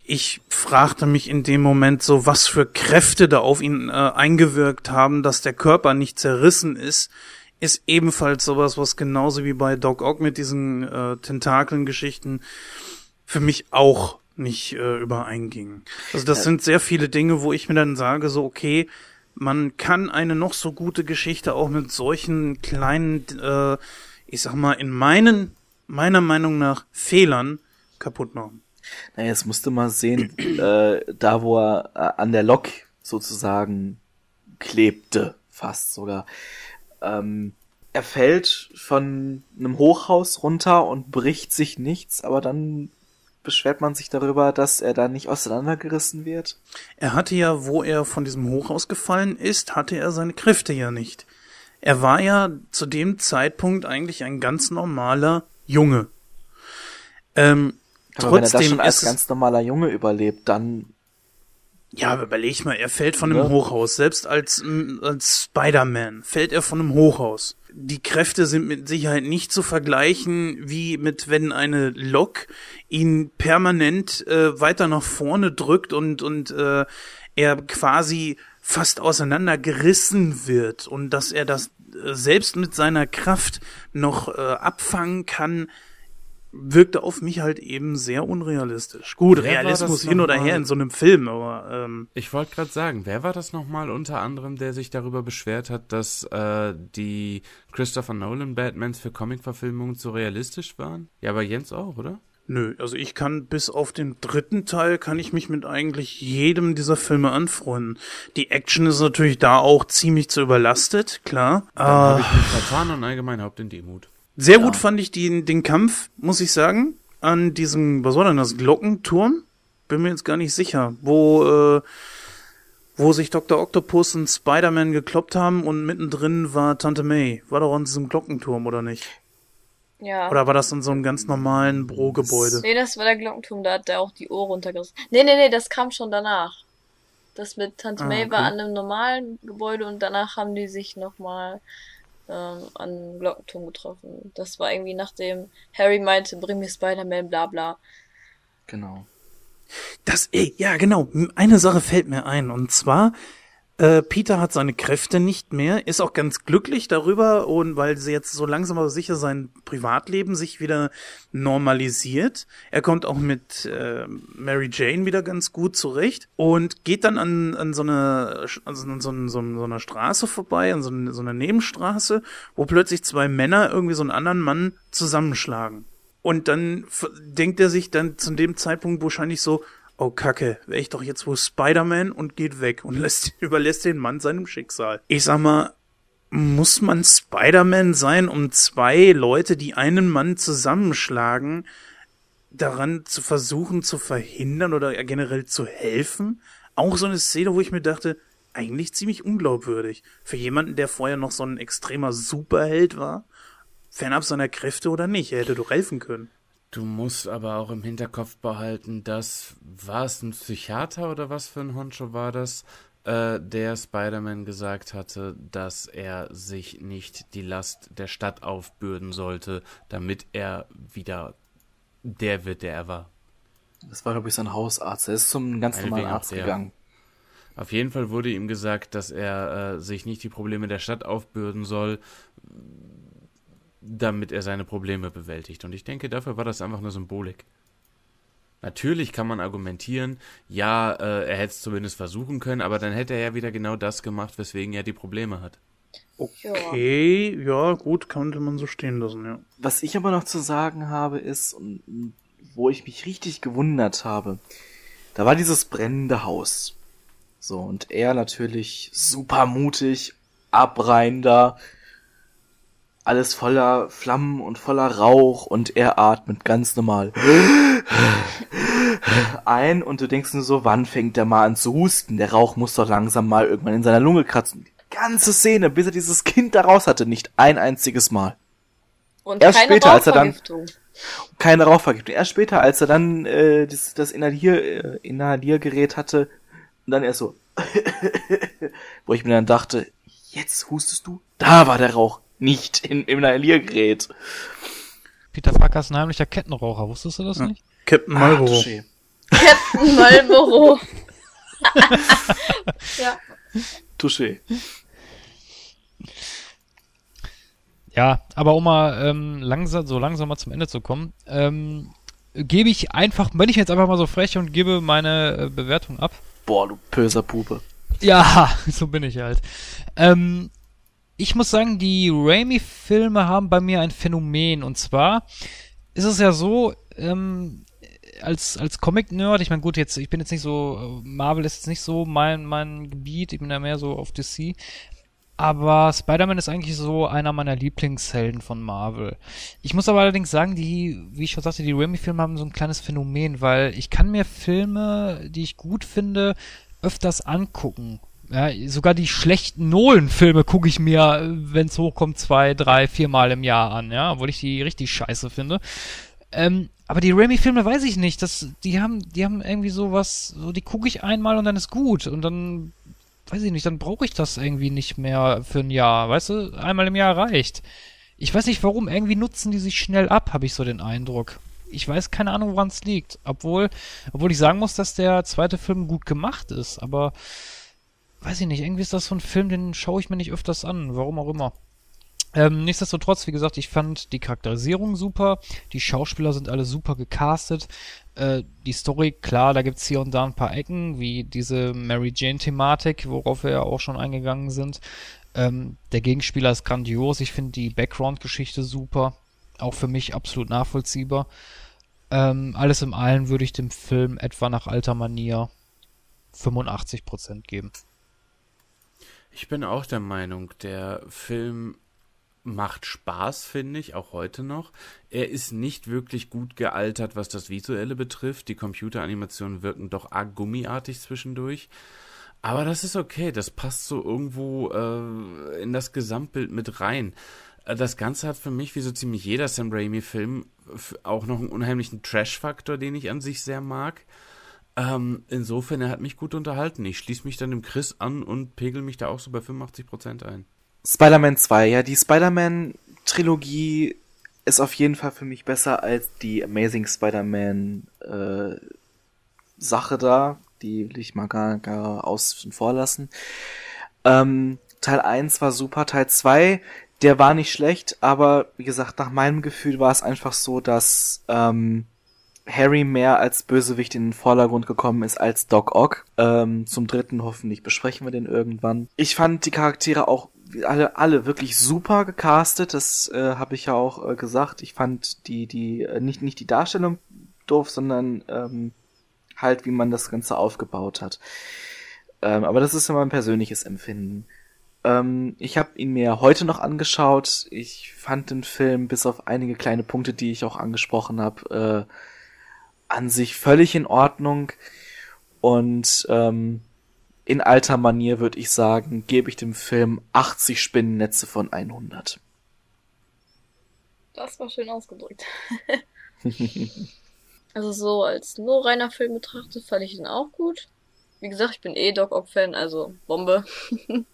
ich fragte mich in dem Moment so, was für Kräfte da auf ihn äh, eingewirkt haben, dass der Körper nicht zerrissen ist, ist ebenfalls sowas, was genauso wie bei Doc Ock mit diesen äh, Tentakeln-Geschichten für mich auch nicht äh, übereinging. Also das sind sehr viele Dinge, wo ich mir dann sage, so okay, man kann eine noch so gute Geschichte auch mit solchen kleinen, äh, ich sag mal, in meinen, meiner Meinung nach Fehlern kaputt machen. Naja, jetzt musste mal sehen, äh, da wo er äh, an der Lok sozusagen klebte, fast sogar. Ähm, er fällt von einem Hochhaus runter und bricht sich nichts, aber dann beschwert man sich darüber, dass er da nicht auseinandergerissen wird. Er hatte ja, wo er von diesem Hochhaus gefallen ist, hatte er seine Kräfte ja nicht. Er war ja zu dem Zeitpunkt eigentlich ein ganz normaler Junge. Ähm, Aber wenn er das trotzdem schon als ganz normaler Junge überlebt, dann Ja, aber überleg mal, er fällt von einem Ja. Hochhaus. Selbst als, als Spider-Man fällt er von einem Hochhaus. Die Kräfte sind mit Sicherheit nicht zu vergleichen, wie mit, wenn eine Lok ihn permanent äh, weiter nach vorne drückt und, und äh, er quasi fast auseinandergerissen wird und dass er das äh, selbst mit seiner Kraft noch äh, abfangen kann, wirkte auf mich halt eben sehr unrealistisch. Gut, Wer Realismus hin oder her in so einem Film, aber ähm, Ich wollte gerade sagen, wer war das nochmal unter anderem, der sich darüber beschwert hat, dass äh, die Christopher Nolan Batmans für Comic-Verfilmungen zu realistisch waren? Ja, aber Jens auch, oder? nö, also ich kann bis auf den dritten Teil kann ich mich mit eigentlich jedem dieser Filme anfreunden. Die Action ist natürlich da auch ziemlich zu überlastet, klar. Dann habe Ah, ich mich vertan und allgemein Haupt in Demut. Sehr gut fand ich den, den Kampf, muss ich sagen, an diesem, was war denn das, Glockenturm? Bin mir jetzt gar nicht sicher, wo, äh, wo sich Dr. Octopus und Spider-Man gekloppt haben und mittendrin war Tante May. War doch an diesem Glockenturm, oder nicht? Ja. Oder war das in so einem ganz normalen Bürogebäude? Nee, das war der Glockenturm, da hat der auch die Ohr runtergerissen. Nee, nee, nee, das kam schon danach. Das mit Tante Ah, May okay. war an einem normalen Gebäude und danach haben die sich nochmal ähm, an Glockenturm getroffen. Das war irgendwie nachdem Harry meinte, bring mir Spider-Man, bla bla. genau. Das, ey, ja, genau. Eine Sache fällt mir ein. Und zwar, äh, Peter hat seine Kräfte nicht mehr, ist auch ganz glücklich darüber und weil sie jetzt so langsam aber sicher sein Privatleben sich wieder normalisiert. Er kommt auch mit äh, Mary Jane wieder ganz gut zurecht und geht dann an, an so eine an so, so, so einer Straße vorbei, an so, so einer Nebenstraße, wo plötzlich zwei Männer irgendwie so einen anderen Mann zusammenschlagen. Und dann denkt er sich dann zu dem Zeitpunkt wahrscheinlich so, oh Kacke, wäre ich doch jetzt wohl Spider-Man und geht weg und lässt, überlässt den Mann seinem Schicksal. Ich sag mal, muss man Spider-Man sein, um zwei Leute, die einen Mann zusammenschlagen, daran zu versuchen zu verhindern oder generell zu helfen? Auch so eine Szene, wo ich mir dachte, eigentlich ziemlich unglaubwürdig. Für jemanden, der vorher noch so ein extremer Superheld war, fernab seiner Kräfte oder nicht. Er hätte doch helfen können. Du musst aber auch im Hinterkopf behalten, dass, war es ein Psychiater oder was für ein Honcho war das, äh, der Spider-Man gesagt hatte, dass er sich nicht die Last der Stadt aufbürden sollte, damit er wieder der wird, der er war. Das war, glaube ich, sein Hausarzt. Er ist zum ganz normalen Arzt gegangen. Auf jeden Fall wurde ihm gesagt, dass er äh, sich nicht die Probleme der Stadt aufbürden soll, damit er seine Probleme bewältigt. Und ich denke, dafür war das einfach eine Symbolik. Natürlich kann man argumentieren, ja, äh, er hätte es zumindest versuchen können, aber dann hätte er ja wieder genau das gemacht, weswegen er die Probleme hat. Okay, ja, gut, könnte man so stehen lassen, ja. Was ich aber noch zu sagen habe, ist, und wo ich mich richtig gewundert habe, da war dieses brennende Haus. So, und er natürlich super mutig, abreihender, alles voller Flammen und voller Rauch und er atmet ganz normal ein und du denkst nur so, wann fängt der mal an zu husten? Der Rauch muss doch langsam mal irgendwann in seiner Lunge kratzen. Die ganze Szene, bis er dieses Kind da raus hatte, nicht ein einziges Mal. Und Erst keine später, als er dann- Rauchvergiftung. keine Rauchvergiftung. Erst später, als er dann äh, das, das Inhalier, äh, Inhaliergerät hatte, und dann erst so, wo ich mir dann dachte, jetzt hustest du? Da war der Rauch, nicht im, im Inhaliergerät. Peter Parker ist ein heimlicher Kettenraucher, wusstest du das Ja. nicht? Captain Ah, Marlboro. touché. Captain Marlboro. ja. Touché. Ja, aber um mal ähm, langsam, so langsam mal zum Ende zu kommen, ähm, gebe ich einfach, wenn ich jetzt einfach mal so frech und gebe meine äh, Bewertung ab. Boah, du böser Bube. Ja, so bin ich halt. Ähm, ich muss sagen, die Raimi-Filme haben bei mir ein Phänomen. Und zwar ist es ja so, ähm, als, als Comic-Nerd, ich meine, gut, jetzt, ich bin jetzt nicht so, Marvel ist jetzt nicht so mein, mein Gebiet, ich bin da mehr so auf DC. Aber Spider-Man ist eigentlich so einer meiner Lieblingshelden von Marvel. Ich muss aber allerdings sagen, die, wie ich schon sagte, die Raimi-Filme haben so ein kleines Phänomen, weil ich kann mir Filme, die ich gut finde, öfters angucken. Ja, sogar die schlechten Nolan-Filme gucke ich mir, wenn es hochkommt, zwei, drei, viermal im Jahr an, ja, obwohl ich die richtig scheiße finde. Ähm, aber die Raimi-Filme weiß ich nicht. Das, die haben, die haben irgendwie sowas, so die gucke ich einmal und dann ist gut. Und dann, weiß ich nicht, dann brauche ich das irgendwie nicht mehr für ein Jahr. Weißt du, einmal im Jahr reicht. Ich weiß nicht warum, irgendwie nutzen die sich schnell ab, habe ich so den Eindruck. Ich weiß keine Ahnung, woran es liegt. Obwohl, obwohl ich sagen muss, dass der zweite Film gut gemacht ist, aber weiß ich nicht, irgendwie ist das so ein Film, den schaue ich mir nicht öfters an, warum auch immer. Ähm, nichtsdestotrotz, wie gesagt, ich fand die Charakterisierung super, die Schauspieler sind alle super gecastet, äh, die Story, klar, da gibt's hier und da ein paar Ecken, wie diese Mary Jane-Thematik, worauf wir ja auch schon eingegangen sind. Ähm, der Gegenspieler ist grandios, ich finde die Background-Geschichte super, auch für mich absolut nachvollziehbar. Ähm, alles im Allen würde ich dem Film etwa nach alter Manier 85% geben. Ich bin auch der Meinung, der Film macht Spaß, finde ich, auch heute noch. Er ist nicht wirklich gut gealtert, was das Visuelle betrifft. Die Computeranimationen wirken doch arg gummiartig zwischendurch. Aber das ist okay, das passt so irgendwo äh, in das Gesamtbild mit rein. Äh, das Ganze hat für mich, wie so ziemlich jeder Sam Raimi-Film, auch noch einen unheimlichen Trash-Faktor, den ich an sich sehr mag. Ähm, insofern, er hat mich gut unterhalten. Ich schließe mich dann dem Chris an und pegel mich da auch so bei 85% ein. Spider-Man 2, ja, die Spider-Man-Trilogie ist auf jeden Fall für mich besser als die Amazing Spider-Man äh, Sache da. Die will ich mal gar, gar außen vor lassen. Ähm, Teil 1 war super, Teil 2, der war nicht schlecht, aber wie gesagt, nach meinem Gefühl war es einfach so, dass ähm, Harry mehr als Bösewicht in den Vordergrund gekommen ist als Doc Ock. Ähm, zum dritten hoffentlich besprechen wir den irgendwann. Ich fand die Charaktere auch alle, alle wirklich super gecastet. Das äh, habe ich ja auch äh, gesagt. Ich fand die, die, äh, nicht, nicht die Darstellung doof, sondern ähm, halt, wie man das Ganze aufgebaut hat. Ähm, aber das ist immer ein persönliches Empfinden. Ähm, ich habe ihn mir heute noch angeschaut. Ich fand den Film bis auf einige kleine Punkte, die ich auch angesprochen habe, äh, an sich völlig in Ordnung. Und ähm, in alter Manier würde ich sagen, gebe ich dem Film 80 Spinnennetze von 100. Das war schön ausgedrückt. also so als nur reiner Film betrachtet fand ich ihn auch gut. Wie gesagt, ich bin eh Doc Ock-Fan, also Bombe.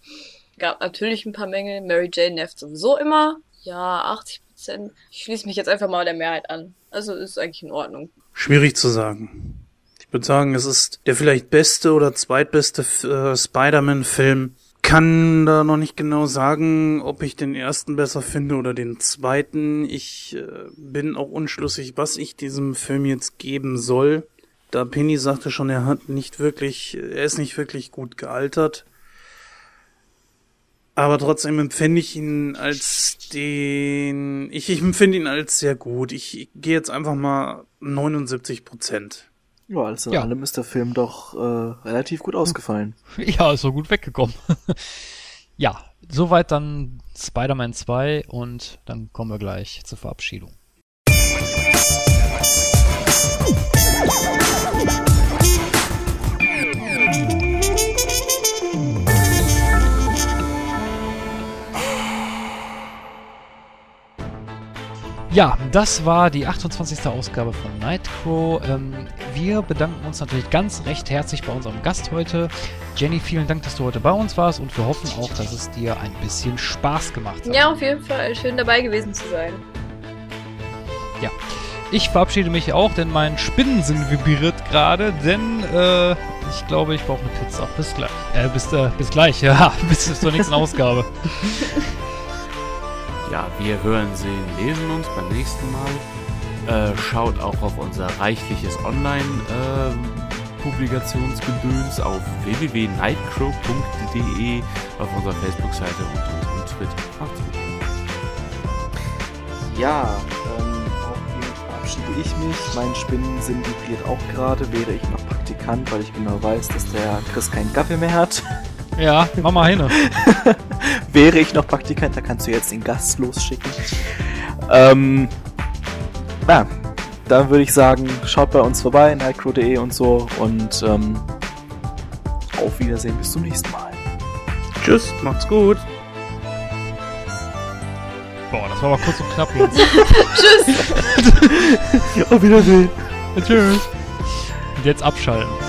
Gab natürlich ein paar Mängel. Mary Jane nervt sowieso immer. Ja, 80 Prozent. Ich schließe mich jetzt einfach mal der Mehrheit an. Also ist eigentlich in Ordnung. Schwierig zu sagen. Ich würde sagen, es ist der vielleicht beste oder zweitbeste äh, Spider-Man-Film. Kann da noch nicht genau sagen, ob ich den ersten besser finde oder den zweiten. Ich äh, bin auch unschlüssig, was ich diesem Film jetzt geben soll. Da Penny sagte schon, er hat nicht wirklich, er ist nicht wirklich gut gealtert. Aber trotzdem empfinde ich ihn als den, ich, ich empfinde ihn als sehr gut. Ich, ich gehe jetzt einfach mal 79 Prozent. Ja, alles in ja. allem ist der Film doch äh, relativ gut ausgefallen. Ja, ist so gut weggekommen. ja, soweit dann Spider-Man 2 und dann kommen wir gleich zur Verabschiedung. Ja, das war die 28. Ausgabe von Nightcrow. Ähm, wir bedanken uns natürlich ganz recht herzlich bei unserem Gast heute. Jenny, vielen Dank, dass du heute bei uns warst und wir hoffen auch, dass es dir ein bisschen Spaß gemacht hat. Ja, auf jeden Fall. Schön dabei gewesen zu sein. Ja. Ich verabschiede mich auch, denn mein Spinnensinn vibriert gerade, denn äh, ich glaube, ich brauche eine Pizza. Bis gleich. Äh, bis, äh, bis gleich, ja. bis zur nächsten Ausgabe. ja, wir hören, sehen, lesen uns beim nächsten Mal. Äh, schaut auch auf unser reichliches Online- Publikationsgedöns auf www.nightcrow.de, auf unserer Facebook-Seite und unserem Twitter. Macht's gut. Ja, ähm, verabschiede ich mich. Mein Spinnensinn vibriert auch gerade. Wäre ich noch Praktikant, weil ich genau weiß, dass der Chris keinen Gaffel mehr hat. Ja, mach mal hin. Wäre ich noch Praktikant, da kannst du jetzt den Gast losschicken. Ähm, ja, dann würde ich sagen, schaut bei uns vorbei, nightcrow.de und so und ähm, auf Wiedersehen, bis zum nächsten Mal. Tschüss, macht's gut. Boah, das war aber kurz und knapp jetzt. Tschüss. Auf Wiedersehen. Tschüss. Und jetzt abschalten.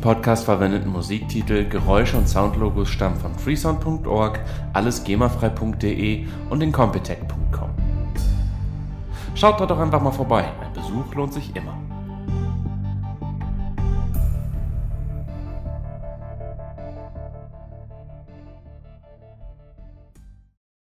Podcast verwendeten Musiktitel, Geräusche und Soundlogos stammen von freesound.org, allesgemafrei.de und incompetech.com. Schaut dort doch einfach mal vorbei, ein Besuch lohnt sich immer.